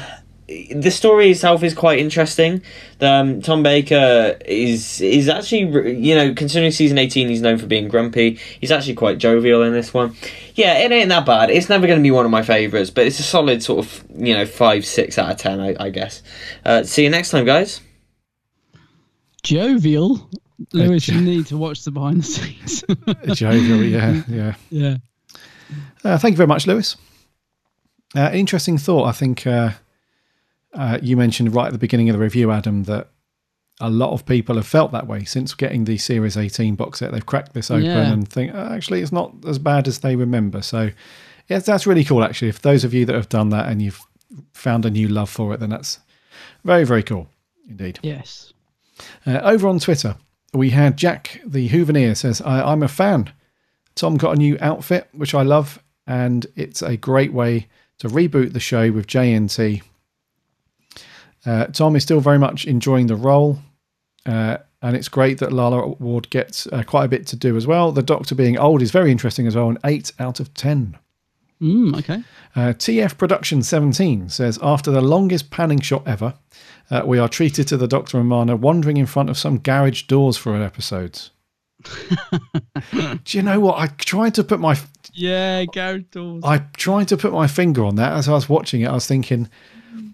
[SPEAKER 17] the story itself is quite interesting. Um, Tom Baker is is actually you know considering season eighteen he's known for being grumpy. He's actually quite jovial in this one. Yeah, it ain't that bad. It's never going to be one of my favorites, but it's a solid sort of you know five six out of ten I, I guess. Uh, see you next time, guys.
[SPEAKER 2] Jovial. Lewis, you need to watch the behind the scenes. [laughs]
[SPEAKER 1] Jovial, yeah, [laughs] yeah.
[SPEAKER 2] Yeah.
[SPEAKER 1] Uh, thank you very much, Lewis. Uh, interesting thought. I think uh, you mentioned right at the beginning of the review, Adam, that a lot of people have felt that way since getting the Series 18 box set. They've cracked this open
[SPEAKER 2] Yeah.
[SPEAKER 1] and think, oh, actually, it's not as bad as they remember. So, yeah, that's really cool, actually. If those of you that have done that and you've found a new love for it, then that's very, very cool indeed.
[SPEAKER 2] Yes.
[SPEAKER 1] Uh, over on Twitter, we had Jack the Hooveneer says, I, I'm a fan. Tom got a new outfit, which I love, and it's a great way to reboot the show with JNT. Uh, Tom is still very much enjoying the role, uh, and it's great that Lalla Ward gets uh, quite a bit to do as well. The Doctor being old is very interesting as well, an 8 out of 10.
[SPEAKER 2] Mm, okay.
[SPEAKER 1] Uh, TF Production 17 says After the longest panning shot ever, uh, we are treated to the Doctor and Mana wandering in front of some garage doors for an episode. [laughs] Do you know what? I tried to put my
[SPEAKER 2] Yeah, garage doors.
[SPEAKER 1] I tried to put my finger on that as I was watching it. I was thinking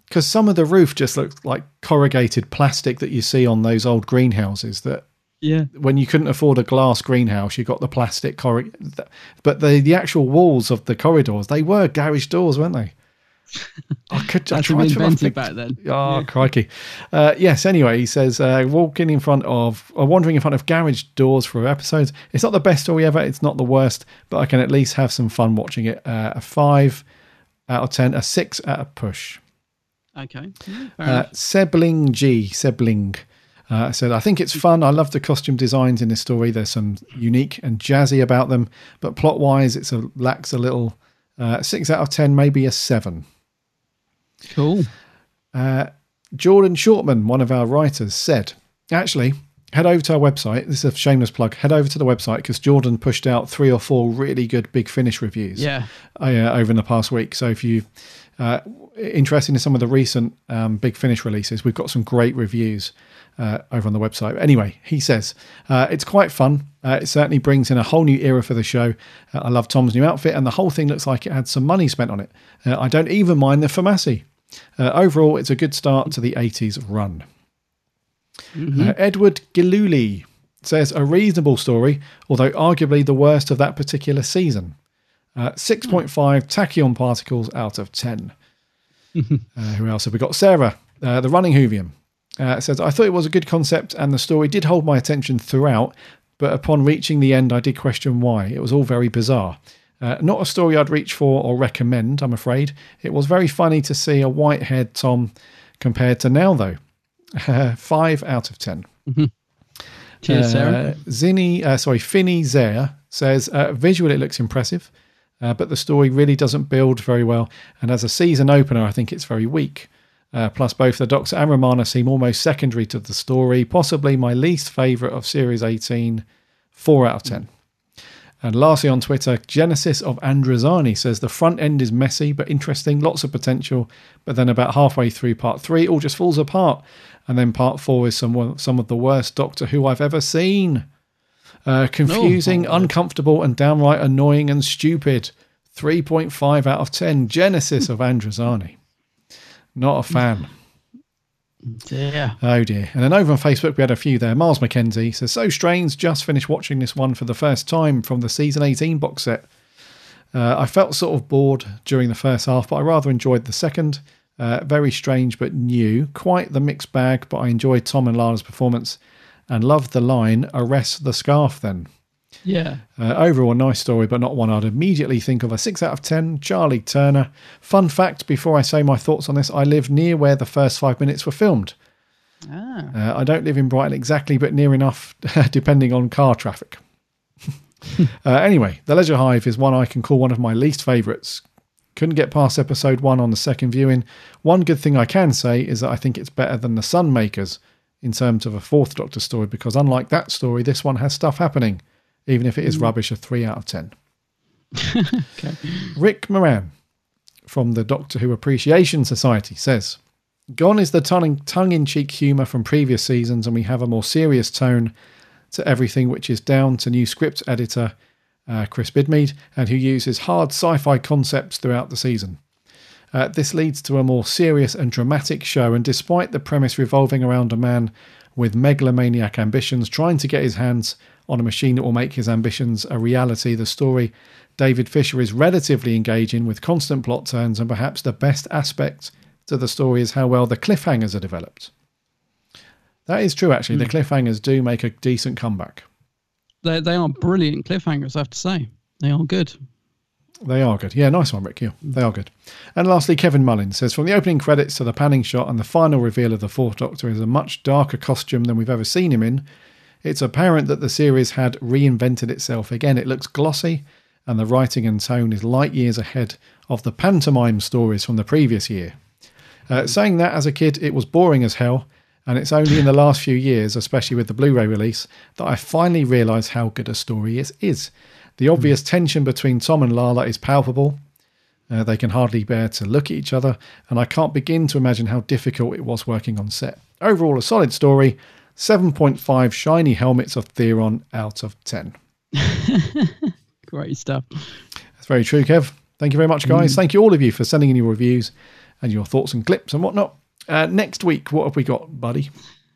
[SPEAKER 1] because some of the roof just looks like corrugated plastic that you see on those old greenhouses. That
[SPEAKER 2] Yeah.
[SPEAKER 1] when you couldn't afford a glass greenhouse, you got the plastic corrug. But the the actual walls of the corridors they were garage doors, weren't they? I could. I
[SPEAKER 2] That's
[SPEAKER 1] tried to
[SPEAKER 2] invented back then.
[SPEAKER 1] Oh, crikey. Uh, yes, anyway, he says, uh, walking in front of, or wandering in front of garage doors for episodes. It's not the best story ever. It's not the worst, but I can at least have some fun watching it. Uh, a five out of 10, a six at a push.
[SPEAKER 2] Okay. Yeah,
[SPEAKER 1] Uh. Sebling G, Sebling. Uh, said, I think it's fun. I love the costume designs in this story. There's some unique and jazzy about them, but plot wise, it's a lacks a little. Uh, six out of 10, maybe a seven.
[SPEAKER 2] Cool.
[SPEAKER 1] Uh, Jordan Shortman, one of our writers, said, actually, head over to our website. This is a shameless plug. Head over to the website because Jordan pushed out three or four really good Big Finish reviews
[SPEAKER 2] Yeah.
[SPEAKER 1] uh, over in the past week. So if you uh, interested in some of the recent um, Big Finish releases, we've got some great reviews uh, over on the website. Anyway, he says uh, it's quite fun. Uh, it certainly brings in a whole new era for the show. Uh, I love Tom's new outfit, and the whole thing looks like it had some money spent on it. Uh, I don't even mind the Foamasi. Uh, overall, it's a good start to the 80s run. Uh, Edward Giluli says a reasonable story, although arguably the worst of that particular season. Uh, 6.5 tachyon particles out of 10. [laughs] uh, who else have we got? Sarah, uh, the running Whovian, uh, says, I thought it was a good concept and the story did hold my attention throughout, but upon reaching the end, I did question why. It was all very bizarre. Uh, not a story I'd reach for or recommend, I'm afraid. It was very funny to see a white haired Tom compared to now, though. [laughs] Five out of 10.
[SPEAKER 2] Cheers, Sarah.
[SPEAKER 1] Zinni, uh, sorry, Finny Zare says, uh, visually it looks impressive, uh, but the story really doesn't build very well. And as a season opener, I think it's very weak. Uh, plus, both the Doctor and Romana seem almost secondary to the story. Possibly my least favourite of Series 18, 4 out of 10. And lastly, on Twitter, Genesis of Androzani says the front end is messy but interesting, lots of potential. But then about halfway through part three, all just falls apart. And then part four is some some of the worst Doctor Who I've ever seen. Uh, confusing, uncomfortable, and downright annoying and stupid. 3.5 out of 10. Genesis of Androzani. Not a fan.
[SPEAKER 2] Yeah.
[SPEAKER 1] Oh dear. And then over on Facebook, we had a few there. Miles McKenzie says, So strange, just finished watching this one for the first time from the season 18 box set. Uh, I felt sort of bored during the first half, but I rather enjoyed the second. Uh, very strange but new. Quite the mixed bag, but I enjoyed Tom and Lalla's performance and loved the line, Arrest the scarf then.
[SPEAKER 2] Yeah.
[SPEAKER 1] Uh, overall, nice story, but not one I'd immediately think of. A 6 out of 10, Charlie Turner. Fun fact before I say my thoughts on this, I live near where the first five minutes were filmed.
[SPEAKER 2] Ah.
[SPEAKER 1] Uh, I don't live in Brighton exactly, but near enough, [laughs] depending on car traffic. [laughs] uh, anyway, The Leisure Hive is one I can call one of my least favourites. Couldn't get past episode one on the second viewing. One good thing I can say is that I think it's better than The Sunmakers in terms of a fourth Doctor story, because unlike that story, this one has stuff happening, even if it is rubbish, a 3 out of 10. [laughs]
[SPEAKER 2] okay.
[SPEAKER 1] Rick Moran from the Doctor Who Appreciation Society says, Gone is the tongue in cheek humour from previous seasons, and we have a more serious tone to everything, which is down to new script editor uh, Chris Bidmead, and who uses hard sci fi concepts throughout the season. Uh, this leads to a more serious and dramatic show, and despite the premise revolving around a man with megalomaniac ambitions trying to get his hands on a machine that will make his ambitions a reality, the story David Fisher is relatively engaging with constant plot turns, and perhaps the best aspect to the story is how well the cliffhangers are developed. That is true, actually. The cliffhangers do make a decent comeback.
[SPEAKER 2] They, they are brilliant cliffhangers, I have to say. They are good.
[SPEAKER 1] They are good. Yeah, nice one, Rick. Yeah, they are good. And lastly, Kevin Mullins says From the opening credits to the panning shot and the final reveal of the Fourth Doctor is a much darker costume than we've ever seen him in. It's apparent that the series had reinvented itself again. It looks glossy, and the writing and tone is light years ahead of the pantomime stories from the previous year. Uh, saying that as a kid, it was boring as hell, and it's only in the last few years, especially with the Blu ray release, that I finally realised how good a story is. is. The obvious tension between Tom and Lalla is palpable. Uh, they can hardly bear to look at each other, and I can't begin to imagine how difficult it was working on set. Overall, a solid story. 7.5 shiny helmets of Theron out of 10. [laughs]
[SPEAKER 2] Great stuff.
[SPEAKER 1] That's very true, Kev. Thank you very much, guys. Thank you, all of you, for sending in your reviews and your thoughts and clips and whatnot. Uh, next week, what have we got, buddy?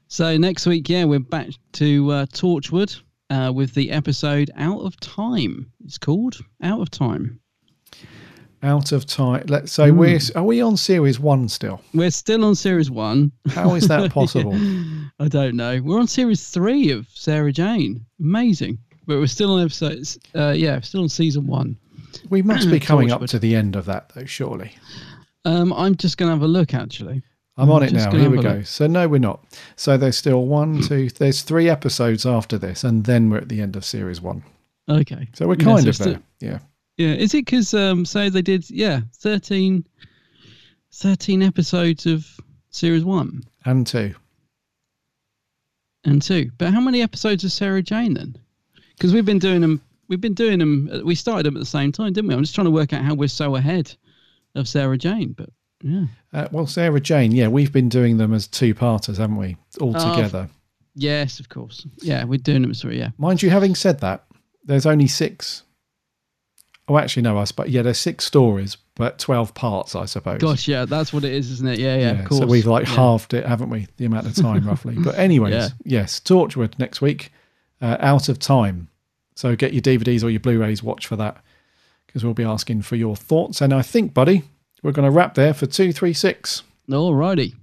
[SPEAKER 2] So next week, yeah, we're back to uh, Torchwood uh, with the episode Out of Time. It's called Out of Time.
[SPEAKER 1] Out of time. Let's say we're are we on series one still?
[SPEAKER 2] We're still on series one.
[SPEAKER 1] How is that [laughs] possible? [laughs]
[SPEAKER 2] I don't know. We're on series three of Sarah Jane. Amazing. But we're still on episodes. Uh, yeah, still on season one.
[SPEAKER 1] We must be [clears throat] coming up to the end of that, though, surely.
[SPEAKER 2] Um, I'm just going to have a look, actually.
[SPEAKER 1] I'm on it
[SPEAKER 2] just
[SPEAKER 1] now. Here we go.
[SPEAKER 2] look.
[SPEAKER 1] So no, we're not. So there's still one, two. There's three episodes after this, and then we're at the end of series one.
[SPEAKER 2] Okay.
[SPEAKER 1] So we're
[SPEAKER 2] Yeah,
[SPEAKER 1] kind
[SPEAKER 2] so
[SPEAKER 1] of there. Yeah.
[SPEAKER 2] Yeah, is it because um, so they did yeah 13, 13 episodes of series one
[SPEAKER 1] And two.
[SPEAKER 2] and two, but how many episodes of Sarah Jane then? Because we've been doing them, we've been doing them. uh, We started them at the same time, didn't we? I'm just trying to work out how we're so ahead of Sarah Jane, but yeah,
[SPEAKER 1] Uh, well, Sarah Jane. Yeah, we've been doing them as two parters, haven't we? All
[SPEAKER 2] Oh,
[SPEAKER 1] together.
[SPEAKER 2] yes, of course, yeah, we're doing them. Sorry, yeah,
[SPEAKER 1] Mind you, having said that, there's only six. Oh, actually, no. I suppose yeah, there's six stories, but twelve parts, I suppose.
[SPEAKER 2] gosh, yeah, that's what it is, isn't it? Yeah, yeah, of course.
[SPEAKER 1] So we've like
[SPEAKER 2] yeah.
[SPEAKER 1] halved it, haven't we? The amount of time [laughs] roughly. But anyways,
[SPEAKER 2] Yeah.
[SPEAKER 1] yes, Torchwood next week. Uh, out of time. So get your DVDs or your Blu-rays. Watch for that because we'll be asking for your thoughts. And I think, buddy, we're going to wrap there for 236.
[SPEAKER 2] Alrighty.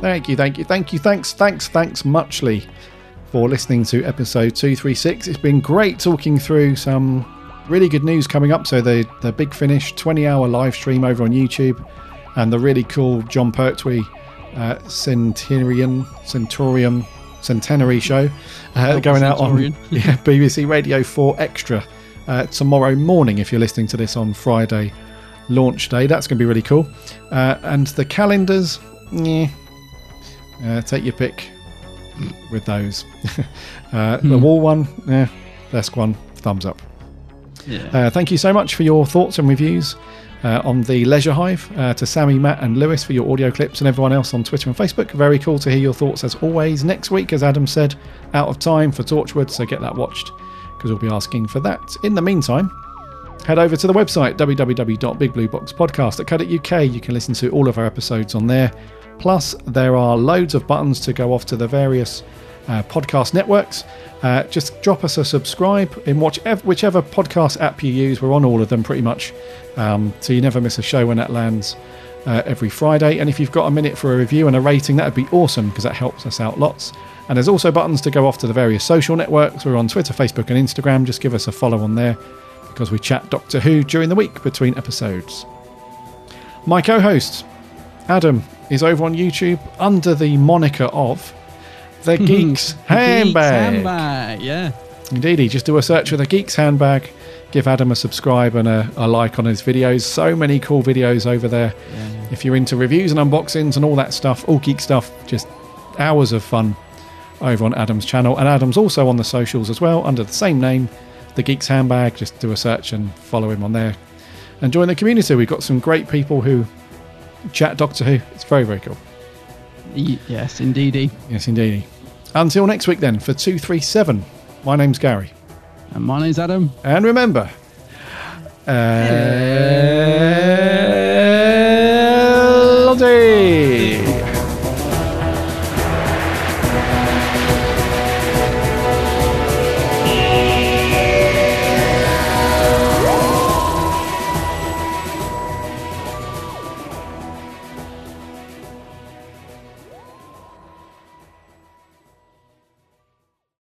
[SPEAKER 1] Thank you, thank you, thank you, thanks, thanks, thanks muchly for listening to episode 236. It's been great talking through some really good news coming up. So, the, the Big Finish 20 hour live stream over on YouTube, and the really cool Jon Pertwee uh, Centurion, Centurion, Centenary show uh, going out on [laughs] yeah, BBC Radio 4 Extra uh, tomorrow morning if you're listening to this on Friday launch day. That's going to be really cool. Uh, and the calendars, yeah, uh, take your pick with those. [laughs] uh, The
[SPEAKER 2] Hmm.
[SPEAKER 1] wall one, yeah, best one, thumbs up.
[SPEAKER 2] Yeah.
[SPEAKER 1] Uh, thank you so much for your thoughts and reviews uh, on the Leisure Hive. Uh, to Sammy, Matt, and Lewis for your audio clips, and everyone else on Twitter and Facebook. Very cool to hear your thoughts as always. Next week, as Adam said, out of time for Torchwood, so get that watched because we'll be asking for that. In the meantime, head over to the website www.bigblueboxpodcast.co.uk. You can listen to all of our episodes on there. Plus, there are loads of buttons to go off to the various uh, podcast networks. Uh, just drop us a subscribe in whichever, whichever podcast app you use. We're on all of them pretty much, um, so you never miss a show when that lands uh, every Friday. And if you've got a minute for a review and a rating, that would be awesome because that helps us out lots. And there's also buttons to go off to the various social networks. We're on Twitter, Facebook, and Instagram. Just give us a follow on there because we chat Doctor Who during the week between episodes. My co host, Adam, is over on YouTube under the moniker of [laughs] The Geeks Handbag.
[SPEAKER 2] Geeks handbag, yeah.
[SPEAKER 1] Indeedy, just do a search for The Geeks Handbag. Give Adam a subscribe and a, a like on his videos. So many cool videos over there. If you're into reviews and unboxings and all that stuff, all geek stuff, just hours of fun over on Adam's channel. And Adam's also on the socials as well under the same name, The Geeks Handbag. Just do a search and follow him on there. And join the community. We've got some great people who chat Doctor Who. It's very, very cool
[SPEAKER 2] yes, indeedy.
[SPEAKER 1] Yes, indeedy. Until next week, then, for 237, my name's Gary.
[SPEAKER 2] And my name's Adam.
[SPEAKER 1] And remember, Allons-y!